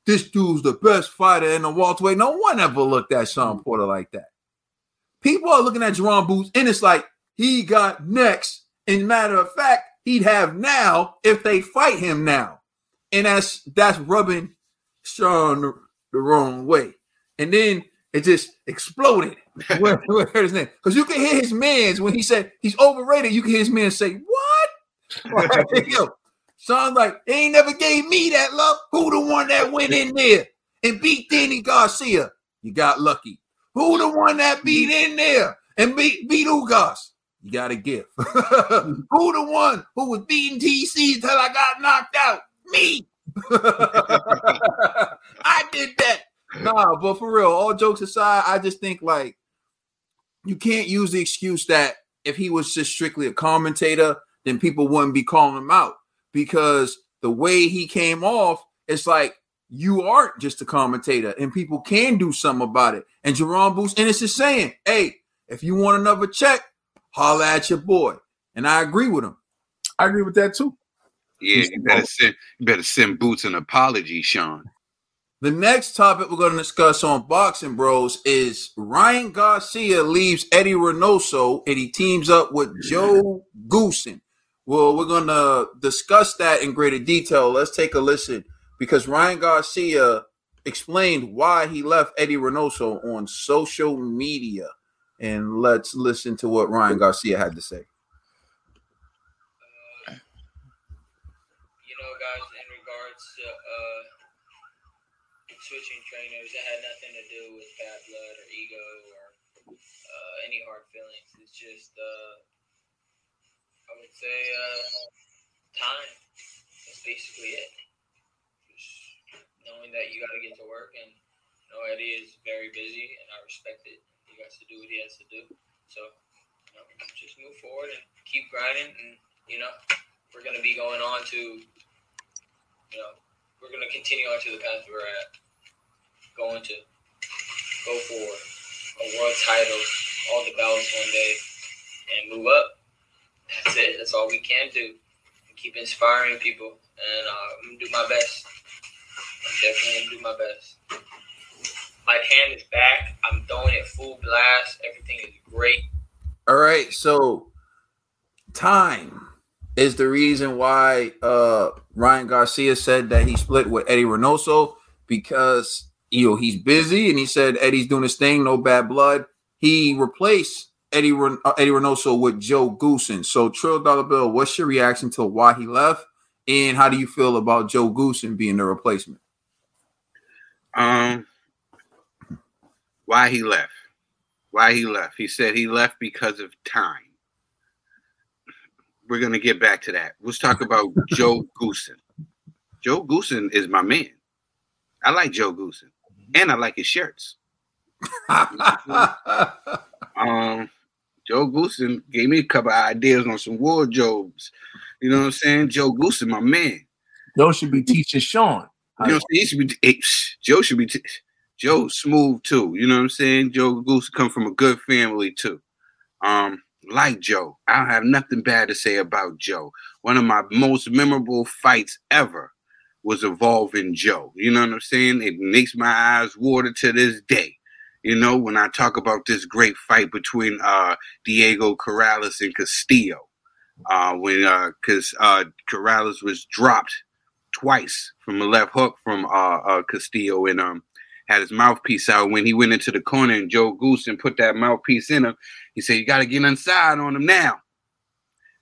this dude's the best fighter in the welterweight. No one ever looked at Shawn mm. Porter like that. People are looking at Jaron Boots, and it's like he got next. And matter of fact, he'd have now if they fight him now. And that's that's rubbing Shawn the, the wrong way. And then it just exploded. where, where his name? Because you can hear his man's when he said he's overrated. You can hear his man say, "What?" Like, yo, Shawn's like, "They ain't never gave me that love. Who the one that went in there and beat Danny Garcia? You got lucky. Who the one that beat mm-hmm. in there and beat beat Ugas? You got a gift. Mm-hmm. who the one who was beating TC until I got knocked out? Me. I did that. Nah, but for real, all jokes aside, I just think like you can't use the excuse that if he was just strictly a commentator, then people wouldn't be calling him out because the way he came off, it's like you aren't just a commentator and people can do something about it. And Jaron Bruce Ennis is saying, hey, if you want another check, holla at your boy. And I agree with him. I agree with that too. Yeah, you better send you better send Boots an apology, Shawn. The next topic we're going to discuss on Boxing Bros is Ryan Garcia leaves Eddie Reynoso and he teams up with Joe Goossen. Well, we're going to discuss that in greater detail. Let's take a listen because Ryan Garcia explained why he left Eddie Reynoso on social media. And let's listen to what Ryan Garcia had to say. you know, guys, in regards to uh, switching trainers, it had nothing to do with bad blood or ego or uh, any hard feelings. It's just, uh, I would say, uh, time. That's basically it. Knowing that you got to get to work, and you know, Eddie is very busy, and I respect it. He has to do what he has to do. So, you know, just move forward and keep grinding, and you know, we're to be going on to, you know, we're to continue on to the path we're at, going to go for a world title, all the belts one day, and move up. That's it. That's all we can do. Keep inspiring people, and uh, I'm gonna do my best. I'm definitely gonna do my best. My hand is back. I'm throwing it full blast. Everything is great. All right, so time is the reason why uh Ryan Garcia said that he split with Eddie Reynoso because you know he's busy and he said Eddie's doing his thing, no bad blood. He replaced Eddie Ren- uh, Eddie Reynoso with Joe Goossen. So Trill Dollar Bill, what's your reaction to why he left, and how do you feel about Joe Goossen being the replacement? Um, why he left? Why he left? He said he left because of time. We're gonna get back to that. Let's talk about Joe Goossen. Joe Goossen is my man. I like Joe Goossen, and I like his shirts. um, Joe Goossen gave me a couple of ideas on some wardrobes. You know what I'm saying? Joe Goossen, my man. Joe should be teaching Shawn. You know, should be. eh, psh, Joe should be. T- Joe smooth too. You know what I'm saying? Joe Goose come from a good family too. Um, like Joe, I don't have nothing bad to say about Joe. One of my most memorable fights ever was involving Joe. You know what I'm saying? It makes my eyes water to this day. You know, when I talk about this great fight between uh Diego Corrales and Castillo, uh, when uh, cause uh, Corrales was dropped twice from a left hook from uh, uh Castillo and um had his mouthpiece out when he went into the corner and Joe Goossen put that mouthpiece in him. He said, "You got to get inside on him now."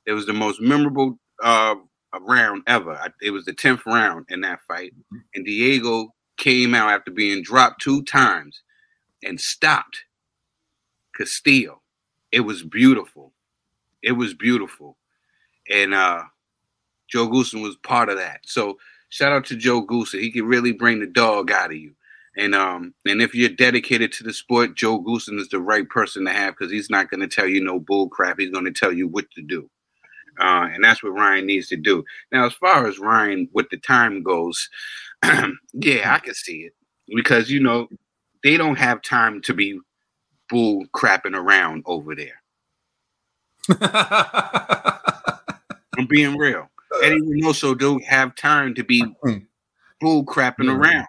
It was the most memorable uh round ever. I- It was the tenth round in that fight, and Diego came out after being dropped two times and stopped Castillo. It was beautiful. It was beautiful, and uh Joe Goossen was part of that. So shout out to Joe Goossen. He can really bring the dog out of you. And um, and if you're dedicated to the sport, Joe Goossen is the right person to have because he's not going to tell you no bull crap. He's going to tell you what to do. Uh, and that's what Ryan needs to do. Now, as far as Ryan with the time goes, yeah, I can see it because you know they don't have time to be bull crapping around over there. I'm being real. Eddie Reynoso don't have time to be bull crapping around.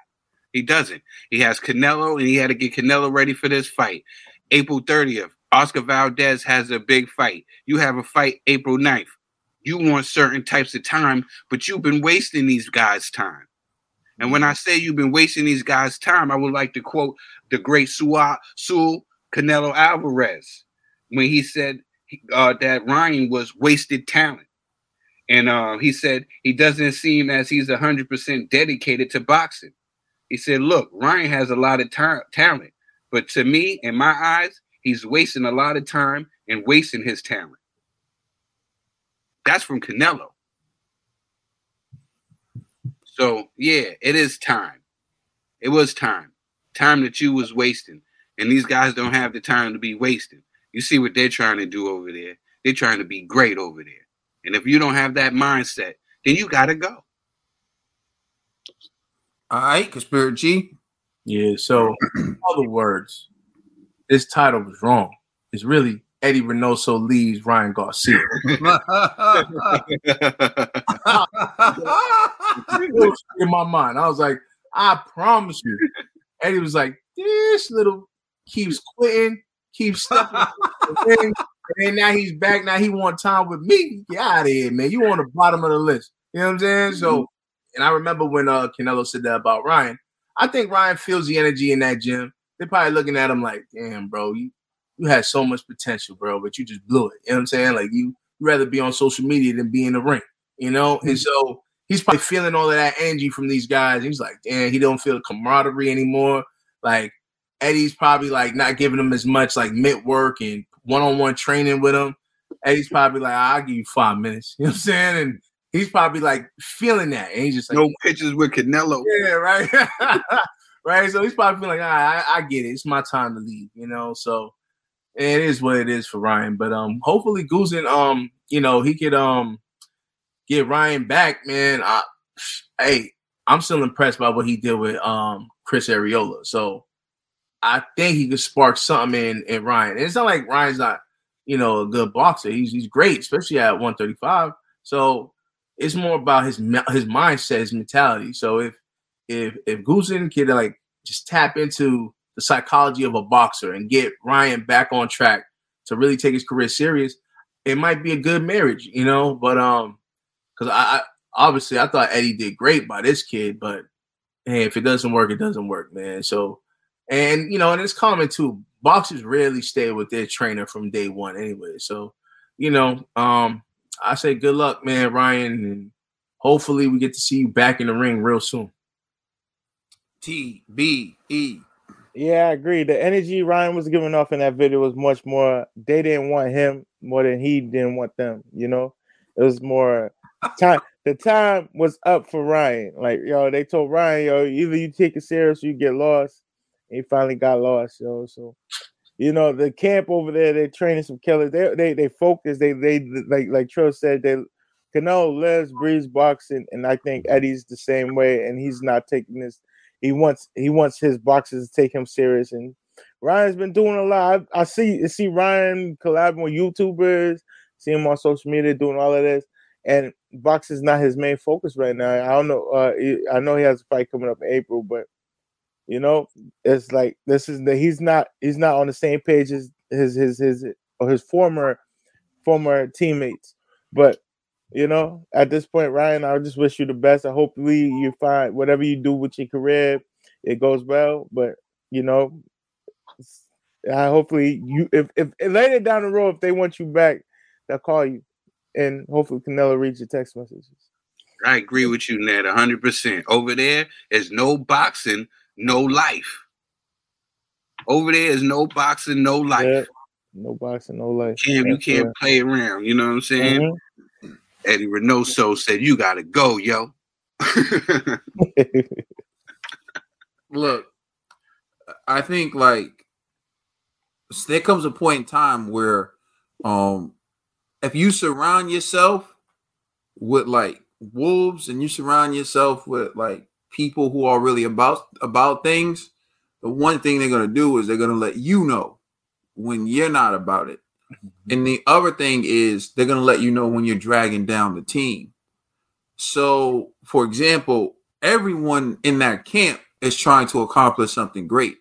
He doesn't. He has Canelo, and he had to get Canelo ready for this fight. April 30th, Oscar Valdez has a big fight. You have a fight April 9th. you want certain types of time, but you've been wasting these guys' time. And when I say you've been wasting these guys' time, I would like to quote the great Sua, Saul Canelo Alvarez when he said uh, that Ryan was wasted talent. And uh, he said he doesn't seem as he's 100% dedicated to boxing. He said, Look, Ryan has a lot of ta- talent, but to me, in my eyes, he's wasting a lot of time and wasting his talent. That's from Canelo. So yeah, it is time. It was time. Time that you was wasting. And these guys don't have the time to be wasting. You see what they're trying to do over there. They're trying to be great over there. And if you don't have that mindset, then you gotta go. All right, Conspiracy G. Yeah, so in other words, this title was wrong. It's really Eddie Reynoso leaves Ryan Garcia. In my mind. I was like, I promise you. Eddie was like, this little keeps quitting, keeps stepping. And now he's back. Now he want time with me. Get out of here, man. You on the bottom of the list. You know what I'm saying? So, and I remember when uh Canelo said that about Ryan. I think Ryan feels the energy in that gym. They're probably looking at him like, damn, bro, you you had so much potential, bro, but you just blew it. You know what I'm saying? Like you rather be on social media than be in the ring, you know? And so he's probably feeling all of that energy from these guys. He's like, damn, he don't feel the camaraderie anymore. Like Eddie's probably like not giving him as much like mid work and one on one training with him. Eddie's probably like, I'll give you five minutes. You know what I'm saying? And he's probably like feeling that. And he's just like, no pitches with Canelo. Yeah, right. right. So he's probably feeling like, I, I get it. It's my time to leave, you know. So it is what it is for Ryan. But um hopefully Goossen, um, you know, he could um get Ryan back, man. I, hey, I'm still impressed by what he did with um Chris Arreola. So I think he could spark something in, in Ryan. And it's not like Ryan's not, you know, a good boxer. He's he's great, especially at 135. So it's more about his his mindset, his mentality. So if if if Goossen could like just tap into the psychology of a boxer and get Ryan back on track to really take his career serious, it might be a good marriage, you know. But um, because I, I obviously I thought Eddie did great by this kid, but hey, if it doesn't work, it doesn't work, man. So and you know, and it's common too. Boxers rarely stay with their trainer from day one, anyway. So, you know, um, I say good luck, man, Ryan, and hopefully we get to see you back in the ring real soon. T B E. Yeah, I agree. The energy Ryan was giving off in that video was much more. They didn't want him more than he didn't want them. You know, it was more time. The time was up for Ryan. Like yo, they told Ryan, yo, either you take it serious, or you get lost. He finally got lost, yo. So, you know, the camp over there, they're training some killers. They they they focus. They they like like Trill said, they Canelo lives, breathes boxing, and I think Eddie's the same way, and he's not taking this. He wants he wants his boxers to take him serious, and Ryan's been doing a lot. I, I see I see Ryan collabing with YouTubers, see him on social media doing all of this, and boxing is not his main focus right now. I don't know. Uh, I know he has a fight coming up in April, but you know, it's like this is the he's not he's not on the same page as his his his or his former former teammates. But you know, at this point, Ryan, I just wish you the best. I hopefully you find whatever you do with your career, it goes well. But you know, I hopefully you if if if later down the road if they want you back, they'll call you, and hopefully Canelo reads your text messages. I agree with you, Ned, hundred percent. Over there is no boxing, no life. Over there is no boxing, no life. Yeah, no boxing, no life. Cam, you can't right. play around. You know what I'm saying? Mhm. Eddie Reynoso said, "You gotta go, yo." Look, I think like there comes a point in time where um if you surround yourself with like wolves and you surround yourself with like people who are really about about things, the one thing they're gonna do is they're gonna let you know when you're not about it. And the other thing is they're gonna let you know when you're dragging down the team. So, for example, everyone in that camp is trying to accomplish something great.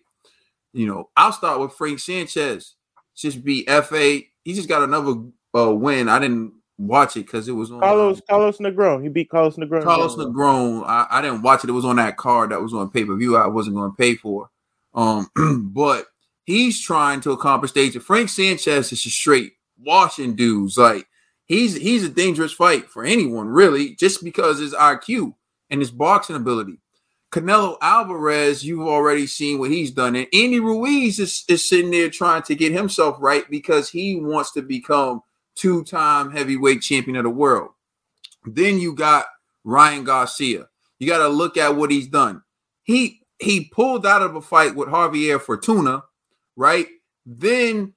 You know, I'll start with Frank Sanchez. Just be FA. He just got another uh, win. I didn't watch it because it was on Carlos Carlos Negron. He beat Carlos Negron. Carlos Negron. I, I didn't watch it. It was on that card that was on pay per view. I wasn't going to pay for. Um, but he's trying to accomplish stage. Frank Sanchez is just straight washing dudes. Like he's he's a dangerous fight for anyone, really, just because his IQ and his boxing ability. Canelo Alvarez, you've already seen what he's done, and Andy Ruiz is, is sitting there trying to get himself right because he wants to become two-time heavyweight champion of the world. Then you got Ryan Garcia. You got to look at what he's done. He he pulled out of a fight with Javier Fortuna, right? Then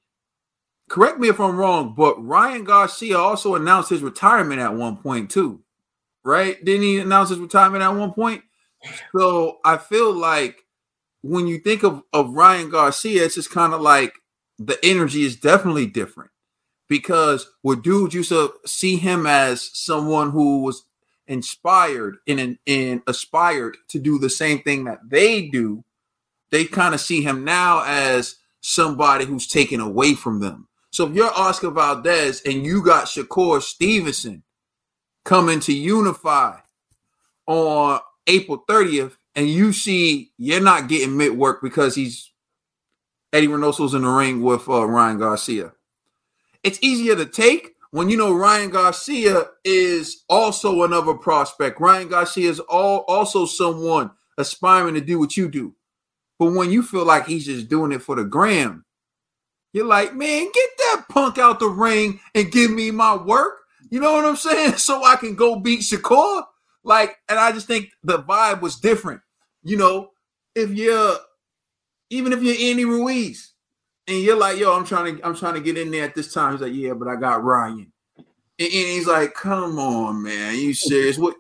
correct me if I'm wrong, but Ryan Garcia also announced his retirement at one point too, right? Didn't he announce his retirement at one point? So I feel like when you think of, of Ryan Garcia, it's just kind of like the energy is definitely different because what dudes used to see him as someone who was inspired and, and aspired to do the same thing that they do, they kind of see him now as somebody who's taken away from them. So if you're Oscar Valdez and you got Shakur Stevenson coming to unify on April 30th, and you see you're not getting mid work because he's Eddie Reynoso's in the ring with uh, Ryan Garcia. It's easier to take when you know Ryan Garcia is also another prospect. Ryan Garcia is all, also someone aspiring to do what you do. But when you feel like he's just doing it for the gram, you're like, man, get that punk out the ring and give me my work. You know what I'm saying? So I can go beat Shakur. Like, and I just think the vibe was different. You know, if you're even if you're Andy Ruiz and you're like, yo, I'm trying to I'm trying to get in there at this time. He's like, yeah, but I got Ryan. And, and he's like, come on, man, you serious? What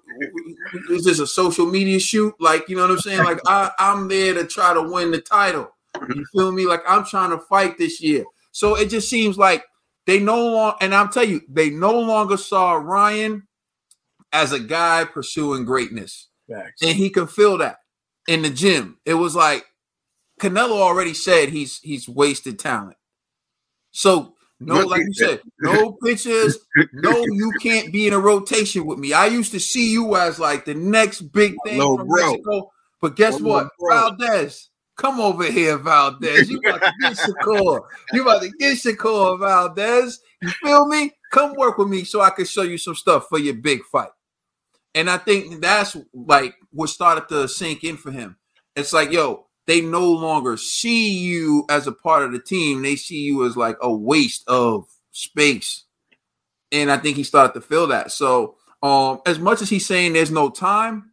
is this a social media shoot? Like, you know what I'm saying? Like, I, I'm there to try to win the title. You feel me? Like I'm trying to fight this year. So it just seems like they no longer, and I'm telling you, they no longer saw Ryan as a guy pursuing greatness. Facts. And he can feel that in the gym. It was like Canelo already said he's he's wasted talent. So no, like you said, no pictures. No, you can't be in a rotation with me. I used to see you as like the next big thing Hello, from bro. Mexico. But guess what? bro. Valdez, come over here, Valdez. You about to get Shakur. You about to get Shakur, Valdez. You feel me? Come work with me so I can show you some stuff for your big fight. And I think that's like what started to sink in for him. It's like, yo, they no longer see you as a part of the team. They see you as like a waste of space. And I think he started to feel that. So, um, as much as he's saying there's no time,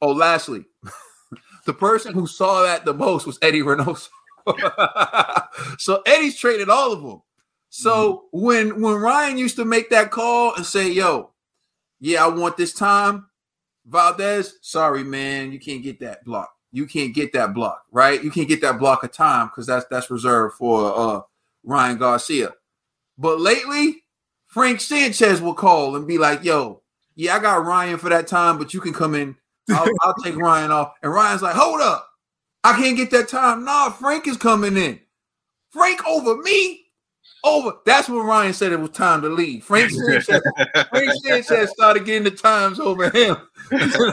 oh, lastly, the person who saw that the most was Eddie Reynoso. so Eddie's traded all of them. So when when Ryan used to make that call and say, "Yo, yeah, I want this time," Valdez, sorry man, you can't get that block. You can't get that block, right? You can't get that block of time because that's that's reserved for uh Ryan Garcia. But lately, Frank Sanchez will call and be like, "Yo, yeah, I got Ryan for that time, but you can come in. I'll, I'll take Ryan off." And Ryan's like, "Hold up, I can't get that time. Nah, Frank is coming in. Frank over me." Over. That's when Ryan said it was time to leave. Frank Sanchez, Frank Sanchez started getting the times over him. So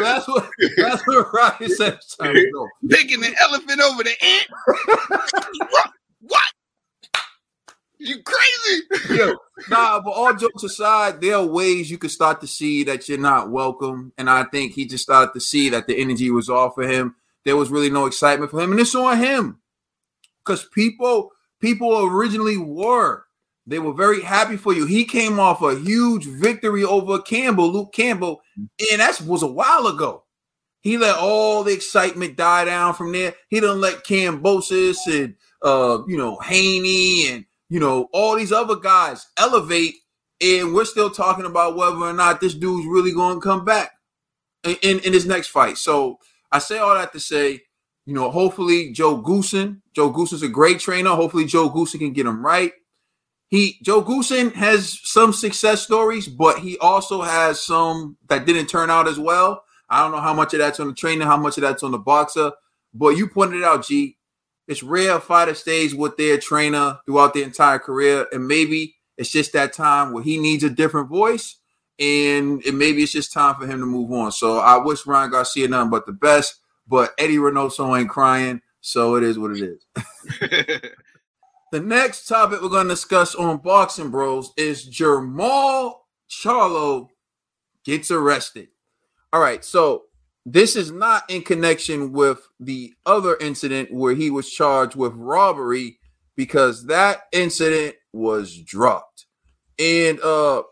that's what that's what said. Picking the elephant over the ant. what? What? You crazy? Yo, nah, but all jokes aside, there are ways you could start to see that you're not welcome. And I think he just started to see that the energy was off for him. There was really no excitement for him. And it's on him. Because people, people originally were. They were very happy for you. He came off a huge victory over Campbell, Luke Campbell, and that was a while ago. He let all the excitement die down from there. He didn't let Kambosos and uh, you know, Haney and you know, all these other guys elevate, and we're still talking about whether or not this dude's really going to come back in, in, in his next fight. So I say all that to say, you know, hopefully Joe Goossen, Joe Goossen's a great trainer. Hopefully Joe Goossen can get him right. He Joe Goossen has some success stories, but he also has some that didn't turn out as well. I don't know how much of that's on the trainer, how much of that's on the boxer, but you pointed it out, G. it's rare a fighter stays with their trainer throughout the entire career, and maybe it's just that time where he needs a different voice, and, and maybe it's just time for him to move on. So I wish Ryan Garcia nothing but the best, but Eddie Reynoso ain't crying, so it is what it is. the next topic we're going to discuss on Boxing Bros is Jermall Charlo gets arrested. All right, so this is not in connection with the other incident where he was charged with robbery because that incident was dropped. And uh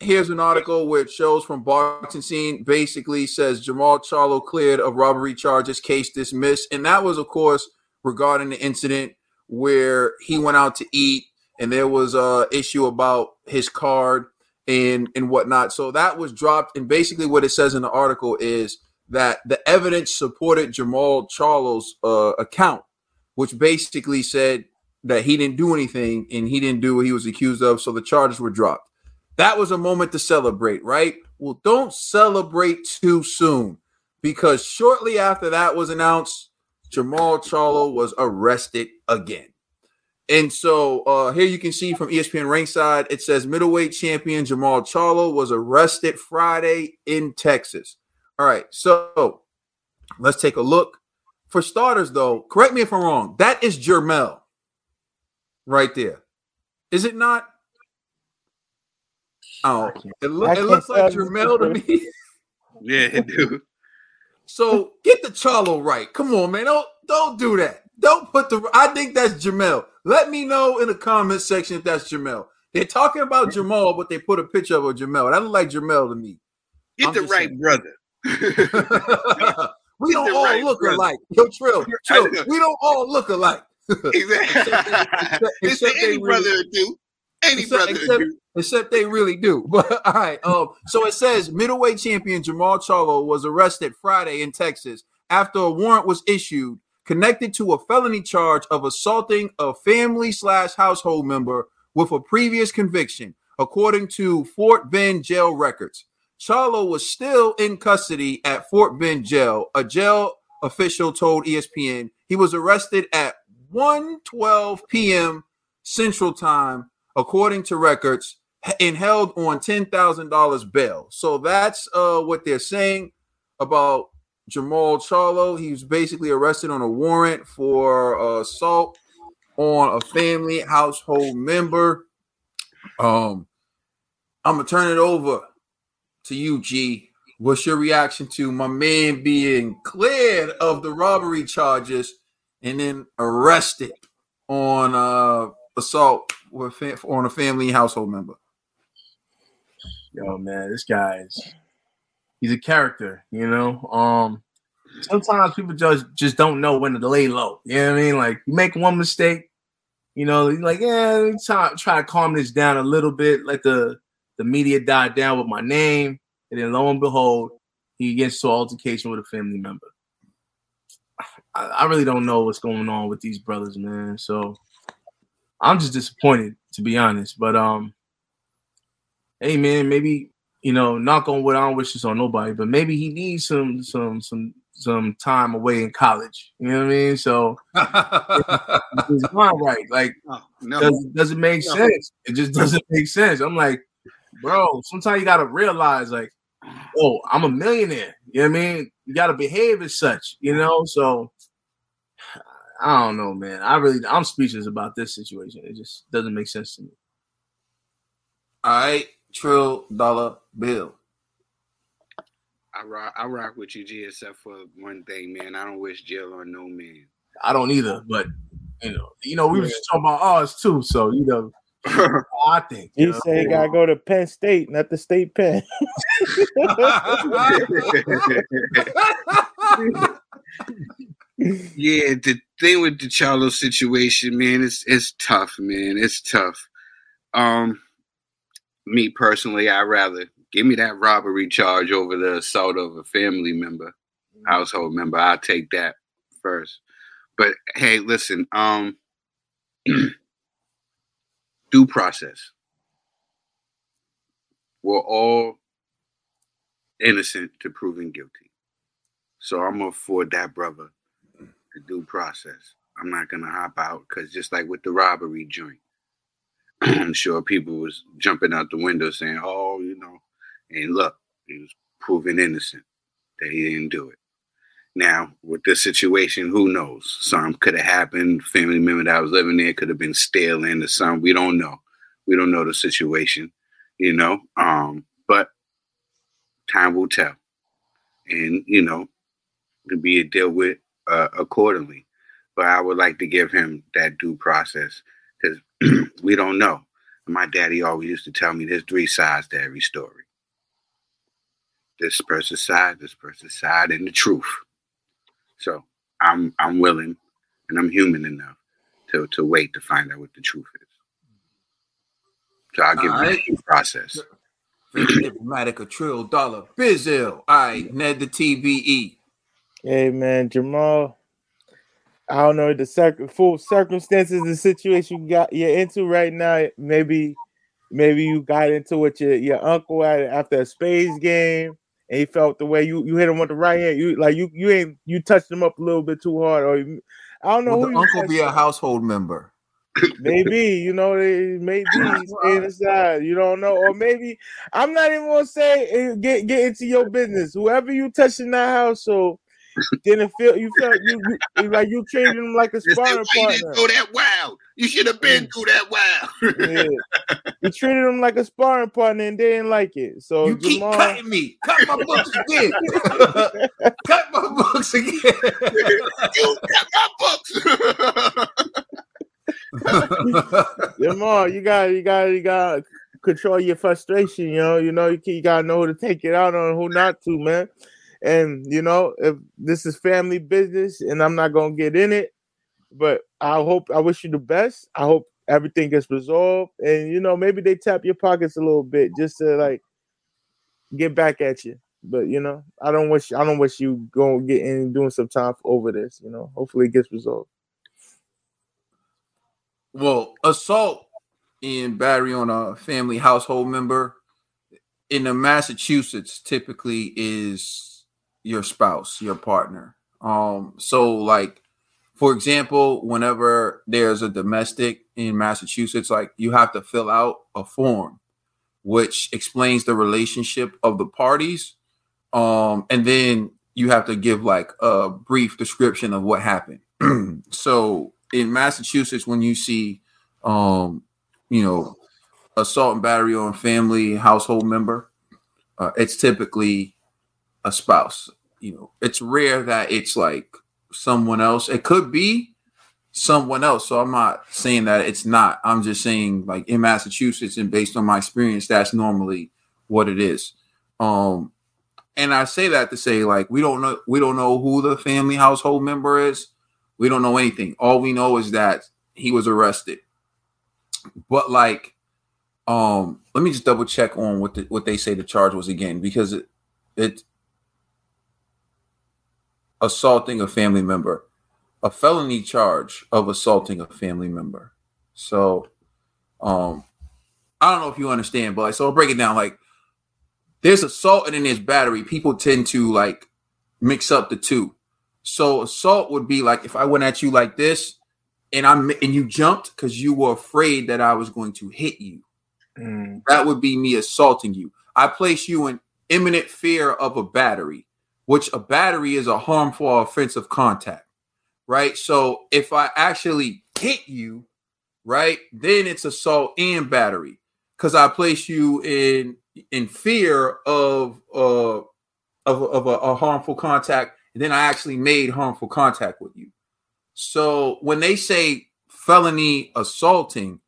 here's an article where it shows from boxing scene basically says Jermall Charlo cleared of robbery charges, case dismissed. And that was, of course, regarding the incident where he went out to eat and there was a issue about his card and and whatnot. So that was dropped. And basically what it says in the article is that the evidence supported Jermall Charlo's uh, account, which basically said that he didn't do anything and he didn't do what he was accused of. So the charges were dropped. That was a moment to celebrate, right? Well, don't celebrate too soon because shortly after that was announced, Jermall Charlo was arrested again. And so uh, here you can see from ESPN ringside, it says middleweight champion Jermall Charlo was arrested Friday in Texas. All right, so let's take a look. For starters, though, correct me if I'm wrong. That is Jermell right there. Is it not? Oh, it, look, it looks like Jermell to me. Yeah, dude. So get the Charlo right. Come on, man. Don't don't do that. Don't put the. I think that's Jamel. Let me know in the comment section if that's Jamel. They're talking about Jamal, but they put a picture of a Jamel. That look like Jamel to me. Get I'm the right saying. brother. we don't all right look brother. alike. Yo, Trill, Trill, we don't all look alike. exactly. it's any brother really, do. Any except, brother except, do. Except they really do. But all right. Um, so it says middleweight champion Jermall Charlo was arrested Friday in Texas after a warrant was issued connected to a felony charge of assaulting a family slash household member with a previous conviction, according to Fort Bend jail records. Charlo was still in custody at Fort Bend jail. A jail official told ESPN he was arrested at 1:12 p.m. Central Time, according to records, and held on $10,000 bail. So that's uh, what they're saying about Jermall Charlo. He was basically arrested on a warrant for uh, assault on a family household member. Um, I'm gonna turn it over to you, G. What's your reaction to my man being cleared of the robbery charges and then arrested on uh, assault with on a family household member? Yo, man, this guy's he's a character, you know. Um, sometimes people just just don't know when to lay low. You know what I mean? Like you make one mistake, you know, like yeah, try, try to calm this down a little bit, let the the media die down with my name, and then lo and behold, he gets to altercation with a family member. I, I really don't know what's going on with these brothers, man. So I'm just disappointed, to be honest. But um, hey, man, maybe you know, knock on wood, I don't wish this on nobody, but maybe he needs some some some some time away in college. You know what I mean? So it's not right. Like, no. does, does it make no. sense? It just doesn't make sense. I'm like, bro, sometimes you gotta realize, like, oh, I'm a millionaire. You know what I mean? You gotta behave as such, you know? So I don't know, man. I really I'm speechless about this situation. It just doesn't make sense to me. All right trill dollar bill. I rock, I rock with you, G, except for one thing, man. I don't wish jail on no man. I don't either, but you know, you know, we were just talking about ours too, so you know. I think he said he gotta go to Penn State, not the state pen. yeah, the thing with the Charlo situation, man, it's it's tough, man. It's tough. Um, me personally, I'd rather give me that robbery charge over the assault of a family member, mm-hmm. household member. I'll take that first. But hey, listen, um, due process. We're all innocent to proving guilty. So I'm gonna afford that brother the due process. I'm not gonna hop out because just like with the robbery joint, I'm sure people was jumping out the window saying, "Oh, you know," and look, he was proven innocent that he didn't do it. Now, with this situation, who knows? Some could have happened. Family member that was living there could have been stealing or something. We don't know. We don't know the situation, you know. Um, but time will tell, and you know, to be dealt with uh, accordingly. But I would like to give him that due process because we don't know. My daddy always used to tell me there's three sides to every story. This person's side, this person's side, and the truth. So I'm I'm willing and I'm human enough to to wait to find out what the truth is. So I'll give All you right. the process. Very diplomatic, a trill dollar. Bizzle. All right, Ned the TBE. Hey man, Jamal. I don't know the circ- full circumstances, the situation you got you're into right now. Maybe, maybe you got into with your, your uncle at, after a spades game, and he felt the way you, you hit him with the right hand. You like you you ain't you touched him up a little bit too hard, or you, I don't know who the uncle be a household member? Maybe you know they maybe inside. You don't know, or maybe I'm not even gonna say eh, get get into your business. Whoever you touch in that household didn't feel you felt you, you like you treated him like a sparring "Why you didn't partner. go that wild? You should have been through that wild." Yeah. You treated him like a sparring partner and they didn't like it. So You keep Jamal, cutting me. Cut my books again. cut my books again. you cut my books. Jamal, you got you got you got to control your frustration. You know, you know you, you gotta know who to take it out on, who not to, man. And you know, if this is family business, and I'm not gonna get in it, but I hope I wish you the best. I hope everything gets resolved, and you know, maybe they tap your pockets a little bit just to like get back at you. But you know, I don't wish I don't wish you go get in doing some time over this. You know, hopefully it gets resolved. well, assault and battery on a family household member in the Massachusetts typically is your spouse, your partner. Um, so like for example, whenever there's a domestic in Massachusetts, like you have to fill out a form which explains the relationship of the parties. Um, and then you have to give like a brief description of what happened. so in Massachusetts, when you see, um, you know, assault and battery on family household member, uh, it's typically a spouse. You know, it's rare that it's like someone else. It could be someone else. So I'm not saying that it's not. I'm just saying like in Massachusetts and based on my experience, that's normally what it is. Um, and I say that to say like we don't know we don't know who the family household member is. We don't know anything. All we know is that he was arrested. But like, um, let me just double check on what the, what they say the charge was again because it it assaulting a family member, a felony charge of assaulting a family member. So, um, I don't know if you understand, but so I'll break it down. Like, there's assault and then there's battery. People tend to like mix up the two. So assault would be like if I went at you like this, and I'm and you jumped because you were afraid that I was going to hit you. That would be me assaulting you. I place you in imminent fear of a battery, which a battery is a harmful offensive contact, right? So if I actually hit you, right, then it's assault and battery because I place you in in fear of uh of, of a, a harmful contact, and then I actually made harmful contact with you. So when they say felony assaulting,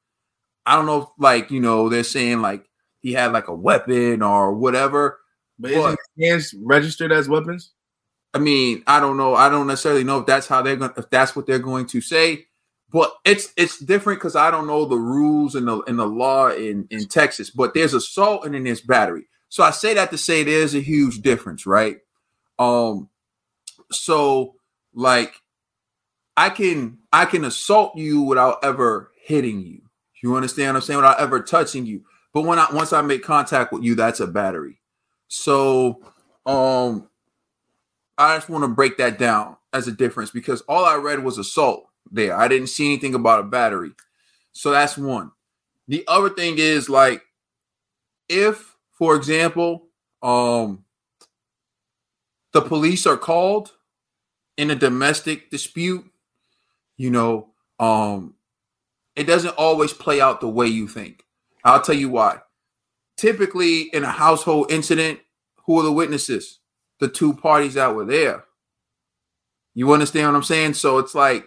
I don't know if like you know they're saying like he had like a weapon or whatever. But isn't hands registered as weapons? I mean, I don't know. I don't necessarily know if that's how they're going if that's what they're going to say. But it's it's different because I don't know the rules and the and the law in, in Texas. But there's assault and then there's battery. So I say that to say there's a huge difference, right? Um so like I can I can assault you without ever hitting you. You understand what I'm saying? Without ever touching you. But when I once I make contact with you, that's a battery. So um I just want to break that down as a difference because all I read was assault. there. I didn't see anything about a battery. So that's one. The other thing is like if, for example, um the police are called in a domestic dispute, you know, um it doesn't always play out the way you think. I'll tell you why. Typically in a household incident, who are the witnesses? The two parties that were there. You understand what I'm saying? So it's like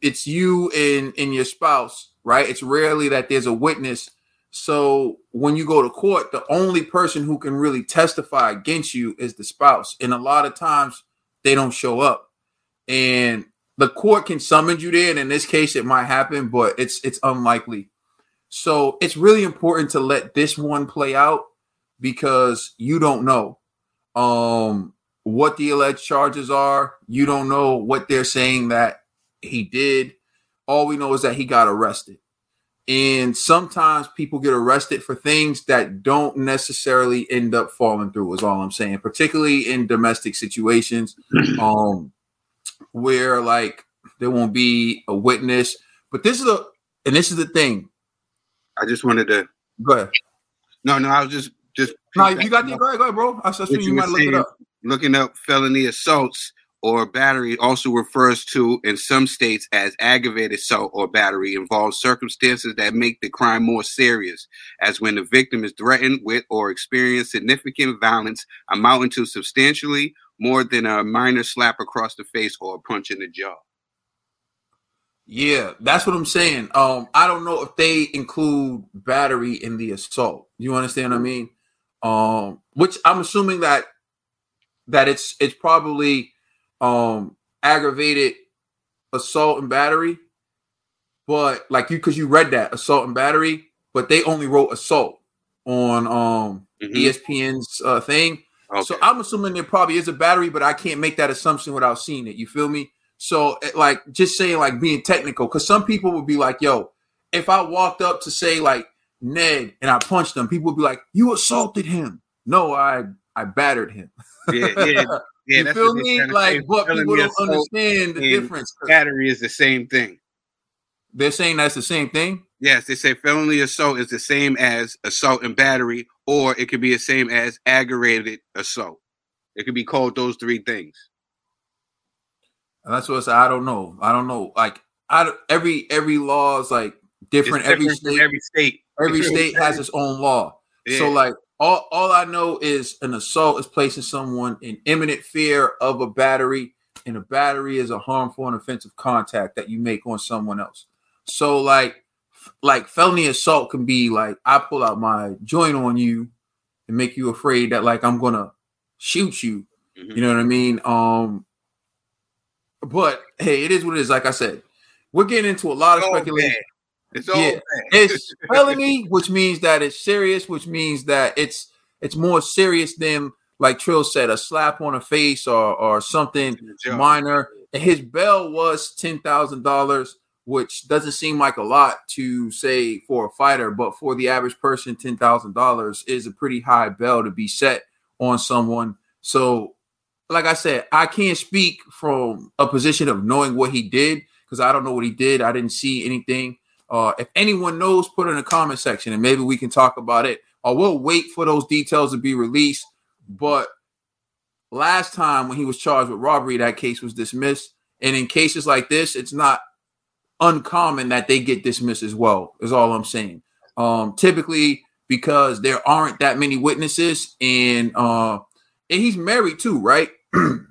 it's you and and your spouse, right? It's rarely that there's a witness. So when you go to court, the only person who can really testify against you is the spouse. And a lot of times they don't show up. And the court can summon you there. And in this case, it might happen, but it's it's unlikely. So it's really important to let this one play out because you don't know um what the alleged charges are. You don't know what they're saying that he did. All we know is that he got arrested. And sometimes people get arrested for things that don't necessarily end up falling through, is all I'm saying, particularly in domestic situations um, where like there won't be a witness. But this is a, and this is the thing. I just wanted to go ahead. No, no, I was just just no, you got the go ahead, go ahead, bro. I was you might look it up. Looking up felony assaults or battery also refers to in some states as aggravated assault or battery involves circumstances that make the crime more serious as when the victim is threatened with or experience significant violence amounting to substantially more than a minor slap across the face or a punch in the jaw yeah that's what i'm saying. Um i don't know if they include battery in the assault. You understand what i mean? Um which i'm assuming that that it's it's probably um aggravated assault and battery. But like you because you read that assault and battery but they only wrote assault on um mm-hmm. espn's uh thing. Okay. so i'm assuming there probably is a battery but i can't make that assumption without seeing it. You feel me so like just saying like being technical because some people would be like yo if i walked up to say like ned and i punched him people would be like you assaulted him no i i battered him yeah yeah Yeah, you feel me? Like, but people don't understand the difference. Battery is the same thing. They're saying that's the same thing. Yes, they say felony assault is the same as assault and battery, or it could be the same as aggravated assault. It could be called those three things. And that's what I, said, I don't know. I don't know. Like, I every every law is like different. different every state, every state, every state has its own law. Yeah. So like all, all I know is an assault is placing someone in imminent fear of a battery, and a battery is a harmful and offensive contact that you make on someone else. So like like felony assault can be like I pull out my joint on you and make you afraid that like I'm gonna shoot you. Mm-hmm. You know what I mean? Um but hey, it is what it is. Like I said, we're getting into a lot of speculation. It's all yeah. it's felony, which means that it's serious, which means that it's it's more serious than like Trill said, a slap on the face or or something minor. And his bail was ten thousand dollars, which doesn't seem like a lot to say for a fighter, but for the average person, ten thousand dollars is a pretty high bail to be set on someone. So, like I said, I can't speak from a position of knowing what he did because I don't know what he did. I didn't see anything. Uh, if anyone knows, put it in the comment section and maybe we can talk about it. Or we'll wait for those details to be released. But last time when he was charged with robbery, that case was dismissed. And in cases like this, it's not uncommon that they get dismissed as well, is all I'm saying. Um, typically because there aren't that many witnesses and uh and he's married too, right?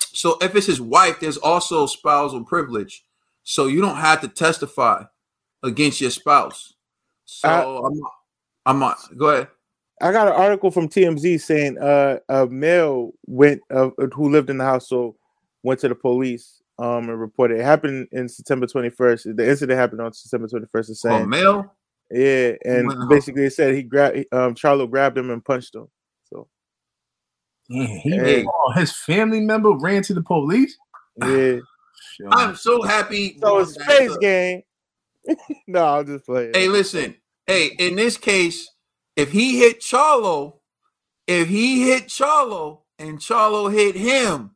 so if it's his wife, there's also spousal privilege. So you don't have to testify against your spouse. So I, I'm, I'm not. Go ahead. I got an article from TMZ saying uh, a male went uh, who lived in the house so went to the police um, and reported. It happened in September 21st. The incident happened on September 21st. The same oh, male. Yeah, and basically it said he grabbed um Charlo grabbed him and punched him. So yeah, he hey. oh, his family member ran to the police. Yeah. I'm so happy. So it's space game. no, I'm just playing. Hey, listen. Hey, in this case, if he hit Charlo, if he hit Charlo and Charlo hit him,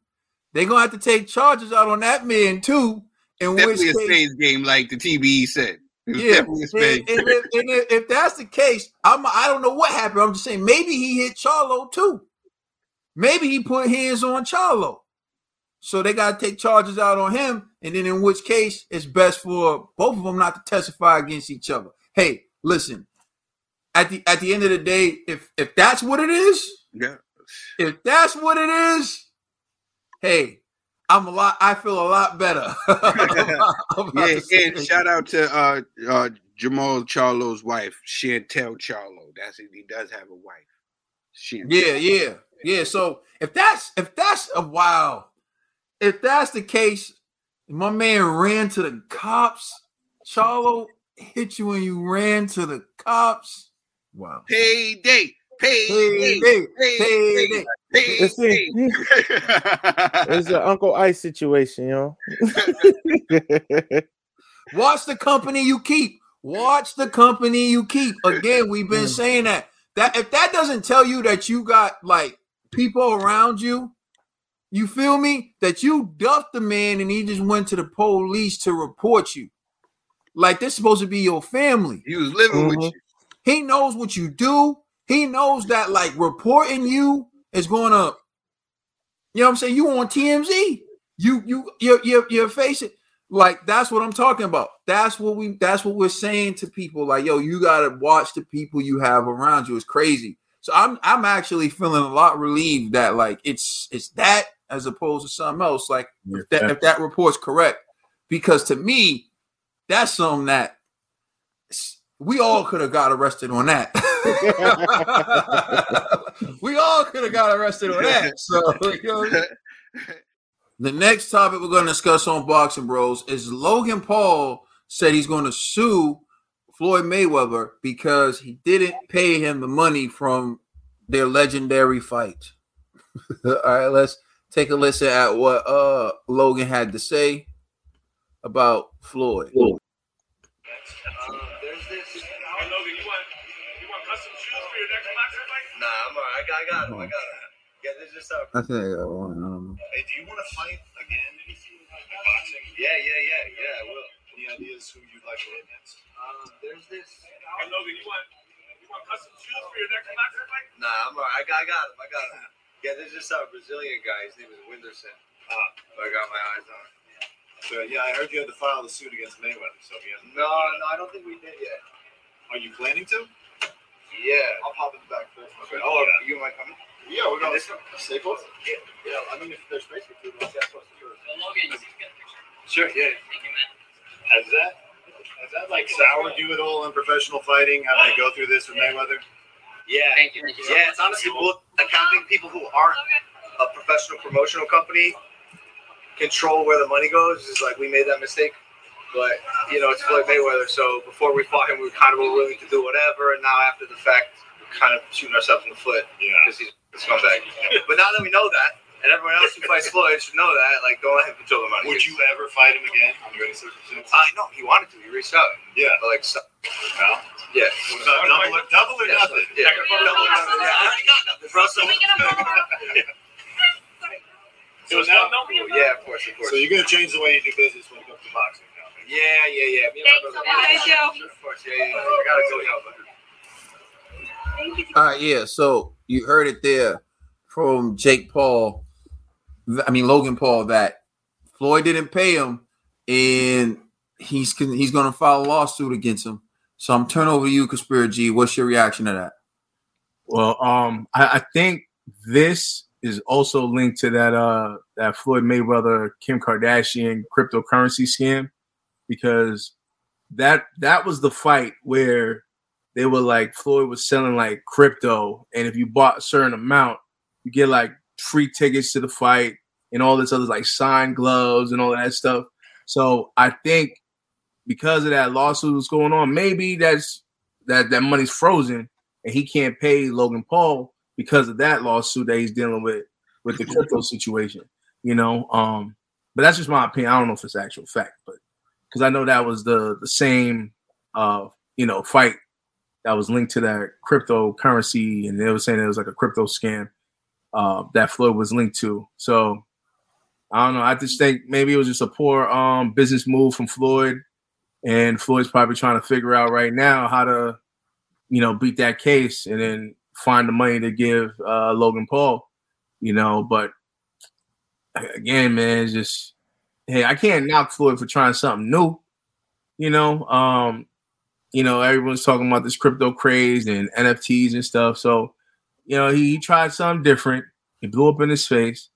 they're gonna have to take charges out on that man too. In definitely which a case- spades game, like the TBE said. It was Yeah, definitely a and, spades. and if, and if, if that's the case, I'm I don't know what happened. I'm just saying maybe he hit Charlo too. Maybe he put hands on Charlo, so they got to take charges out on him. And then in which case, it's best for both of them not to testify against each other. Hey, listen. At the at the end of the day, if if that's what it is, yeah, if that's what it is, hey, I'm a lot. I feel a lot better. about yeah, and shout out to uh, uh, Jermall Charlo's wife, Chantel Charlo. That's it. He does have a wife. Chantel. Yeah, yeah, yeah. So if that's if that's a wow, if that's the case, my man ran to the cops. Charlo hit you when you ran to the cops. Wow. Payday, Payday, payday, payday, It's, a, it's an Uncle Ice situation, yo. Watch the company you keep. Watch the company you keep. Again, we've been Mm. saying that. That if that doesn't tell you that you got like people around you, you feel me? That you duffed the man and he just went to the police to report you. Like this supposed to be your family. He was living with mm-hmm. you. He knows what you do. He knows that like reporting you is gonna, you know what I'm saying? You on TMZ. You you you're you're, you're facing like that's what I'm talking about. That's what we that's what we're saying to people. Like, yo, you gotta watch the people you have around you. It's crazy. So I'm I'm actually feeling a lot relieved that like it's it's that as opposed to something else. Like if that if that report's correct, because to me, that's something that we all could have got arrested on that. we all could have got arrested on that. So you know what I mean? the next topic we're going to discuss on Boxing Bros is Logan Paul said he's going to sue Floyd Mayweather because he didn't pay him the money from their legendary fight. all right, let's take a listen at what uh Logan had to say about Floyd. Nah, I'm alright. I got, I got him. I got him. Yeah, this is uh, I think I got one. I don't know. Hey, do you want to fight again? Boxing? Yeah, yeah, yeah, yeah. I will. Any ideas who you'd like to hit next? Um, there's this. Hey, Logan, you want you want custom shoes for your next boxing fight? Nah, I'm alright. I got, I got him. I got him. Yeah, there's this uh, Brazilian guy. His name is Whindersson. Ah, I got my eyes on him. So yeah, I heard you had to file the suit against Mayweather. So yeah. No, no, I don't think we did yet. Are you planning to? Yeah. I'll pop in the back first. Okay. Oh, you might come in? Yeah, we're going to stay close. Yeah, yeah. I mean, if there's space for two, let's get close to yours. Sure, yeah. Has that has that like soured you at all in professional fighting? Having to go through this with Mayweather? Yeah, yeah. It's honestly cool. Accounting people who aren't a professional promotional company control where the money goes. Is like we made that mistake. But you know, it's Floyd Mayweather. So before we fought him, we were kind of were willing to do whatever, and now after the fact, we're kind of shooting ourselves in the foot because he's a scumbag. but now that we know that, and everyone else who fights Floyd should know that, like, don't let him control the money. Would you ever fight him again under any circumstances? I know he wanted to. He reached out. Yeah, but like, so, no. Yeah. So double, or, double or Yeah, nothing. Yeah. Double or nothing. Yeah, I already got nothing, bro. So. So now, yeah, of course, of course. So you're gonna change the way you do business when it comes to boxing now? Yeah, yeah, yeah. Me and my brother. Thanks, Joe. Of course, yeah, yeah. I gotta go help. All right, yeah. So you heard it there from Jake Paul. I mean Logan Paul that Floyd didn't pay him, and he's he's going to file a lawsuit against him. So I'm turning over to you, Conspiracy. What's your reaction to that? Well, um, I, I think this is also linked to that uh that Floyd Mayweather Kim Kardashian cryptocurrency scam because that that was the fight where they were like Floyd was selling like crypto, and if you bought a certain amount, you get like free tickets to the fight and all this other like signed gloves and all that stuff. So I think because of that lawsuit that's going on, maybe that's that that money's frozen and he can't pay Logan Paul because of that lawsuit that he's dealing with with the crypto situation. You know, um, but that's just my opinion. I don't know if it's actual fact, but because I know that was the the same uh you know fight that was linked to that cryptocurrency, and they were saying it was like a crypto scam uh, that Floyd was linked to. So I don't know. I just think maybe it was just a poor um business move from Floyd, and Floyd's probably trying to figure out right now how to, you know, beat that case and then find the money to give uh, Logan Paul. You know, but again, man, just hey, I can't knock Floyd for trying something new. You know, um, you know, everyone's talking about this crypto craze and NFTs and stuff. So, you know, he, he tried something different. He blew up in his face.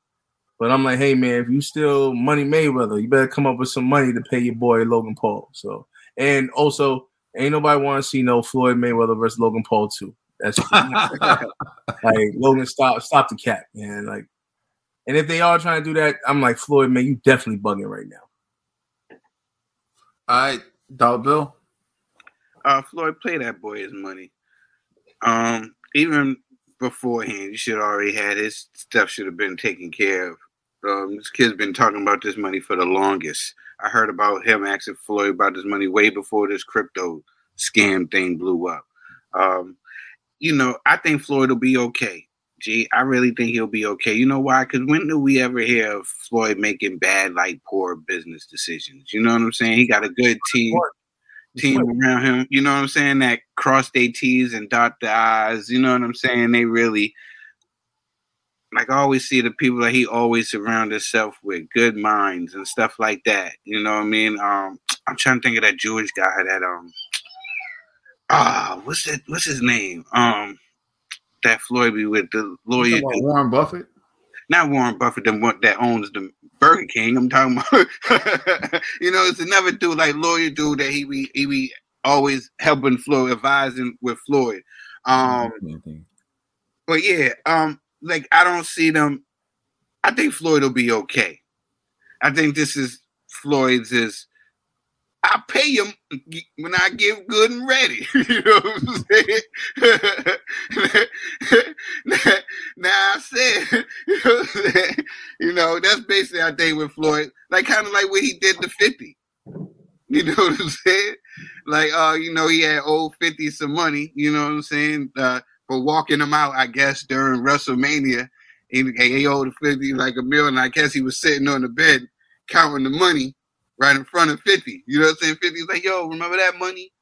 But I'm like, hey man, if you still Money Mayweather, you better come up with some money to pay your boy Logan Paul. So, and also, ain't nobody want to see no Floyd Mayweather versus Logan Paul too. That's like Logan, stop, stop the cat, man. Like, and if they are trying to do that, I'm like Floyd, man, you definitely bugging right now. All right, Dollar Bill. Uh, Floyd, play that boy his money. Um, even beforehand, you should already had his stuff should have been taken care of. Um, this kid's been talking about this money for the longest. I heard about him asking Floyd about this money way before this crypto scam thing blew up. Um, you know, I think Floyd will be okay. Gee, I really think he'll be okay. You know why? Because when do we ever hear of Floyd making bad, like poor business decisions? You know what I'm saying? He got a good team team around him. You know what I'm saying? That cross their T's and dot the I's. You know what I'm saying? They really like I always see the people that he always surround himself with, good minds and stuff like that. You know what I mean? Um, I'm trying to think of that Jewish guy that um ah what's that what's his name? Um that Floyd be with the lawyer Warren Buffett. Not Warren Buffett, the one that owns the Burger King. I'm talking about you know, it's another dude like lawyer dude that he be he be always helping Floyd, advising with Floyd. Um but yeah, um, like I don't see them. I think Floyd will be okay. I think this is Floyd's is. I pay him when I get good and ready. you know what I'm saying? now I said, you know, you know, that's basically I think with Floyd, like kind of like what he did to 50. You know what I'm saying? Like, uh, you know, he had old 50 some money, you know what I'm saying? Uh, for walking him out, I guess, during WrestleMania. He, he owed 50 like a million. I guess he was sitting on the bed counting the money right in front of 50. You know what I'm saying? 50's like, yo, remember that money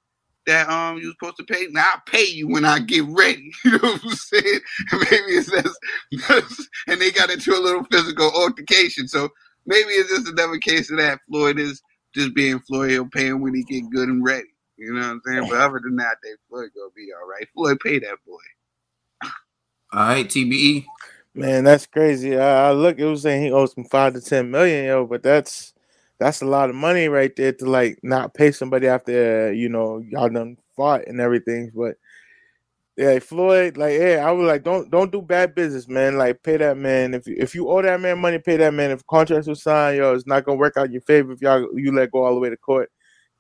that um you was supposed to pay? Now I'll pay you when I get ready. You know what I'm saying? maybe it says and they got into a little physical altercation. So maybe it's just another case of that. Floyd is just being Floyd, he'll pay him when he get good and ready. You know what I'm saying? But other than that, they Floyd gonna be all right. Floyd pay that boy. All right, TBE. Man, that's crazy. I, I look, it was saying he owes him five to ten million, yo, but that's that's a lot of money right there to like not pay somebody after you know y'all done fought and everything. But yeah, Floyd, like yeah, I was like, don't don't do bad business, man. Like pay that man. If you, if you owe that man money, pay that man. If contracts were signed, yo, it's not gonna work out in your favor if y'all you let go all the way to court,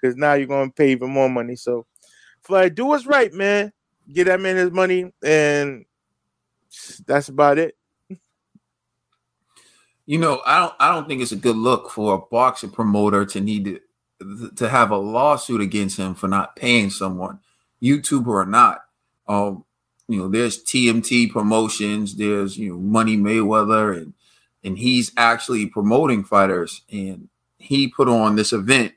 because now you're gonna pay even more money. So, Floyd, do what's right, man. Get that man his money, and that's about it. You know, I don't I don't think it's a good look for a boxing promoter to need to to have a lawsuit against him for not paying someone, YouTuber or not. Um, you know, there's TMT promotions, there's you know Money Mayweather, and and he's actually promoting fighters, and he put on this event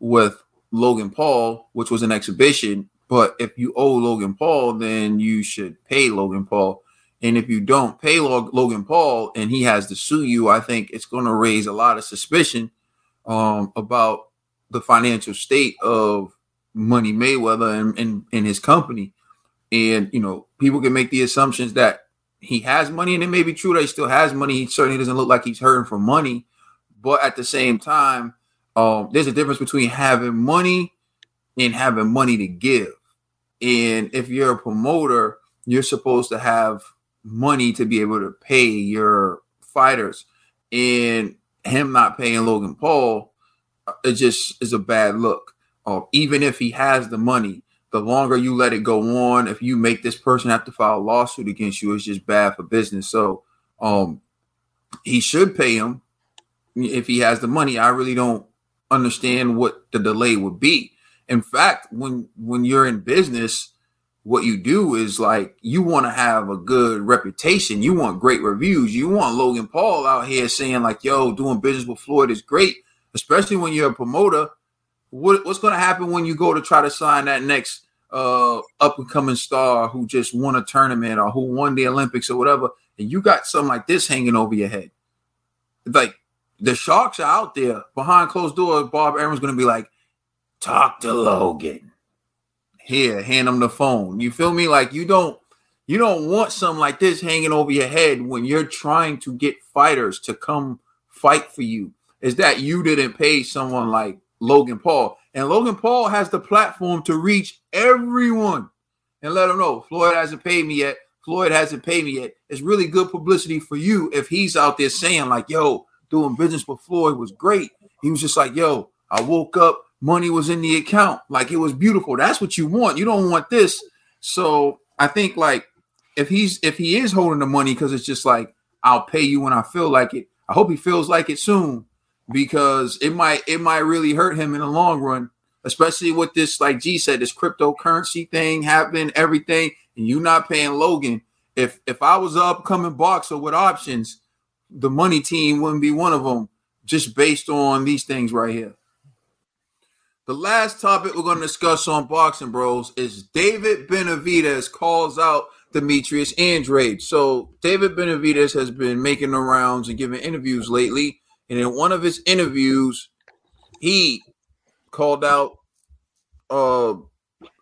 with Logan Paul, which was an exhibition. But if you owe Logan Paul, then you should pay Logan Paul. And if you don't pay Logan Paul and he has to sue you, I think it's going to raise a lot of suspicion um, about the financial state of Money Mayweather and, and, and his company. And, you know, people can make the assumptions that he has money, and it may be true that he still has money. He certainly doesn't look like he's hurting for money. But at the same time, um, there's a difference between having money and having money to give. And if you're a promoter, you're supposed to have money to be able to pay your fighters. And him not paying Logan Paul, uh, it just is a bad look. Uh, even if he has the money, the longer you let it go on, if you make this person have to file a lawsuit against you, it's just bad for business. So um, he should pay him if he has the money. I really don't understand what the delay would be. In fact, when when you're in business, what you do is like you want to have a good reputation. You want great reviews. You want Logan Paul out here saying like, "Yo, doing business with Floyd is great," especially when you're a promoter. What, what's going to happen when you go to try to sign that next uh, up and coming star who just won a tournament or who won the Olympics or whatever, and you got something like this hanging over your head? Like the sharks are out there behind closed doors. Bob Arum's going to be like, "Talk to Logan." Here, hand them the phone. You feel me? Like you don't you don't want something like this hanging over your head when you're trying to get fighters to come fight for you. Is that you didn't pay someone like Logan Paul? And Logan Paul has the platform to reach everyone and let them know Floyd hasn't paid me yet. Floyd hasn't paid me yet. It's really good publicity for you if he's out there saying, like, yo, doing business with Floyd was great. He was just like, yo, I woke up money was in the account. Like it was beautiful. That's what you want. You don't want this. So I think like if he's if he is holding the money because it's just like I'll pay you when I feel like it. I hope he feels like it soon because it might it might really hurt him in the long run, especially with this like G said this cryptocurrency thing happening, everything, and you not paying Logan. If if I was an upcoming boxer with options, the money team wouldn't be one of them, just based on these things right here. The last topic we're going to discuss on Boxing Bros is David Benavidez calls out Demetrius Andrade. So David Benavidez has been making the rounds and giving interviews lately, and in one of his interviews, he called out uh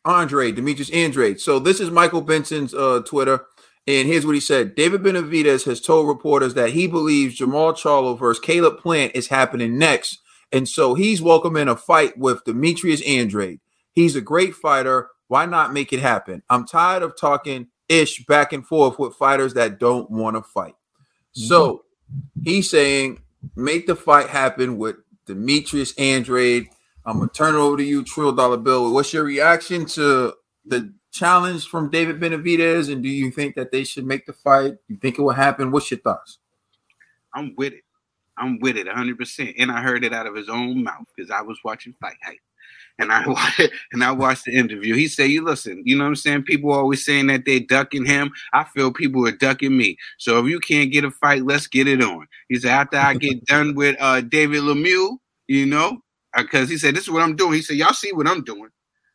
Andre Demetrius Andrade. So this is Michael Benson's uh Twitter. And here's what he said David Benavidez has told reporters that he believes Jermall Charlo versus Caleb Plant is happening next and so he's welcoming a fight with Demetrius Andrade. He's a great fighter. Why not make it happen? I'm tired of talking ish back and forth with fighters that don't want to fight. Mm-hmm. So he's saying, make the fight happen with Demetrius Andrade. I'm gonna turn it over to you, Trill Dollar Bill. What's your reaction to the challenge from David Benavidez? And do you think that they should make the fight? You think it will happen? What's your thoughts? I'm with it. I'm with it 100%. And I heard it out of his own mouth because I was watching Fight Hype. And I and I watched the interview. He said, "You listen, you know what I'm saying. People always saying that they ducking him. I feel people are ducking me. So if you can't get a fight, let's get it on." He said, "After I get done with uh, David Lemieux, you know, because uh, he said this is what I'm doing. He said, y'all see what I'm doing.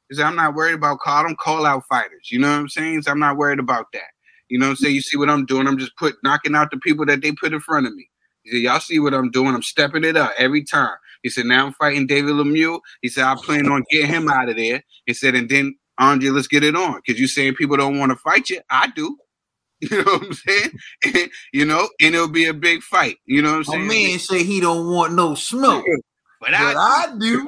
He said, I'm not worried about call. them call out fighters. You know what I'm saying? So I'm not worried about that. You know what I'm saying? You see what I'm doing? I'm just put knocking out the people that they put in front of me. He said, Y'all see what I'm doing? I'm stepping it up every time. He said, Now I'm fighting David Lemieux. He said, I plan on getting him out of there. He said, and then Andre, let's get it on. Because you saying people don't want to fight you. I do. You know what I'm saying? you know, and it'll be a big fight. You know what I'm oh, saying? A man say he don't want no smoke. But, but I, I do.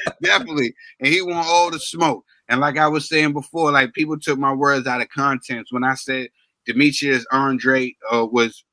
Definitely. And he want all the smoke. And like I was saying before, like people took my words out of context when I said Demetrius Andre uh, was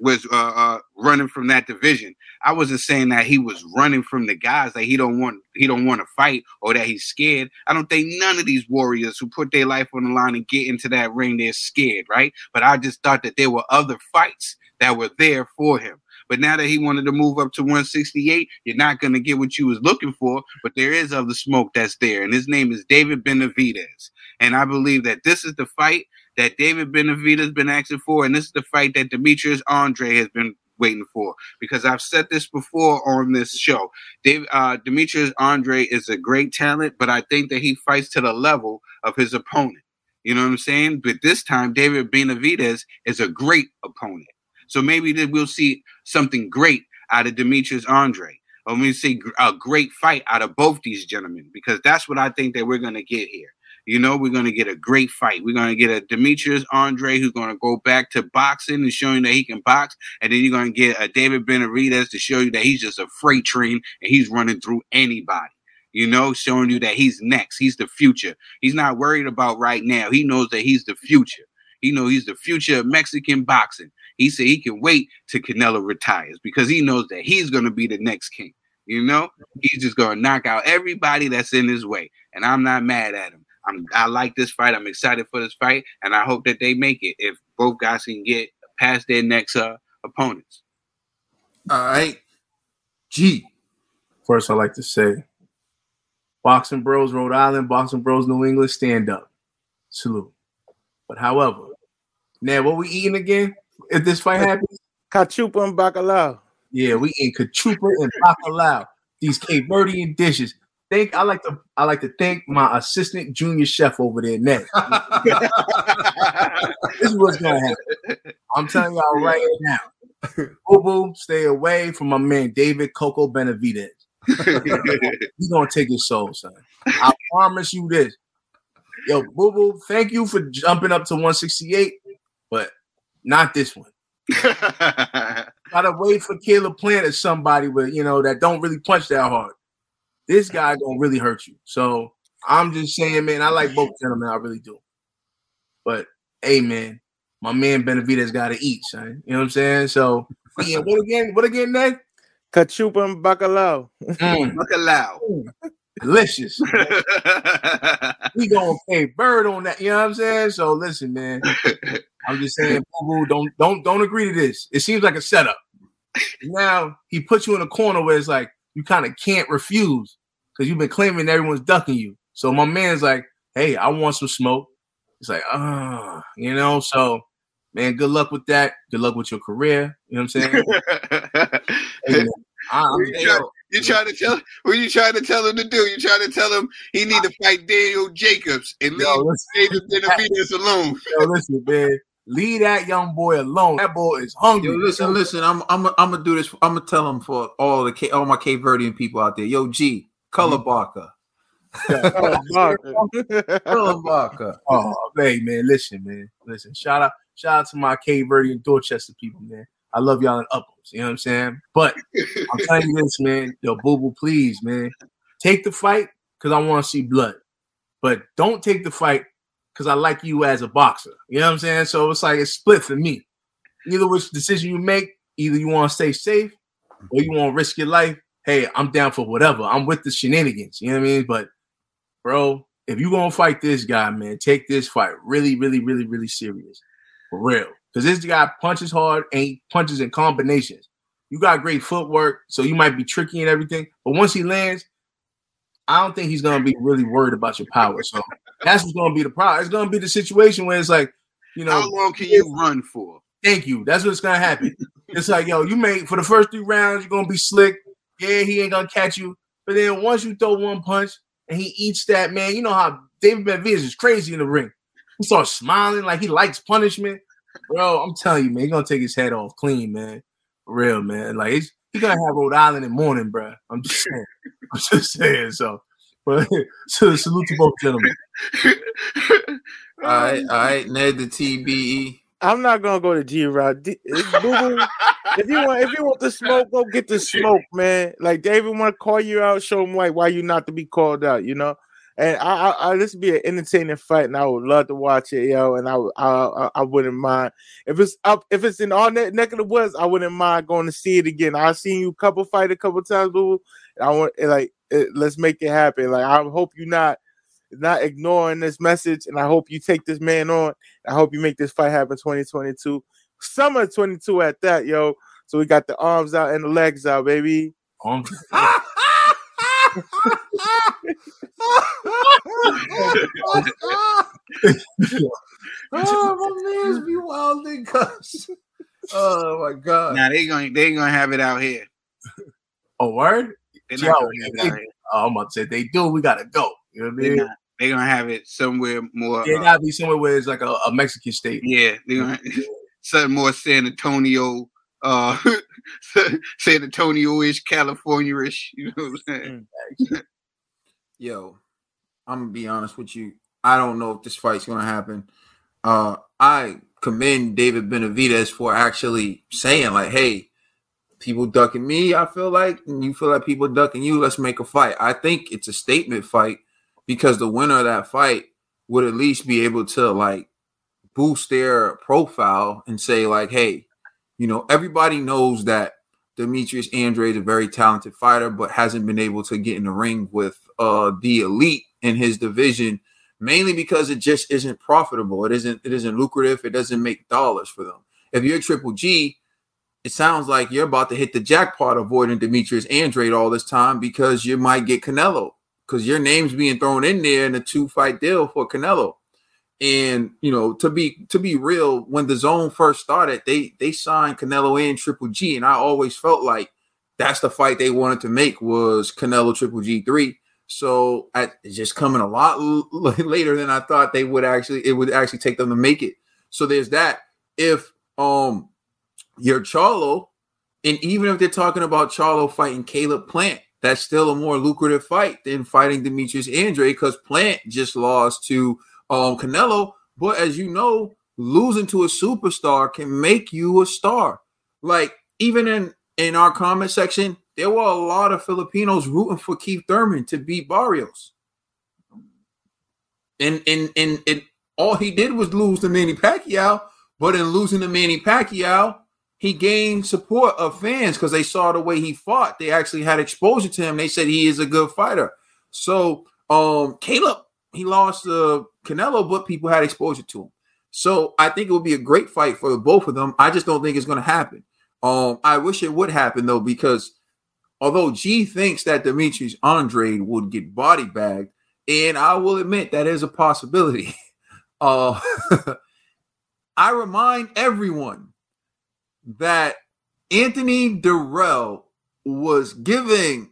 was uh, uh, running from that division. I wasn't saying that he was running from the guys that he don't want he don't want to fight or that he's scared. I don't think none of these warriors who put their life on the line and get into that ring they're scared, right? But I just thought that there were other fights that were there for him. But now that he wanted to move up to 168, you're not going to get what you was looking for. But there is other smoke that's there, and his name is David Benavidez. And I believe that this is the fight that David Benavidez has been asking for, and this is the fight that Demetrius Andre has been waiting for. Because I've said this before on this show. Dave, uh, Demetrius Andre is a great talent, but I think that he fights to the level of his opponent. You know what I'm saying? But this time, David Benavidez is a great opponent. So maybe that we'll see something great out of Demetrius Andre. Or we see a great fight out of both these gentlemen because that's what I think that we're going to get here. You know, we're going to get a great fight. We're going to get a Demetrius Andre who's going to go back to boxing and showing that he can box. And then you're going to get a David Benavidez to show you that he's just a freight train and he's running through anybody. You know, showing you that he's next. He's the future. He's not worried about right now. He knows that he's the future. He knows he's the future of Mexican boxing. He said he can wait till Canelo retires because he knows that he's going to be the next king. You know, he's just going to knock out everybody that's in his way. And I'm not mad at him. I'm I like this fight. I'm excited for this fight, and I hope that they make it if both guys can get past their next uh, opponents. All right, G. First, I like to say Boxing Bros, Rhode Island, Boxing Bros, New England, stand up. Salute. But however, now what we eating again? If this fight happens? Cachupa and bacalao. Yeah, we eat cachupa and bacalao. These Cape Verdean dishes. Thank I like to I like to thank my assistant junior chef over there, Ned. this is what's gonna happen. I'm telling y'all right now. Boo boo, stay away from my man David Coco Benavidez. He's gonna take his soul, son. I promise you this. Yo, boo boo, thank you for jumping up to 168, but not this one. Gotta wait for Caleb Plant or somebody with you know that don't really punch that hard. This guy gonna really hurt you. So I'm just saying, man, I like both gentlemen, I really do. But hey, man, my man Benavidez got to eat, son. You know what I'm saying? So yeah, what again? What again, Ned? Cachupa and bacalao. Mm. Bacalao. Delicious. we gonna pay bird on that. You know what I'm saying? So listen, man. I'm just saying, boo boo don't don't don't agree to this. It seems like a setup. Now he puts you in a corner where it's like you kind of can't refuse because you've been claiming everyone's ducking you. So my man's like, hey, I want some smoke. It's like, ah, you know. So man, good luck with that. Good luck with your career. You know what I'm saying? I'm- you, try, you trying to tell what you trying to tell him to do? You trying to tell him he need to fight Daniel Jacobs and leave Yo. David Benavidez alone. Yo, listen, man. Leave that young boy alone. That boy is hungry. Yo, listen, listen. I'm I'm I'm gonna do this. I'm gonna tell him for all the Ca- all my Cape Verdean people out there. Yo, G, color mm-hmm. barker, color barker. Oh, hey man, listen, man, listen. Shout out, shout out to my Cape Verde and Dorchester people, man. I love y'all in uppers. You know what I'm saying? But I'm telling you this, man. Yo, boo boo, please, man, take the fight because I want to see blood. But don't take the fight because I like you as a boxer. You know what I'm saying? So it's like it's split for me. Either which decision you make, either you want to stay safe or you want to risk your life. Hey, I'm down for whatever. I'm with the shenanigans. You know what I mean? But bro, if you gonna fight this guy, man, take this fight really, really, really, really serious. For real. Because this guy punches hard and he punches in combinations. You got great footwork, so you might be tricky and everything. But once he lands, I don't think he's gonna be really worried about your power. So that's what's gonna be the problem. It's gonna be the situation where it's like, you know, How long can you run for? Thank you. That's what's gonna happen. it's like, yo, you made for the first three rounds, you're gonna be slick. Yeah, he ain't gonna catch you. But then once you throw one punch and he eats that, man, you know how David Benavidez is crazy in the ring. He starts smiling like he likes punishment. Bro, I'm telling you, man, he's gonna take his head off clean, man. For real, man. Like he's, he's gonna have Rhode Island in the morning, bro. I'm just saying. I'm just saying. So, but so salute to both gentlemen. All right, all right. Ned the TBE. I'm not gonna go to G Rod. D- if you want, if you want the smoke, go get the smoke, man. Like David want to call you out, show him like why you not to be called out, you know. And I, I, I this would be an entertaining fight, and I would love to watch it, yo. And I, would- I, I, I wouldn't mind if it's up, if it's in our neck, neck of the woods. I wouldn't mind going to see it again. I've seen you couple fight a couple times, boo. I want like it, let's make it happen. Like I hope you're not not ignoring this message, and I hope you take this man on. I hope you make this fight happen 2022, summer 22 at that, yo. So we got the arms out and the legs out, baby. Arms. oh, my man's be wilding cuz. Oh my god. Now they going they gonna have it out here. Oh, word? Yo, gonna have it they- oh, I'm about to say they do, we gotta go. You know what I They're mean? not. They're gonna have it somewhere more. Yeah, uh, gotta be somewhere where it's like a, a Mexican state. Yeah, they're gonna something more San Antonio, uh, San Antonio-ish, California-ish. You know what I'm saying? Yo, I'm gonna be honest with you. I don't know if this fight's gonna happen. Uh, I commend David Benavidez for actually saying like, "Hey, people ducking me. I feel like, and you feel like people ducking you. Let's make a fight." I think it's a statement fight because the winner of that fight would at least be able to like boost their profile and say like, "Hey, you know, everybody knows that Demetrius Andrade is a very talented fighter, but hasn't been able to get in the ring with uh the elite in his division, mainly because it just isn't profitable. It isn't it isn't lucrative, it doesn't make dollars for them. If you're triple G, it sounds like you're about to hit the jackpot avoiding Demetrius Andrade all this time because you might get Canelo because your name's being thrown in there in a two fight deal for Canelo. And you know, to be to be real, when DAZN first started, they they signed Canelo and Triple G, and I always felt like that's the fight they wanted to make was Canelo Triple G three. So I, it's just coming a lot l- later than I thought they would actually it would actually take them to make it. So there's that. If um you're Charlo, and even if they're talking about Charlo fighting Caleb Plant, that's still a more lucrative fight than fighting Demetrius Andre because Plant just lost to um Canelo. But as you know, losing to a superstar can make you a star. Like even in in our comment section, there were a lot of Filipinos rooting for Keith Thurman to beat Barrios. And and and it all he did was lose to Manny Pacquiao, but in losing to Manny Pacquiao, he gained support of fans because they saw the way he fought. They actually had exposure to him. They said he is a good fighter. So um Caleb, he lost uh, Canelo, but people had exposure to him. So I think it would be a great fight for both of them. I just don't think it's going to happen. Um, I wish it would happen though, because although G thinks that Demetrius Andre would get body bagged, and I will admit that is a possibility. Uh, I remind everyone that Anthony Dirrell was giving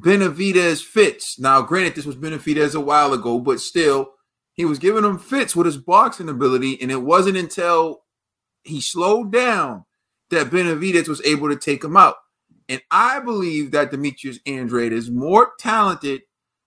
Benavidez fits. Now, granted, this was Benavidez a while ago, but still, he was giving him fits with his boxing ability, and it wasn't until he slowed down that Benavidez was able to take him out. And I believe that Demetrius Andrade is more talented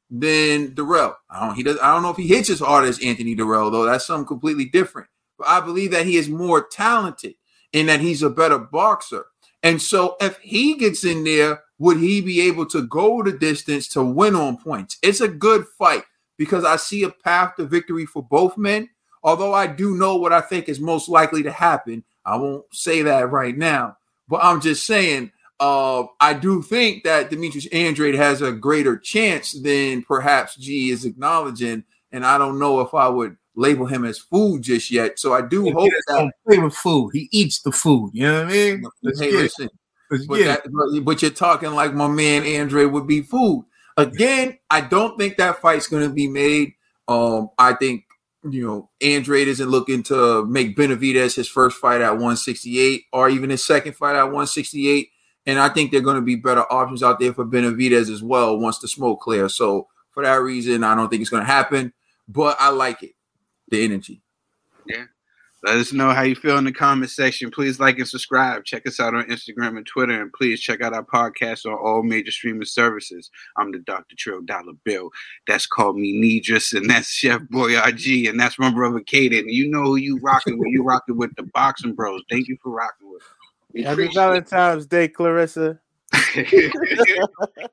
than Dirrell. I don't he does I don't know if he hits as hard as Anthony Dirrell, though. That's something completely different. But I believe that he is more talented and that he's a better boxer. And so if he gets in there, would he be able to go the distance to win on points? It's a good fight because I see a path to victory for both men. Although I do know what I think is most likely to happen. I won't say that right now, but I'm just saying uh, I do think that Demetrius Andrade has a greater chance than perhaps G is acknowledging, and I don't know if I would label him as food just yet. So I do He hope that. favorite food. He eats the food. You know what I mean? Hey, listen, but, that, but you're talking like my man Andre would be food. Again, I don't think that fight's going to be made. Um, I think you know Andrade isn't looking to make Benavidez his first fight at 168 or even his second fight at 168. And I think there are going to be better options out there for Benavidez as well once the smoke clears. So for that reason, I don't think it's going to happen. But I like it, the energy. Yeah. Let us know how you feel in the comment section. Please like and subscribe. Check us out on Instagram and Twitter. And please check out our podcast on all major streaming services. I'm the Dr. Trill Dollar Bill. That's called me Nidris. And that's Chef Boy RG. And that's my brother Kaden. You know who you rocking with. You rocking with the Boxing Bros. Thank you for rocking with us. Happy. Valentine's Day, Clarissa.